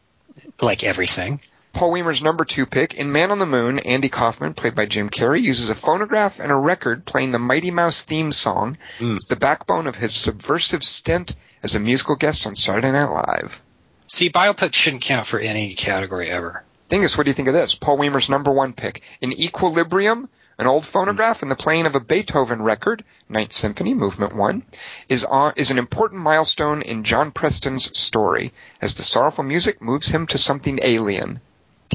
Like everything. Paul Weimer's number two pick in Man on the Moon, Andy Kaufman, played by Jim Carrey, uses a phonograph and a record playing the Mighty Mouse theme song Mm. as the backbone of his subversive stint as a musical guest on Saturday Night Live. See, biopics shouldn't count for any category ever. Dingus, what do you think of this? Paul Weimer's number one pick. In Equilibrium, an old phonograph and the playing of a Beethoven record, Ninth Symphony, Movement 1, is, on, is an important milestone in John Preston's story as the sorrowful music moves him to something alien.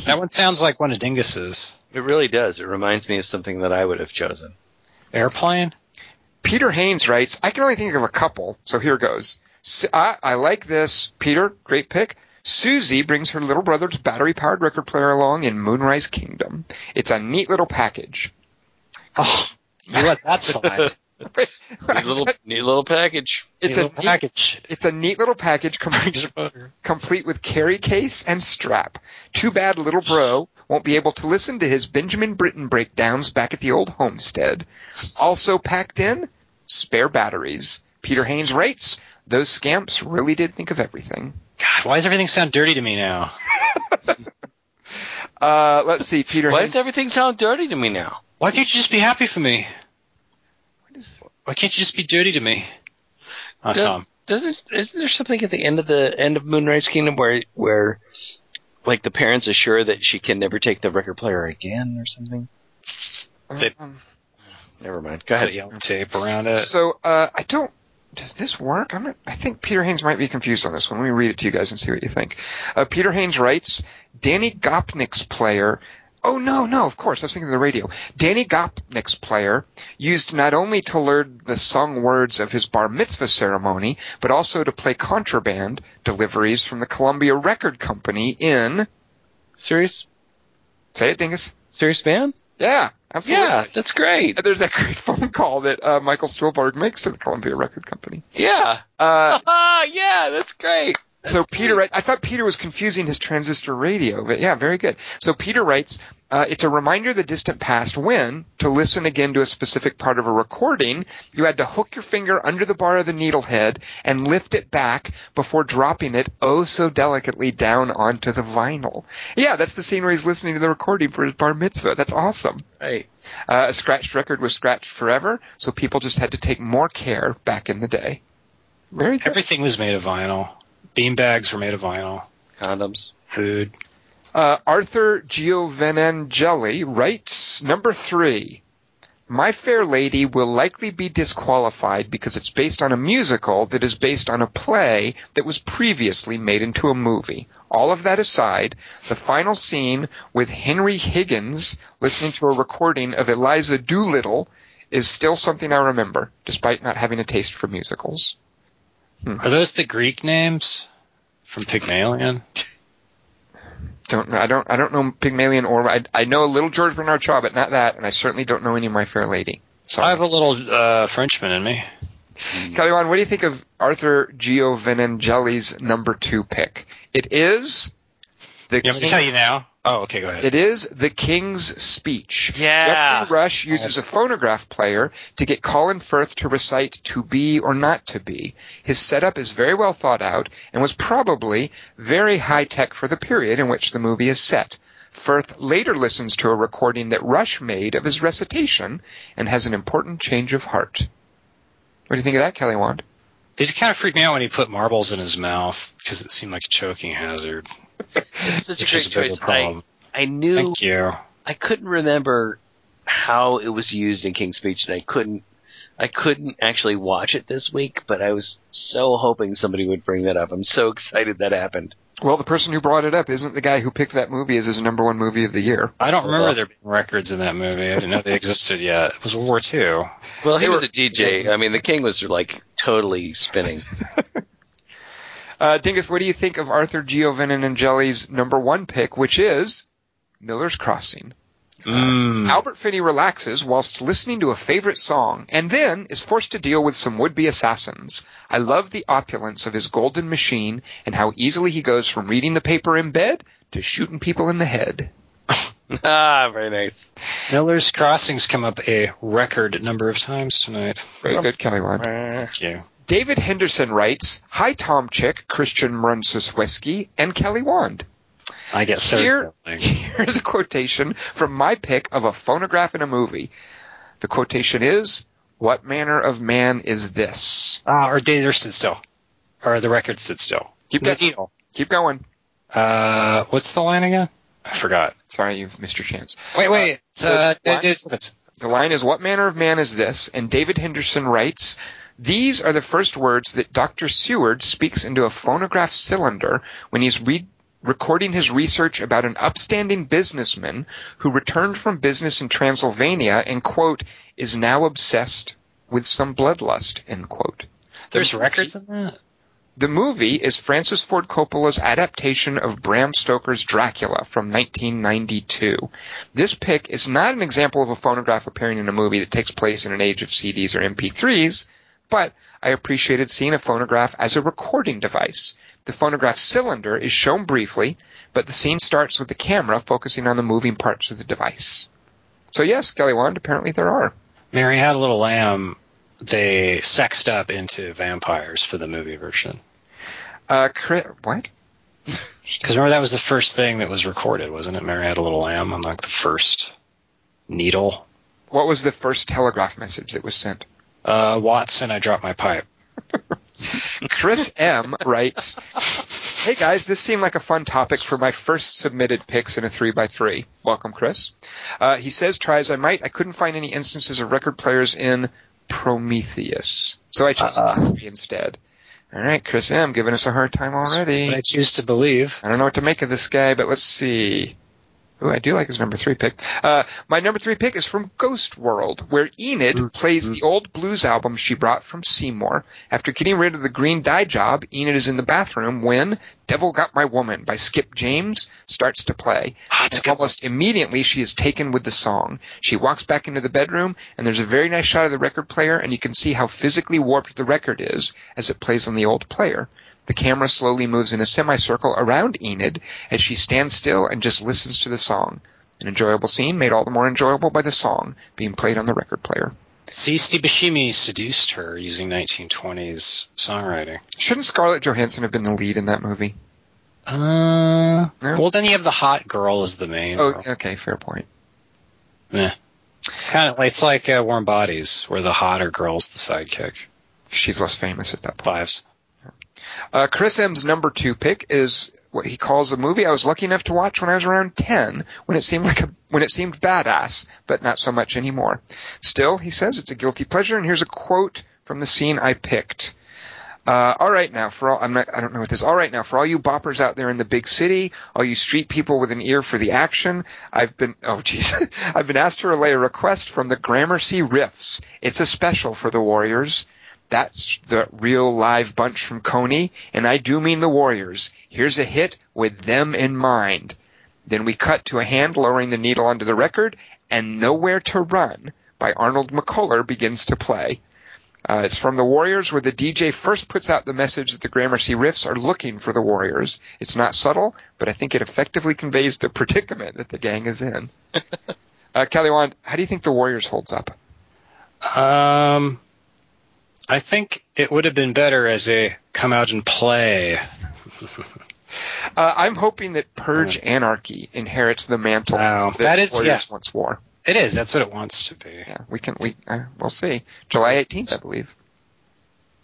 That one sounds like one of Dingus's. it really does. It reminds me of something that I would have chosen. Airplane? Peter Haynes writes, I can only think of a couple, so here goes. S- I, I like this. Peter, great pick. Suzy brings her little brother's battery powered record player along in Moonrise Kingdom. It's a neat little package. Oh, you let that slide. Neat little neat little package. it's Neat a neat, package. it's a neat little package complete, complete with carry case and strap. Too bad little bro won't be able to listen to his Benjamin Britten breakdowns back at the old homestead. Also packed in, spare batteries. Peter Haynes writes, those scamps really did think of everything. God, why does everything sound dirty to me now? Uh, let's see, Peter Why Haynes. does everything sound dirty to me now? Why can't you just be happy for me? What is- Why can't you just be dirty to me? Oh, Does- Tom. Doesn't isn't there something at the end of the end of Moonrise Kingdom where where like the parents assure that she can never take the record player again or something? They- Um, Never mind. Go Put ahead. yellow tape around it. so uh, I don't. does this work? I'm not, I think Peter Haynes might be confused on this one. Let me read it to you guys and see what you think. Uh, Peter Haynes writes, Danny Gopnik's player Oh no, no, of course, I was thinking of the radio. Danny Gopnik's player used not only to learn the sung words of his bar mitzvah ceremony, but also to play contraband deliveries from the Columbia Record Company in Serious, say it, Dingus. serious man? Yeah, absolutely. Yeah, that's great. And There's that great phone call that uh, Michael Stuhlbarg makes to the Columbia Record Company. Yeah. Uh, yeah, that's great. So Peter, writes, I thought Peter was confusing his transistor radio, but yeah, very good. So Peter writes, uh, it's a reminder of the distant past when, to listen again to a specific part of a recording, you had to hook your finger under the bar of the needle head and lift it back before dropping it oh so delicately down onto the vinyl. Yeah, that's the scene where he's listening to the recording for his bar mitzvah. That's awesome. Right. Uh, a scratched record was scratched forever, so people just had to take more care back in the day. Very good. Everything was made of vinyl. Bean bags were made of vinyl. Condoms. Food. Uh, Arthur Giovanangeli writes number three. My Fair Lady will likely be disqualified because it's based on a musical that is based on a play that was previously made into a movie. All of that aside, the final scene with Henry Higgins listening to a recording of Eliza Doolittle is still something I remember, despite not having a taste for musicals. Are those the Greek names from Pygmalion? Don't know. I don't. I don't know Pygmalion or I, I know a little George Bernard Shaw, but not that. And I certainly don't know any of My Fair Lady. So, I have a little uh, Frenchman in me. Kelly Wand, what do you think of Arthur Giovanangeli's number two pick? It is the You want me to tell you now? Oh, okay, go ahead. It is The King's Speech. Yeah. Geoffrey Rush uses a phonograph player to get Colin Firth to recite to be or not to be. His setup is very well thought out and was probably very high tech for the period in which the movie is set. Firth later listens to a recording that Rush made of his recitation and has an important change of heart. What do you think of that, Kelly Wand? It kind of freaked me out when he put marbles in his mouth because it seemed like a choking hazard, such a which is great a choice. I. I knew Thank you. I couldn't remember how it was used in King's Speech, and I couldn't I couldn't actually watch it this week. But I was so hoping somebody would bring that up. I'm so excited that happened. Well, the person who brought it up isn't the guy who picked that movie as his number one movie of the year. I don't remember there being records in that movie. I didn't know they existed yet. It was World War II. Well, he They was were- a DJ. I mean, the King was like totally spinning. Uh, Dingus, what do you think of Arthur Giovanangeli's number one pick, which is Miller's Crossing? Mm. Albert Finney relaxes whilst listening to a favorite song, and then is forced to deal with some would-be assassins. I love the opulence of his golden machine and how easily he goes from reading the paper in bed to shooting people in the head. ah, very nice. Miller's Crossings come up a record number of times tonight. Very good, Kelly Wand. Thank you. David Henderson writes, Hi Tom Chick, Christian Mrunsusweski, and Kelly Wand. I get third. Here, here's a quotation from my pick of a phonograph in a movie. The quotation is, What manner of man is this? Ah, or Dater stood still. Or the record stood still. Keep that, keep going. Uh, what's the line again? I forgot. Sorry, you've missed your chance. Wait, wait. the Uh, line- it- it's- The line is, What manner of man is this? And David Henderson writes, These are the first words that Dr. Seward speaks into a phonograph cylinder when he's re- recording his research about an upstanding businessman who returned from business in Transylvania and, quote, is now obsessed with some bloodlust, end quote. there's records of that? The movie is Francis Ford Coppola's adaptation of Bram Stoker's Dracula from 1992. This pick is not an example of a phonograph appearing in a movie that takes place in an age of CDs or MP3s, but I appreciated seeing a phonograph as a recording device. The phonograph cylinder is shown briefly, but the scene starts with the camera focusing on the moving parts of the device. So yes, Kelly Wand, apparently there are. Mary Had a Little Lamb, they sexed up into vampires for the movie version. Uh, what? Because remember that was the first thing that was recorded, wasn't it? Mary Had a Little Lamb on like the first needle. What was the first telegraph message that was sent? Uh, Watson, I dropped my pipe. Chris M writes, Hey guys, this seemed like a fun topic for my first submitted picks in a 3x3. Welcome, Chris. Uh, he says, try as I might, I couldn't find any instances of record players in Prometheus. So I chose Uh-uh. three instead. All right, Chris M. giving us a hard time already. But I choose to believe. I don't know what to make of this guy, but let's see. Ooh, I do like his number three pick. Uh, my number three pick is from Ghost World, where Enid Mm, plays the old blues album she brought from Seymour. After getting rid of the green dye job, Enid is in the bathroom when Devil Got My Woman by Skip James starts to play. Ah, And good almost immediately she is taken with the song. She walks back into the bedroom and there's a very nice shot of the record player and you can see how physically warped the record is as it plays on the old player. The camera slowly moves in a semicircle around Enid as she stands still and just listens to the song. An enjoyable scene made all the more enjoyable by the song being played on the record player. See, Steve Buscemi seduced her using 1920s songwriting. Shouldn't Scarlett Johansson have been the lead in that movie? Uh, No? well, then you have the hot girl as the main. Oh, girl. okay, fair point. Yeah, Kind of, it's like uh, Warm Bodies, where the hotter girl's the sidekick. She's less famous at that point. Fives. Uh, Chris M's number two pick is what he calls a movie I was lucky enough to watch when I was around 10, when it seemed like a, when it seemed badass, but not so much anymore. Still, he says it's a guilty pleasure, and here's a quote from the scene I picked. Uh, all right now, for all I'm not, I don't know what this. All right now, for all you boppers out there in the big city, all you street people with an ear for the action, I've been oh jeez, I've been asked to relay a request from the Gramercy Riffs. It's a special for the Warriors. That's the real live bunch from Coney, and I do mean the Warriors. Here's a hit with them in mind. Then we cut to a hand lowering the needle onto the record, and Nowhere to Run by Arnold McCuller begins to play. Uh, it's from the Warriors where the DJ first puts out the message that the Gramercy Riffs are looking for the Warriors. It's not subtle, but I think it effectively conveys the predicament that the gang is in. uh, Kelly Wand, how do you think the Warriors holds up? Um, I think it would have been better as a come out and play. Uh, I'm hoping that Purge Anarchy inherits the mantle Wow. that, That is- Warriors yeah. once wore. It is. That's what it wants to be. Yeah, we can. We uh, we'll see. July 18th, I believe.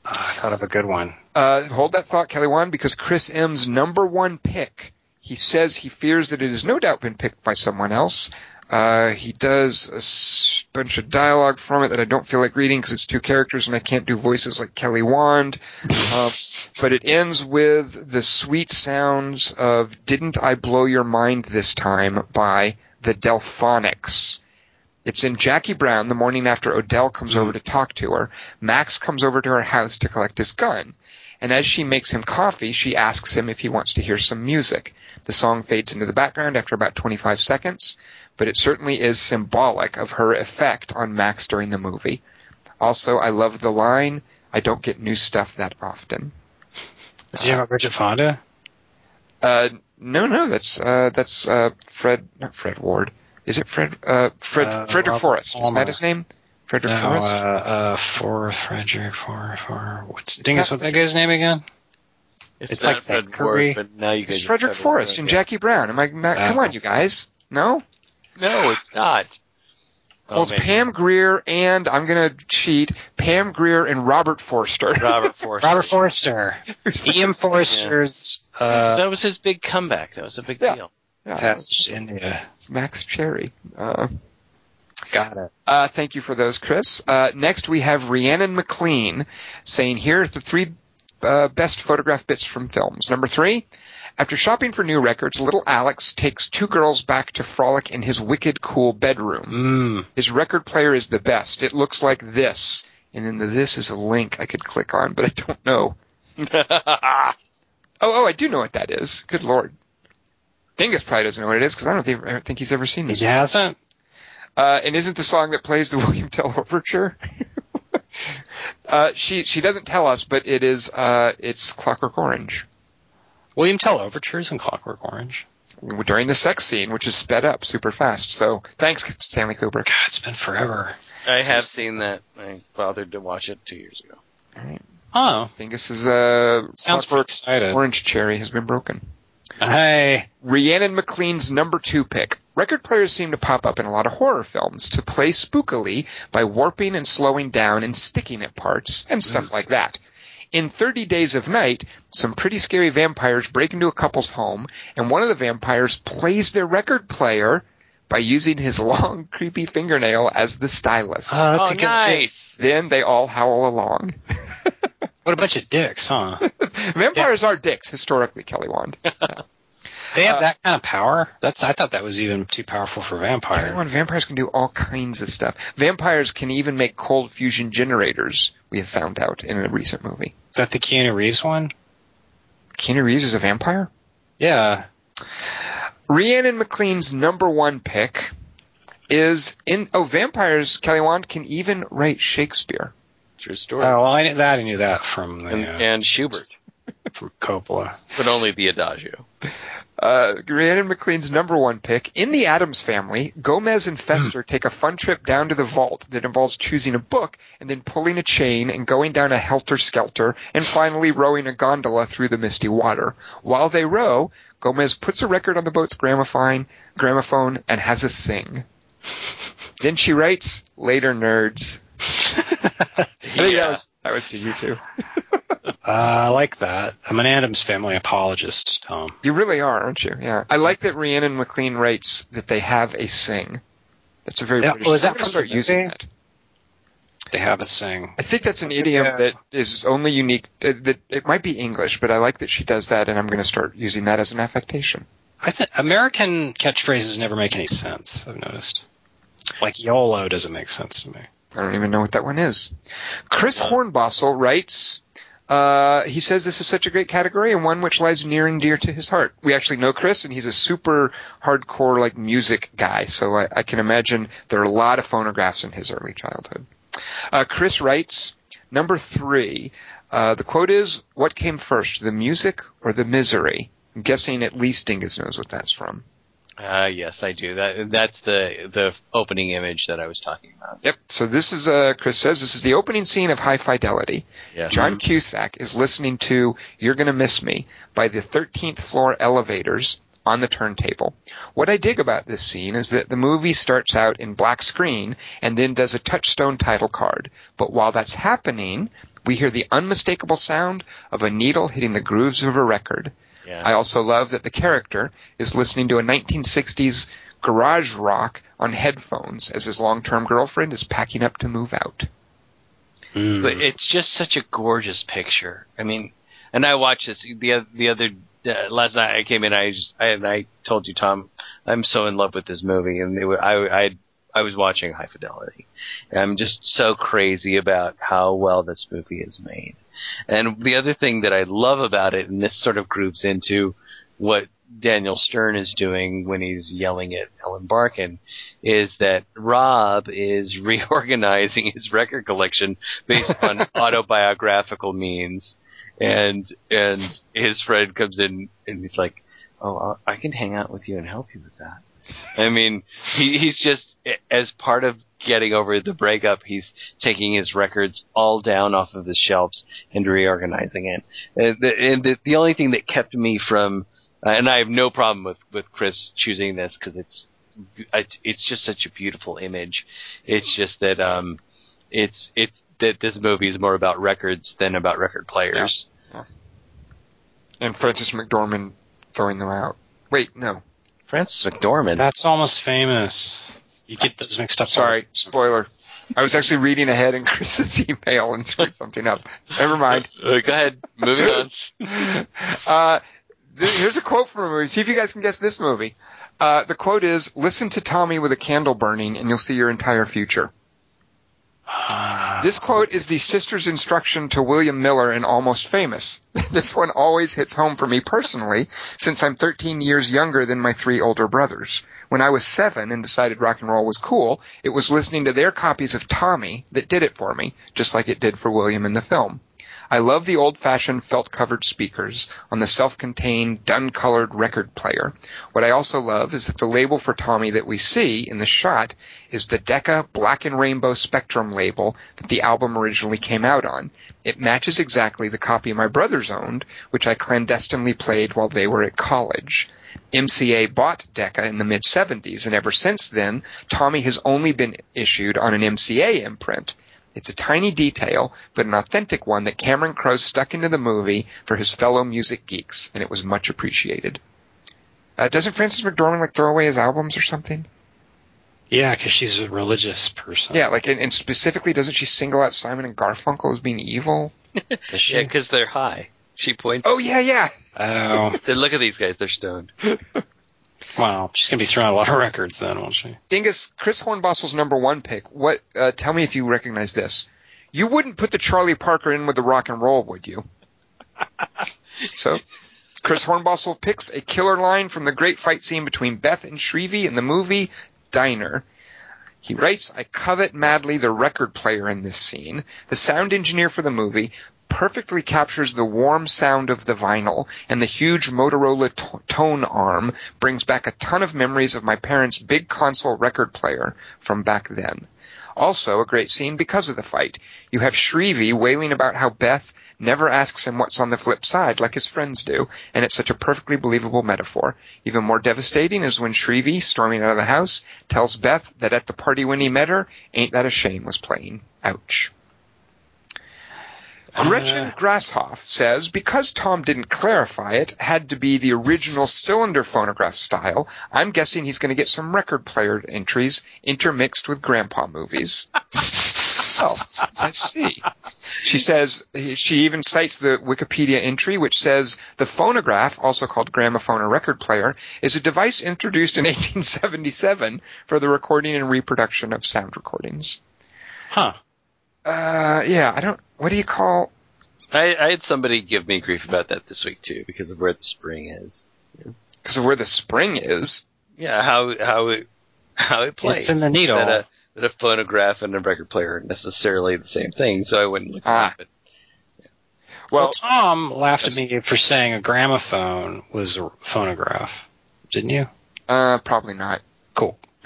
Oh, I thought of a good one. Uh, hold that thought, Kelly Wand, because Chris M's number one pick. He says he fears that it has no doubt been picked by someone else. Uh, he does a bunch of dialogue from it that I don't feel like reading because it's two characters and I can't do voices like Kelly Wand. Um, but it ends with the sweet sounds of "Didn't I Blow Your Mind This Time" by the Delphonics. It's in Jackie Brown the morning after Ordell comes over to talk to her. Max comes over to her house to collect his gun. And as she makes him coffee, she asks him if he wants to hear some music. The song fades into the background after about 25 seconds, but it certainly is symbolic of her effect on Max during the movie. Also, I love the line, I don't get new stuff that often. Did you have about Bridget Fonda? Uh, no, no, that's, uh, that's, uh, Fred, not Fred Ward. Is it Fred, uh, Fred, Uh, Frederick Robert Forrest? Is that his name? Frederick No, Forrest? uh, uh, for Frederick, for, for, what's, It's Dingus, not- what's that guy's name again? It's not like Fred Thackeray. Ward, but now you guys It's Frederick Forrest and. Jackie Brown. Am I not, come Oh. on, you guys. No? No, it's not. Oh, well, it's maybe. Pam Grier and I'm gonna cheat. Pam Grier and Robert Forster. Robert Forster. Robert Forster. Ian Forster's, uh, That was his big comeback. That was a big Yeah. deal. yeah, passage to India. it's Max Cherry. Uh, Got it. uh, thank you for those, Chris. Uh, next we have Rhiannon McLean saying, here are the three uh, best photograph bits from films. Number three, after shopping for new records, little Alex takes two girls back to frolic in his wicked cool bedroom. Mmm. His record player is the best. It looks like this. And then the this is a link I could click on, but I don't know. Oh, oh, I do know what that is. Good lord. Dingus probably doesn't know what it is because I don't think, I don't think he's ever seen this. He hasn't? Uh, and isn't the song that plays the William Tell overture? uh, she she doesn't tell us, but it is uh, it's Clockwork Orange William Tell Overtures and Clockwork Orange. during the sex scene, which is sped up super fast. So thanks, Stanley Kubrick. God, it's been forever. I have seen that. I bothered to watch it two years ago. All right. Oh, Dingus's uh, sounds pretty Clockwork excited. Orange cherry has been broken. Hey, Rhiannon McLean's number two pick. Record players seem to pop up in a lot of horror films to play spookily by warping and slowing down and sticking at parts and stuff like that. In 30 Days of Night, some pretty scary vampires break into a couple's home, and one of the vampires plays their record player, by using his long, creepy fingernail as the stylus. Oh, that's oh, a good nice. then they all howl along. What a bunch of dicks, huh? Vampires Yes. are dicks, historically, Kelly Wand. They have Uh, that kind of power. That's I thought that was even too powerful for vampires. vampire. Wand, vampires can do all kinds of stuff. Vampires can even make cold fusion generators, we have found out in a recent movie. Is that the Keanu Reeves one? Keanu Reeves is a vampire? Yeah. Rhiannon McLean's number one pick is in, oh, vampires, Kelly Wand, can even write Shakespeare. True story. Oh, well, I knew that. I knew that from the, and, uh, and Schubert, from Coppola. but only the adagio. Uh, Rhiannon McLean's number one pick. In the Addams family, Gomez and Fester Hmm. take a fun trip down to the vault that involves choosing a book and then pulling a chain and going down a helter-skelter and finally rowing a gondola through the misty water. While they row, Gomez puts a record on the boat's gramophone, gramophone and has a sing. then she writes, later nerds. I think that was, that was to you too. Uh, I like that. I'm an Addams Family apologist, Tom. You really are, aren't you? Yeah. I like that Rhiannon McLean writes that they have a sing. That's a very Yeah, British. well, is I'm that going to from start the using movie? that. They have a sing. I think that's an idiom Yeah. that is only unique. Uh, that it might be English, but I like that she does that, and I'm going to start using that as an affectation. I think American catchphrases never make any sense. I've noticed. Like YOLO doesn't make sense to me. I don't even know what that one is. Chris Hornbostel writes. Uh, he says this is such a great category and one which lies near and dear to his heart. We actually know Chris, and he's a super hardcore like music guy, so I, I can imagine there are a lot of phonographs in his early childhood. Uh, Chris writes number three. Uh, the quote is, "What came first, the music or the misery?" I'm guessing at least Dingus knows what that's from. Uh, yes, I do. That that's the the opening image that I was talking about. Yep. So this is uh, Chris says this is the opening scene of High Fidelity. Yeah. John Cusack is listening to You're Gonna Miss Me by the 13th floor elevators on the turntable. What I dig about this scene is that the movie starts out in black screen and then does a touchstone title card. But while that's happening, we hear the unmistakable sound of a needle hitting the grooves of a record. Yeah. I also love that the character is listening to a 1960s garage rock on headphones as his long-term girlfriend is packing up to move out. Mm. But it's just such a gorgeous picture. I mean, and I watched this the oth- the other uh, last night. I came in. I just I, and I told you, Tom, I'm so in love with this movie, and it, wa- I I I was watching High Fidelity. And I'm just so crazy about how well this movie is made. And the other thing that I love about it, and this sort of groups into what Daniel Stern is doing when he's yelling at Ellen Barkin, is that Rob is reorganizing his record collection based on autobiographical means, and and his friend comes in and he's like, "Oh, I can hang out with you and help you with that." I mean, he, he's just as part of getting over the breakup, he's taking his records all down off of the shelves and reorganizing it. And the, and the, the only thing that kept me from, uh, and I have no problem with with Chris choosing this because it's it's it's just such a beautiful image. It's just that um, it's it's that this movie is more about records than about record players. And Frances McDormand throwing them out. Wait, no. Frances McDormand. That's almost famous. You get those mixed up. Sorry, spoiler. I was actually reading ahead in Chris's email and screwed something up. Never mind. Uh, go ahead, moving on. Uh, th- here's a quote from a movie. See if you guys can guess this movie. Uh, the quote is, listen to Tommy with a candle burning and you'll see your entire future. This quote is the sister's instruction to William Miller in Almost Famous. this one always hits home for me personally, since I'm 13 years younger than my three older brothers. When I was seven and decided rock and roll was cool, it was listening to their copies of Tommy that did it for me, just like it did for William in the film. I love the old-fashioned felt-covered speakers on the self-contained, dun-colored record player. What I also love is that the label for Tommy that we see in the shot is the Decca Black and Rainbow Spectrum label that the album originally came out on. It matches exactly the copy my brothers owned, which I clandestinely played while they were at college. MCA bought Decca in the mid 70s, and ever since then, Tommy has only been issued on an MCA imprint. It's a tiny detail, but an authentic one that Cameron Crowe stuck into the movie for his fellow music geeks, and it was much appreciated. Uh, doesn't Frances McDormand like throw away his albums or something? Yeah, because she's a religious person. Yeah, like and, and specifically, doesn't she single out Simon and Garfunkel as being evil? Does she? Yeah, because they're high. She points. Oh yeah, yeah. Oh, Said, look at these guys. They're stoned. wow. She's gonna be throwing a lot of records then, won't she? Dingus, Chris Hornbostel's number one pick. What? Uh, tell me if you recognize this. You wouldn't put the Charlie Parker in with the rock and roll, would you? so, Chris Hornbostel picks a killer line from the great fight scene between Beth and Shrevie in the movie Diner. He writes, I covet madly the record player in this scene. The sound engineer for the movie perfectly captures the warm sound of the vinyl, and the huge Motorola to- tone arm brings back a ton of memories of my parents' big console record player from back then. Also, a great scene because of the fight. You have Shrevie wailing about how Beth never asks him what's on the flip side like his friends do, and it's such a perfectly believable metaphor. Even more devastating is when Shrevie, storming out of the house, tells Beth that at the party when he met her, Ain't That a Shame was playing. Ouch. Gretchen uh, Grasshoff says because Tom didn't clarify it, had to be the original cylinder phonograph style. I'm guessing he's going to get some record player entries intermixed with grandpa movies. oh, I see. She says she even cites the Wikipedia entry which says the phonograph, also called gramophone or record player, is a device introduced in 1877 for the recording and reproduction of sound recordings. Huh. Uh, yeah, I don't. What do you call? I, I had somebody give me grief about that this week too, because of where the spring is. Because of where the spring is. Yeah, how how it how it plays. It's in the needle. That a, that a phonograph and a record player are necessarily the same thing, so I wouldn't look Ah. at it. Well, Well, Tom laughed at me for saying a gramophone was a phonograph. Didn't you? uh, probably not. Cool.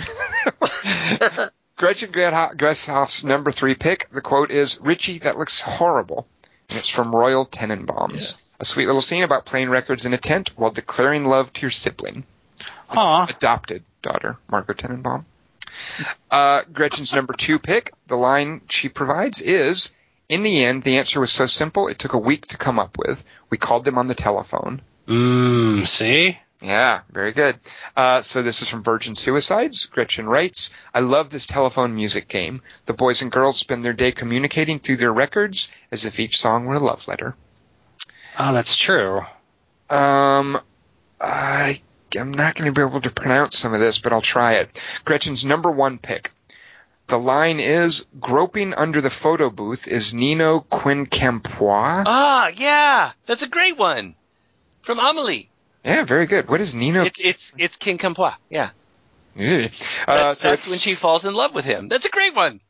Gretchen Grasshoff's number three pick. The quote is, "Richie, that looks horrible," and it's from Royal Tenenbaums. Yes. A sweet little scene about playing records in a tent while declaring love to your sibling. Adopted daughter, Margot Tenenbaum. Uh, Gretchen's number two pick, the line she provides is, in the end, the answer was so simple it took a week to come up with. We called them on the telephone. Mmm, see? Yeah, very good. Uh, so this is from Virgin Suicides. Gretchen writes, I love this telephone music game. The boys and girls spend their day communicating through their records as if each song were a love letter. Oh, that's true. Um, I, I'm not going to be able to pronounce some of this, but I'll try it. Gretchen's number one pick. The line is, groping under the photo booth is Nino Quincampoix. Ah, yeah, that's a great one from Amelie. Yeah, very good. What is Nino? It's it's it's Quincampoix. Yeah, Yeah. Uh, that's, so that's when she falls in love with him. That's a great one.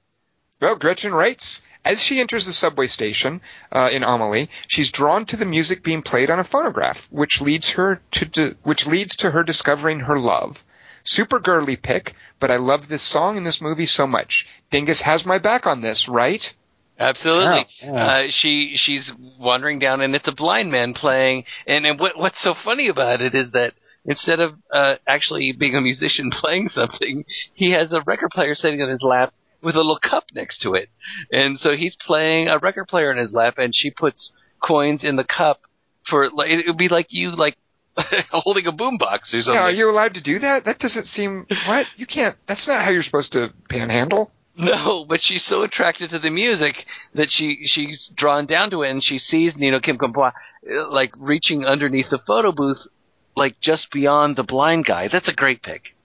Well, Gretchen writes, as she enters the subway station uh, in Amelie, she's drawn to the music being played on a phonograph, which leads her to di- which leads to her discovering her love. Super girly pick, but I love this song in this movie so much. Dingus has my back on this, right? Absolutely. Yeah, yeah. Uh, she she's wandering down, and it's a blind man playing. And, and what what's so funny about it is that instead of uh, actually being a musician playing something, he has a record player sitting on his lap with a little cup next to it. And so he's playing a record player in his lap, and she puts coins in the cup for like it would be like you like holding a boombox or something. Yeah, are you allowed to do that? That doesn't seem what you can't. That's not how you're supposed to panhandle. No, but she's so attracted to the music that she she's drawn down to it, and she sees Nino Quincampoix uh, like reaching underneath the photo booth, like just beyond the blind guy. That's a great pick.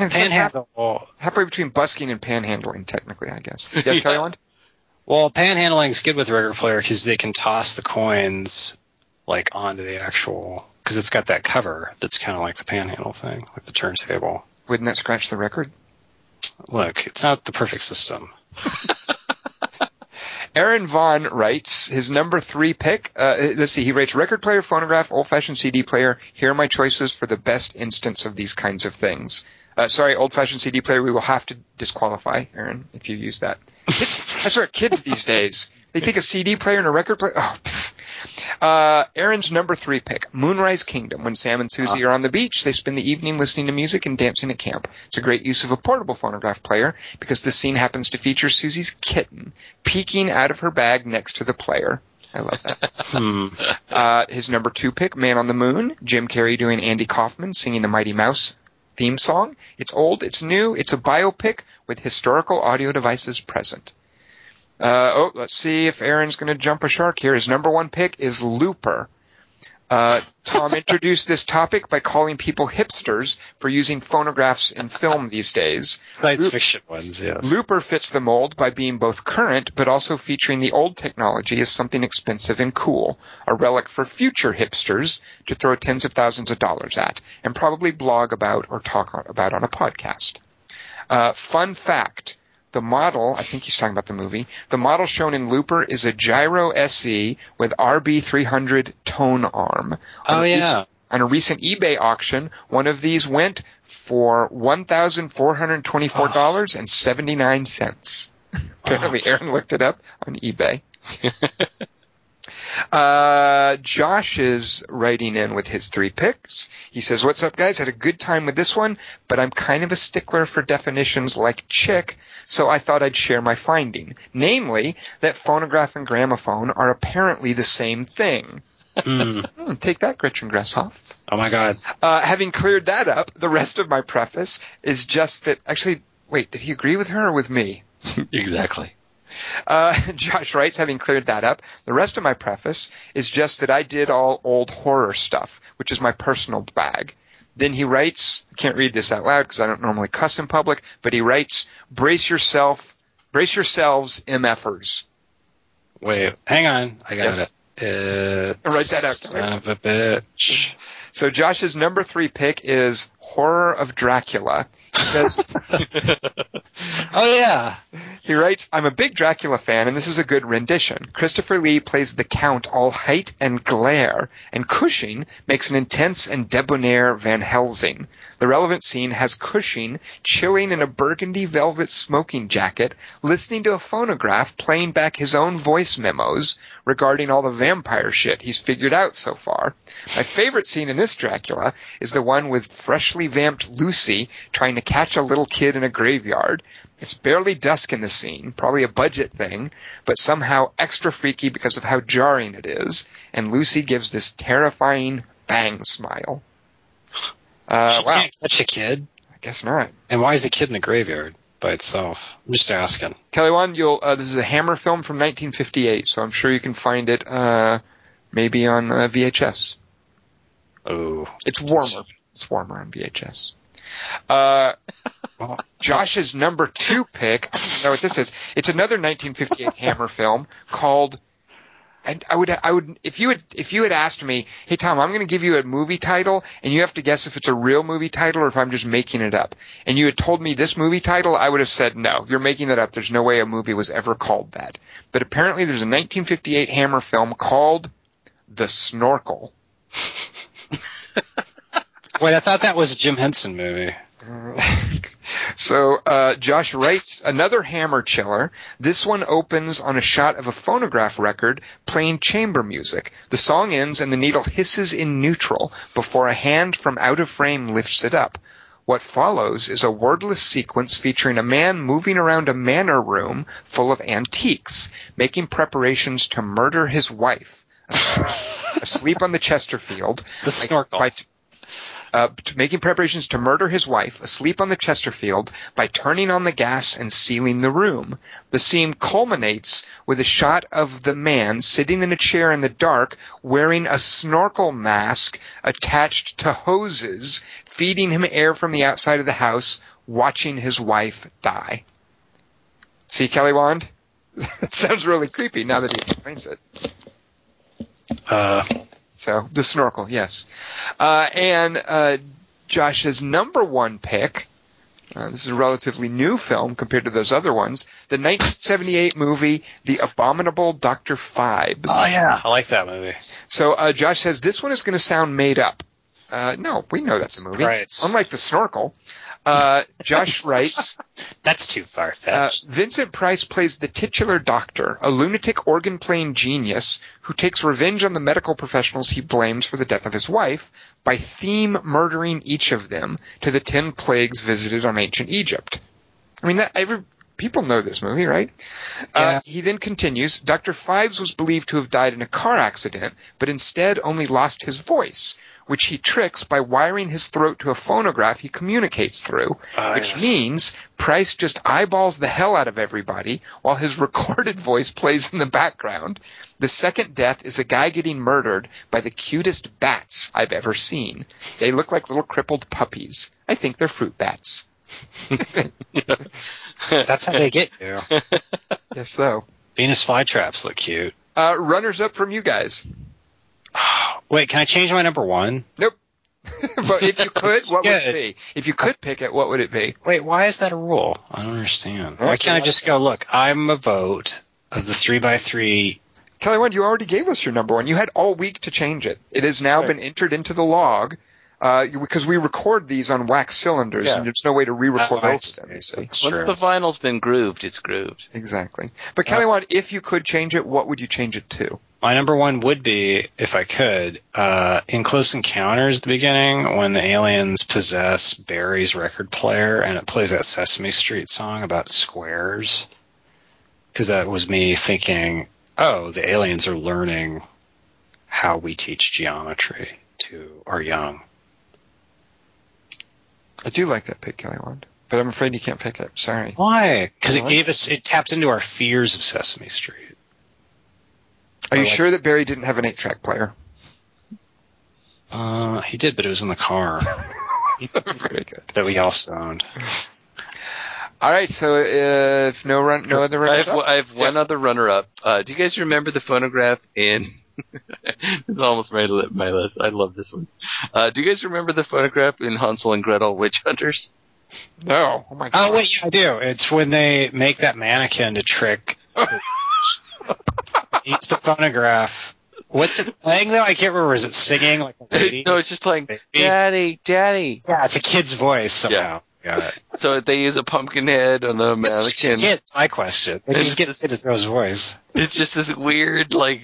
It's like half, halfway between busking and panhandling, technically, I guess. Yes, Kelly Wand? Well, panhandling's good with a record player because they can toss the coins like onto the actual because it's got that cover that's kind of like the panhandle thing, like the turntable. Wouldn't that scratch the record? Look, it's not the perfect system. Aaron Vaughn writes his number three pick. Uh, let's see, he writes record player, phonograph, old-fashioned CD player. Here are my choices for the best instance of these kinds of things. Uh, sorry, old-fashioned CD player. We will have to disqualify Aaron if you use that. I swear, kids these days they think a CD player and a record player. Oh. Uh, Aaron's number three pick, Moonrise Kingdom. When Sam and Suzy are on the beach, they spend the evening listening to music and dancing at camp. It's a great use of a portable phonograph player because this scene happens to feature Suzy's kitten peeking out of her bag next to the player. I love that. Hmm. uh, his number two pick, Man on the Moon. Jim Carrey doing Andy Kaufman singing the Mighty Mouse theme song. It's old, it's new, it's a biopic with historical audio devices present. Uh, oh, let's see if Aaron's going to jump a shark here. His number one pick is Looper. Uh, Tom introduced this topic by calling people hipsters for using phonographs in film these days. Science Loop- fiction ones, yes. Looper fits the mold by being both current but also featuring the old technology as something expensive and cool, a relic for future hipsters to throw tens of thousands of dollars at and probably blog about or talk on- about on a podcast. Uh, fun fact. The model, I think he's talking about the movie, the model shown in Looper is a Gyro SE with RB300 tone arm. On Oh a rec- yeah. on a recent eBay auction, one of these went for one thousand four hundred twenty-four dollars and seventy-nine cents. Apparently, Aaron looked it up on eBay. Uh, Josh is writing in with his three picks. He says, "What's up, guys? Had a good time with this one, but I'm kind of a stickler for definitions like chick, so I thought I'd share my finding, namely that phonograph and gramophone are apparently the same thing." Mm. Hmm, take that, Gretchen Grasshoff. Oh my god. Uh, having cleared that up, the rest of my preface is just that. Actually, wait, did he agree with her or with me? exactly. Uh, Josh writes, having cleared that up, the rest of my preface is just that I did all old horror stuff, which is my personal bag. Then he writes, I can't read this out loud because I don't normally cuss in public, but he writes, brace yourself, brace yourselves, MFers. Wait, hang on. I got Yes. it. Uh, Write that out, Son of a bitch. So Josh's number three pick is Horror of Dracula. Says, Oh yeah. He writes, I'm a big Dracula fan, and this is a good rendition. Christopher Lee plays the Count all height and glare, and Cushing makes an intense and debonair Van Helsing. The relevant scene has Cushing chilling in a burgundy velvet smoking jacket, listening to a phonograph playing back his own voice memos regarding all the vampire shit he's figured out so far. My favorite scene in this Dracula is the one with freshly vamped Lucy trying to catch a little kid in a graveyard. It's barely dusk in the scene, probably a budget thing, but somehow extra freaky because of how jarring it is, and Lucy gives this terrifying bang smile. Uh, she wow, can't catch a kid. I guess not. And why is the kid in the graveyard by itself? I'm just asking. Kelly Wand, you'll, uh, this is a Hammer film from 1958, so I'm sure you can find it, uh, maybe on uh, VHS. Oh. It's warmer. It's warmer on VHS. Uh, Josh's number two pick. I don't even know what this is. It's another 1958 Hammer film called. And I would, I would, if you had, if you had asked me, hey Tom, I'm going to give you a movie title, and you have to guess if it's a real movie title or if I'm just making it up, and you had told me this movie title, I would have said no, you're making that up. There's no way a movie was ever called that. But apparently, there's a 1958 Hammer film called The Snorkel. Wait, I thought that was a Jim Henson movie. so uh, Josh writes another hammer chiller. This one opens on a shot of a phonograph record playing chamber music. The song ends and the needle hisses in neutral before a hand from out of frame lifts it up. What follows is a wordless sequence featuring a man moving around a manor room full of antiques, making preparations to murder his wife. Asleep on the Chesterfield. The snorkel. By, uh, making preparations to murder his wife, asleep on the Chesterfield, by turning on the gas and sealing the room. The scene culminates with a shot of the man sitting in a chair in the dark, wearing a snorkel mask attached to hoses, feeding him air from the outside of the house, watching his wife die. See, Kelly Wand? that sounds really creepy now that he explains it. Uh, So the snorkel, yes. Uh, and uh, Josh's number one pick. Uh, this is a relatively new film compared to those other ones. The 1978 movie, The Abominable Dr. Phibes. oh yeah, I like that movie. So uh, Josh says this one is going to sound made up. Uh, no, we know that's a movie. Right. Unlike the snorkel. Uh, Josh writes, That's too far uh, fetched. Vincent Price plays the titular doctor, a lunatic organ-playing genius who takes revenge on the medical professionals he blames for the death of his wife by theme murdering each of them to the ten plagues visited on ancient Egypt. I mean, that, every, people know this movie, right? Uh, he then continues, Dr. Phibes was believed to have died in a car accident, but instead only lost his voice, which he tricks by wiring his throat to a phonograph he communicates through, Ah, which yes. means Price just eyeballs the hell out of everybody while his recorded voice plays in the background. The second death is a guy getting murdered by the cutest bats I've ever seen. They look like little crippled puppies. I think they're fruit bats. That's how they get you. Yes, so. Venus flytraps look cute. Uh, runners up from you guys. Wait, can I change my number one? Nope. but if you could, what would it be? If you could pick it, what would it be? Wait, why is that a rule? I don't understand. Why can't I just go, look, I'm a vote of the three by three. Kelly Wand, you already gave us your number one. You had all week to change it. It has now Right. been entered into the log uh, because we record these on wax cylinders, Yeah. and there's no way to re-record Oh, I over see. them. You see, Once true. the vinyl's been grooved, it's grooved. exactly. But Kelly Wand, if you could change it, what would you change it to? My number one would be, if I could, uh, in Close Encounters at the beginning, when the aliens possess Barry's record player and it plays that Sesame Street song about squares. Because that was me thinking, oh, the aliens are learning how we teach geometry to our young. I do like that pick, Kelly Wand, but I'm afraid you can't pick it. Sorry. Why? Because it gave us, it tapped into our fears of Sesame Street. Are you like- sure that Barry didn't have an eight-track player? Uh, he did, but it was in the car Very good. that we also owned. All right, so uh, if no run, no other I have, up? I have one Yes. other runner-up. Uh, do you guys remember the phonograph in? this is almost my my list. I love this one. Uh, do you guys remember the phonograph in Hansel and Gretel Witch Hunters? No. Oh my god. Oh wait, yeah, I do. It's when they make that mannequin to trick. Eats the phonograph. What's it playing though? I can't remember. Is it singing like a lady? no, it's just playing Baby. "Daddy, Daddy." Yeah, it's a kid's voice somehow. Got it. So they use a pumpkin head on the mannequin. Kid, my question. They It's just get just- kid to throw his voice. It's just this weird, like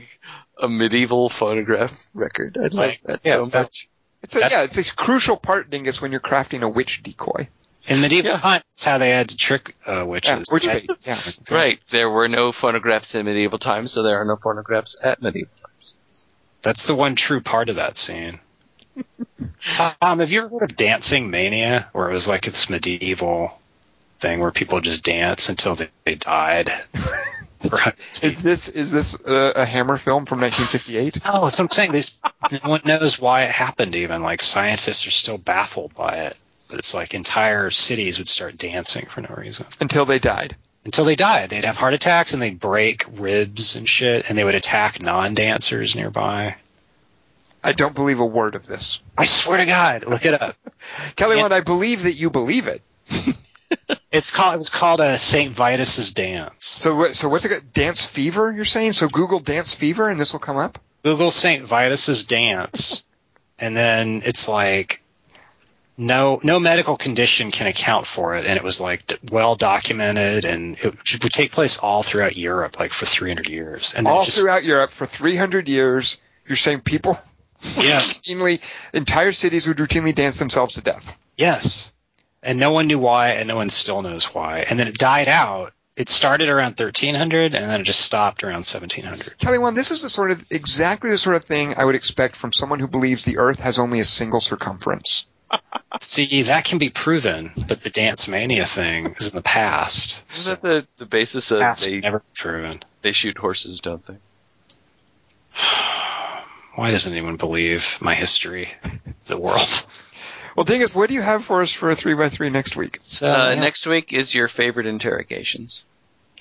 a medieval phonograph record. I love Like, that yeah, so that- much. It's a, yeah, it's a crucial part, Dingus, when you're crafting a witch decoy. In medieval Yeah. times, that's how they had to trick uh, witches. Yeah, witch bait. Yeah. Right. There were no phonographs in medieval times, so there are no phonographs at medieval times. That's the one true part of that scene. Tom, have you ever heard of Dancing Mania, where it was like this medieval thing where people just dance until they, they died? right. Is this is this uh, a Hammer film from 1958? Oh, that's what I'm saying. This, no one knows why it happened. Even like scientists are still baffled by it. But it's like entire cities would start dancing for no reason Until they died. until they died. They'd have heart attacks and they'd break ribs and shit, and they would attack non-dancers nearby. I don't believe a word of this. I swear to God, look it up. Kelly. I believe that you believe it. It's called. It was called a Saint Vitus's dance. So? So what's it? Dance fever? You're saying? So Google dance fever, and this will come up. Google Saint Vitus's dance, and then it's like no no medical condition can account for it, and it was like well documented, and it would take place all throughout Europe, like for 300 years, and All just throughout Europe for 300 years. You're saying people yeah routinely, entire cities would routinely dance themselves to death. yes, and no one knew why, and no one still knows why, and then it died out. It started around 1300, and then it just stopped around 1700. Kelly Wand this is the sort of exactly the sort of thing I would expect from someone who believes the Earth has only a single circumference. See, that can be proven, but the dance mania thing is in the past. Isn't that the, the basis of Past they, never proven. they shoot horses, don't they? Why doesn't anyone believe my history of the world? Well, Dingus, what do you have for us for a three by three next week? So, Uh, yeah. Next week is your favorite interrogations.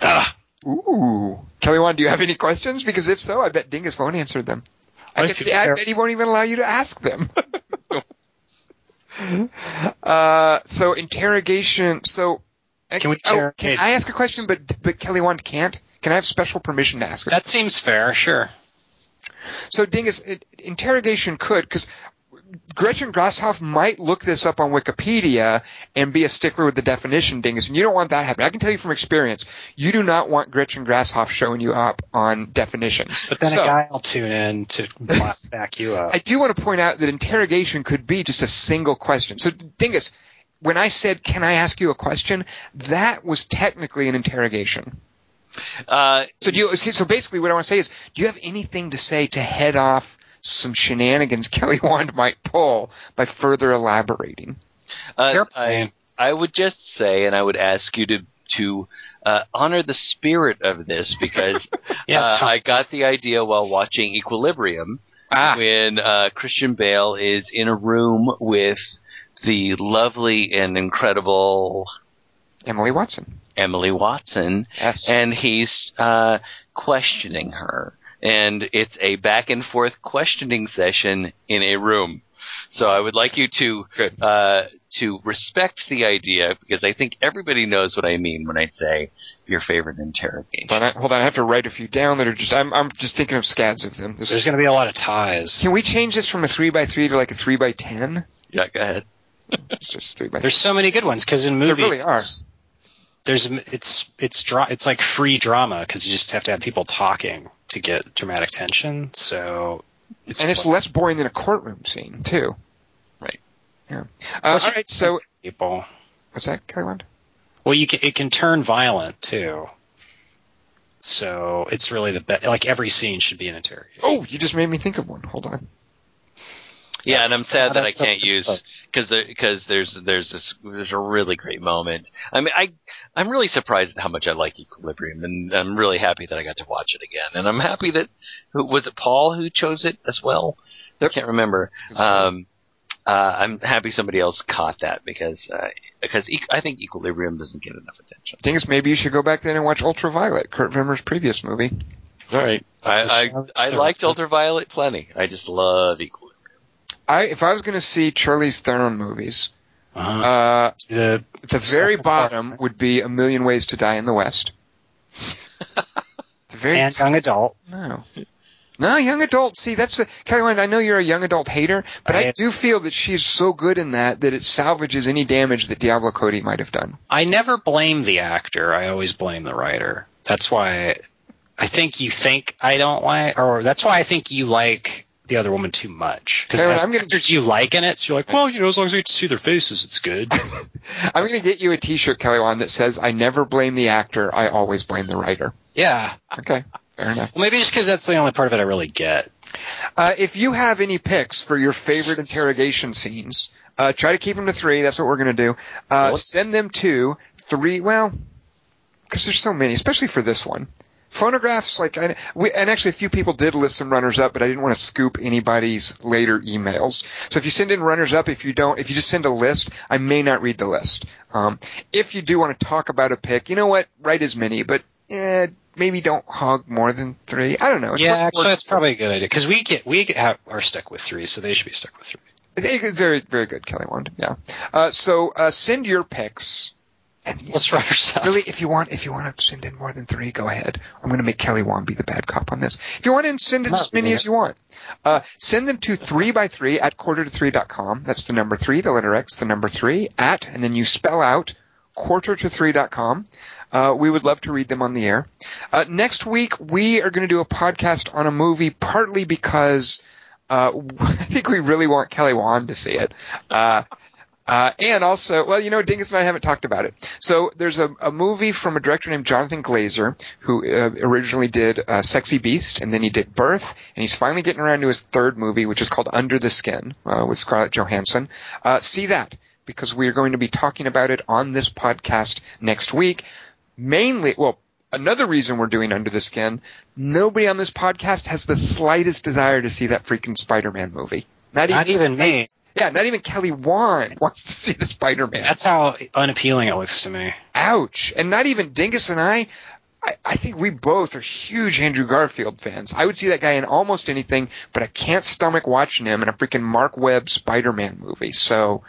Ah, Ooh, Kelly Wand, do you have any questions? Because if so, I bet Dingus won't answer them. I, I guess, think I bet he won't even allow you to ask them. uh, so interrogation. So Can we oh, can I ask a question? But but Kelly Wand can't. Can I have special permission to ask? that seems fair, sure. So Dingus, it, interrogation could because Gretchen Grasshoff might look this up on Wikipedia and be a stickler with the definition, Dingus, and you don't want that happening. I can tell you from experience, you do not want Gretchen Grasshoff showing you up on definitions. But then So- a guy will tune in to back you up. I do want to point out that interrogation could be just a single question. So, Dingus, when I said, "Can I ask you a question?" that was technically an interrogation. Uh, So, do you? So, basically, what I want to say is, do you have anything to say to head off some shenanigans Kelly Wand might pull by further elaborating. Uh, I, I would just say, and I would ask you to to uh, honor the spirit of this because Yeah, uh, I got the idea while watching Equilibrium Ah, when uh, Christian Bale is in a room with the lovely and incredible Emily Watson. Emily Watson, Yes. and he's uh, questioning her, and it's a back and forth questioning session in a room. So I would like you to uh, to respect the idea because I think everybody knows what I mean when I say your favorite interrogation. Hold on, hold on, I have to write a few down that are just. I'm, I'm just thinking of scads of them. This There's going to be a lot of ties. can we change this from a three by three to like a three by ten? Yeah, go ahead. It's just three by. There's so many good ones because in movies There movies, really are. there's it's it's dra- it's like free drama because you just have to have people talking to get dramatic tension. So it's and it's like less boring than a courtroom scene too. Right. Yeah. Uh, all right. So people. what's that, Wand? Well, you can, it can turn violent too. So it's really the best. Like every scene should be an interrogation. Oh, you just made me think of one. Hold on. Yeah, and I'm sad that I can't use because because there's there's this there's a really great moment. I mean, I I'm really surprised at how much I like Equilibrium, and I'm really happy that I got to watch it again. And I'm happy that who was it Paul who chose it as well? Yep. I can't remember. Um, uh, I'm happy somebody else caught that because uh, because e- I think Equilibrium doesn't get enough attention. Dingus, maybe you should go back then and watch Ultraviolet, Kurt Wimmer's previous movie. All right, I I, I liked Ultraviolet plenty. I just love Equilibrium. I if I was going to see Charlize Theron movies, Uh-huh. uh, the the very Second part. bottom would be A Million Ways to Die in the West. the very and young adult. no. No, young adult. See, that's a Kelly Wand, I know you're a young adult hater, but I, I- do feel that she's so good in that that it salvages any damage that Diablo Cody might have done. I never blame the actor. I always blame the writer. That's why I think you think I don't like, or that's why I think you like the other woman too much. Because I'm gonna- actors you like in it, so you're like, well, you know, as long as you get to see their faces, it's good. I'm going to get you a T-shirt, Kelly Wand, that says "I never blame the actor. I always blame the writer." yeah. Okay, fair enough. Well, maybe just because that's the only part of it I really get. Uh, if you have any picks for your favorite interrogation scenes, uh, try to keep them to three. That's what we're going to do. Uh, send them to three. Well, because there's so many, especially for this one. Phonographs, like, I, we, and actually a few people did list some runners up, but I didn't want to scoop anybody's later emails. So if you send in runners up, if you don't, if you just send a list, I may not read the list. Um, if you do want to talk about a pick, you know what? Write as many, but eh, maybe don't hog more than three. I don't know. It's yeah, actually, that's probably a good idea because we get we get, have, are stuck with three, so they should be stuck with three. Very, very good, Kelly Wand. Yeah. Uh, so uh, send your picks. And Let's write ourselves. really, if you want, if you want to send in more than three, go ahead. I'm going to make Kelly Wand be the bad cop on this. If you want to send in as many as you want, uh, send them to three by three at quarter to three dot com. That's the number three, the letter X, the number three at, and then you spell out quarter to three dot com. Uh, we would love to read them on the air. Uh, next week, we are going to do a podcast on a movie partly because uh, I think we really want Kelly Wand to see it. Uh, and also, well, you know, Dingus and I haven't talked about it. So there's a, a movie from a director named Jonathan Glazer who uh, originally did uh, Sexy Beast, and then he did Birth, and he's finally getting around to his third movie, which is called Under the Skin uh, with Scarlett Johansson. Uh, see that because we are going to be talking about it on this podcast next week. Mainly, well, another reason we're doing Under the Skin, nobody on this podcast has the slightest desire to see that freaking Spider-Man movie. Not, Not even me. yeah, not even Kelly Wand wants to see the Spider-Man. That's how unappealing it looks to me. Ouch. And not even Dingus and I, I, I think we both are huge Andrew Garfield fans. I would see that guy in almost anything, but I can't stomach watching him in a freaking Mark Webb Spider-Man movie. So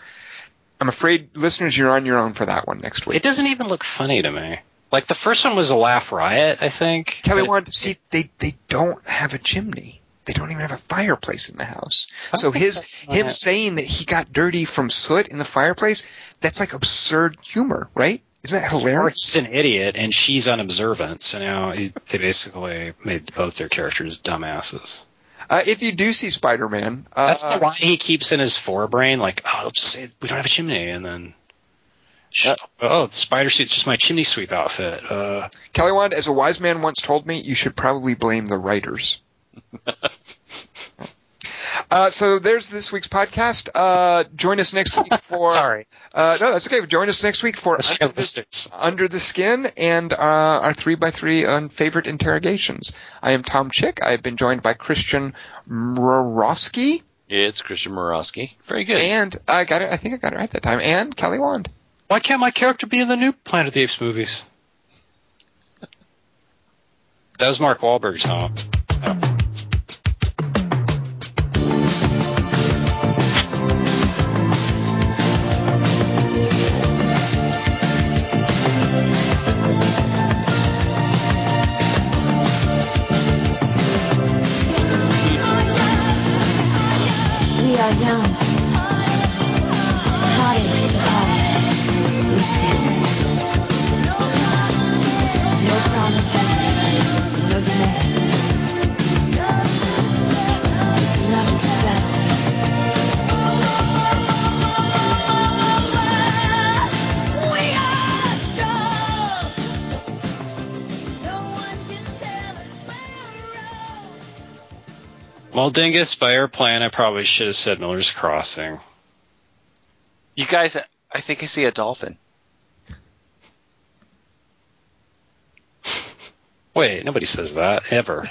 I'm afraid listeners, you're on your own for that one next week. It doesn't even look funny to me. Like the first one was a laugh riot, I think. Kelly Wand, see, they, they don't have a chimney. They don't even have a fireplace in the house. So his, him saying that he got dirty from soot in the fireplace, that's like absurd humor, right? Isn't that hilarious? he's an idiot and she's unobservant, so now they basically made both their characters dumbasses. Uh, if you do see Spider-Man, uh, That's the line he keeps in his forebrain, like, oh, say we don't have a chimney, and then, sh- oh, the spider suit's just my chimney sweep outfit. Uh, Kelly Wand, as a wise man once told me, you should probably blame the writers. Uh, so there's this week's podcast. Uh, join us next week for. Sorry. Uh, no, that's okay. Join us next week for Under the. Under the Skin and uh, our three by three on favorite interrogations. I am Tom Chick. I've been joined by Christian Mrowski, It's Christian Morosky. Very good. and I got it. I think I got it right that time. And Kelly Wand. Why can't my character be in the new Planet of the Apes movies? That was Mark Wahlberg's home. We Well, Dingus, by airplane, I probably should have said Miller's Crossing. you guys, I think I see a dolphin. Wait, nobody says that ever.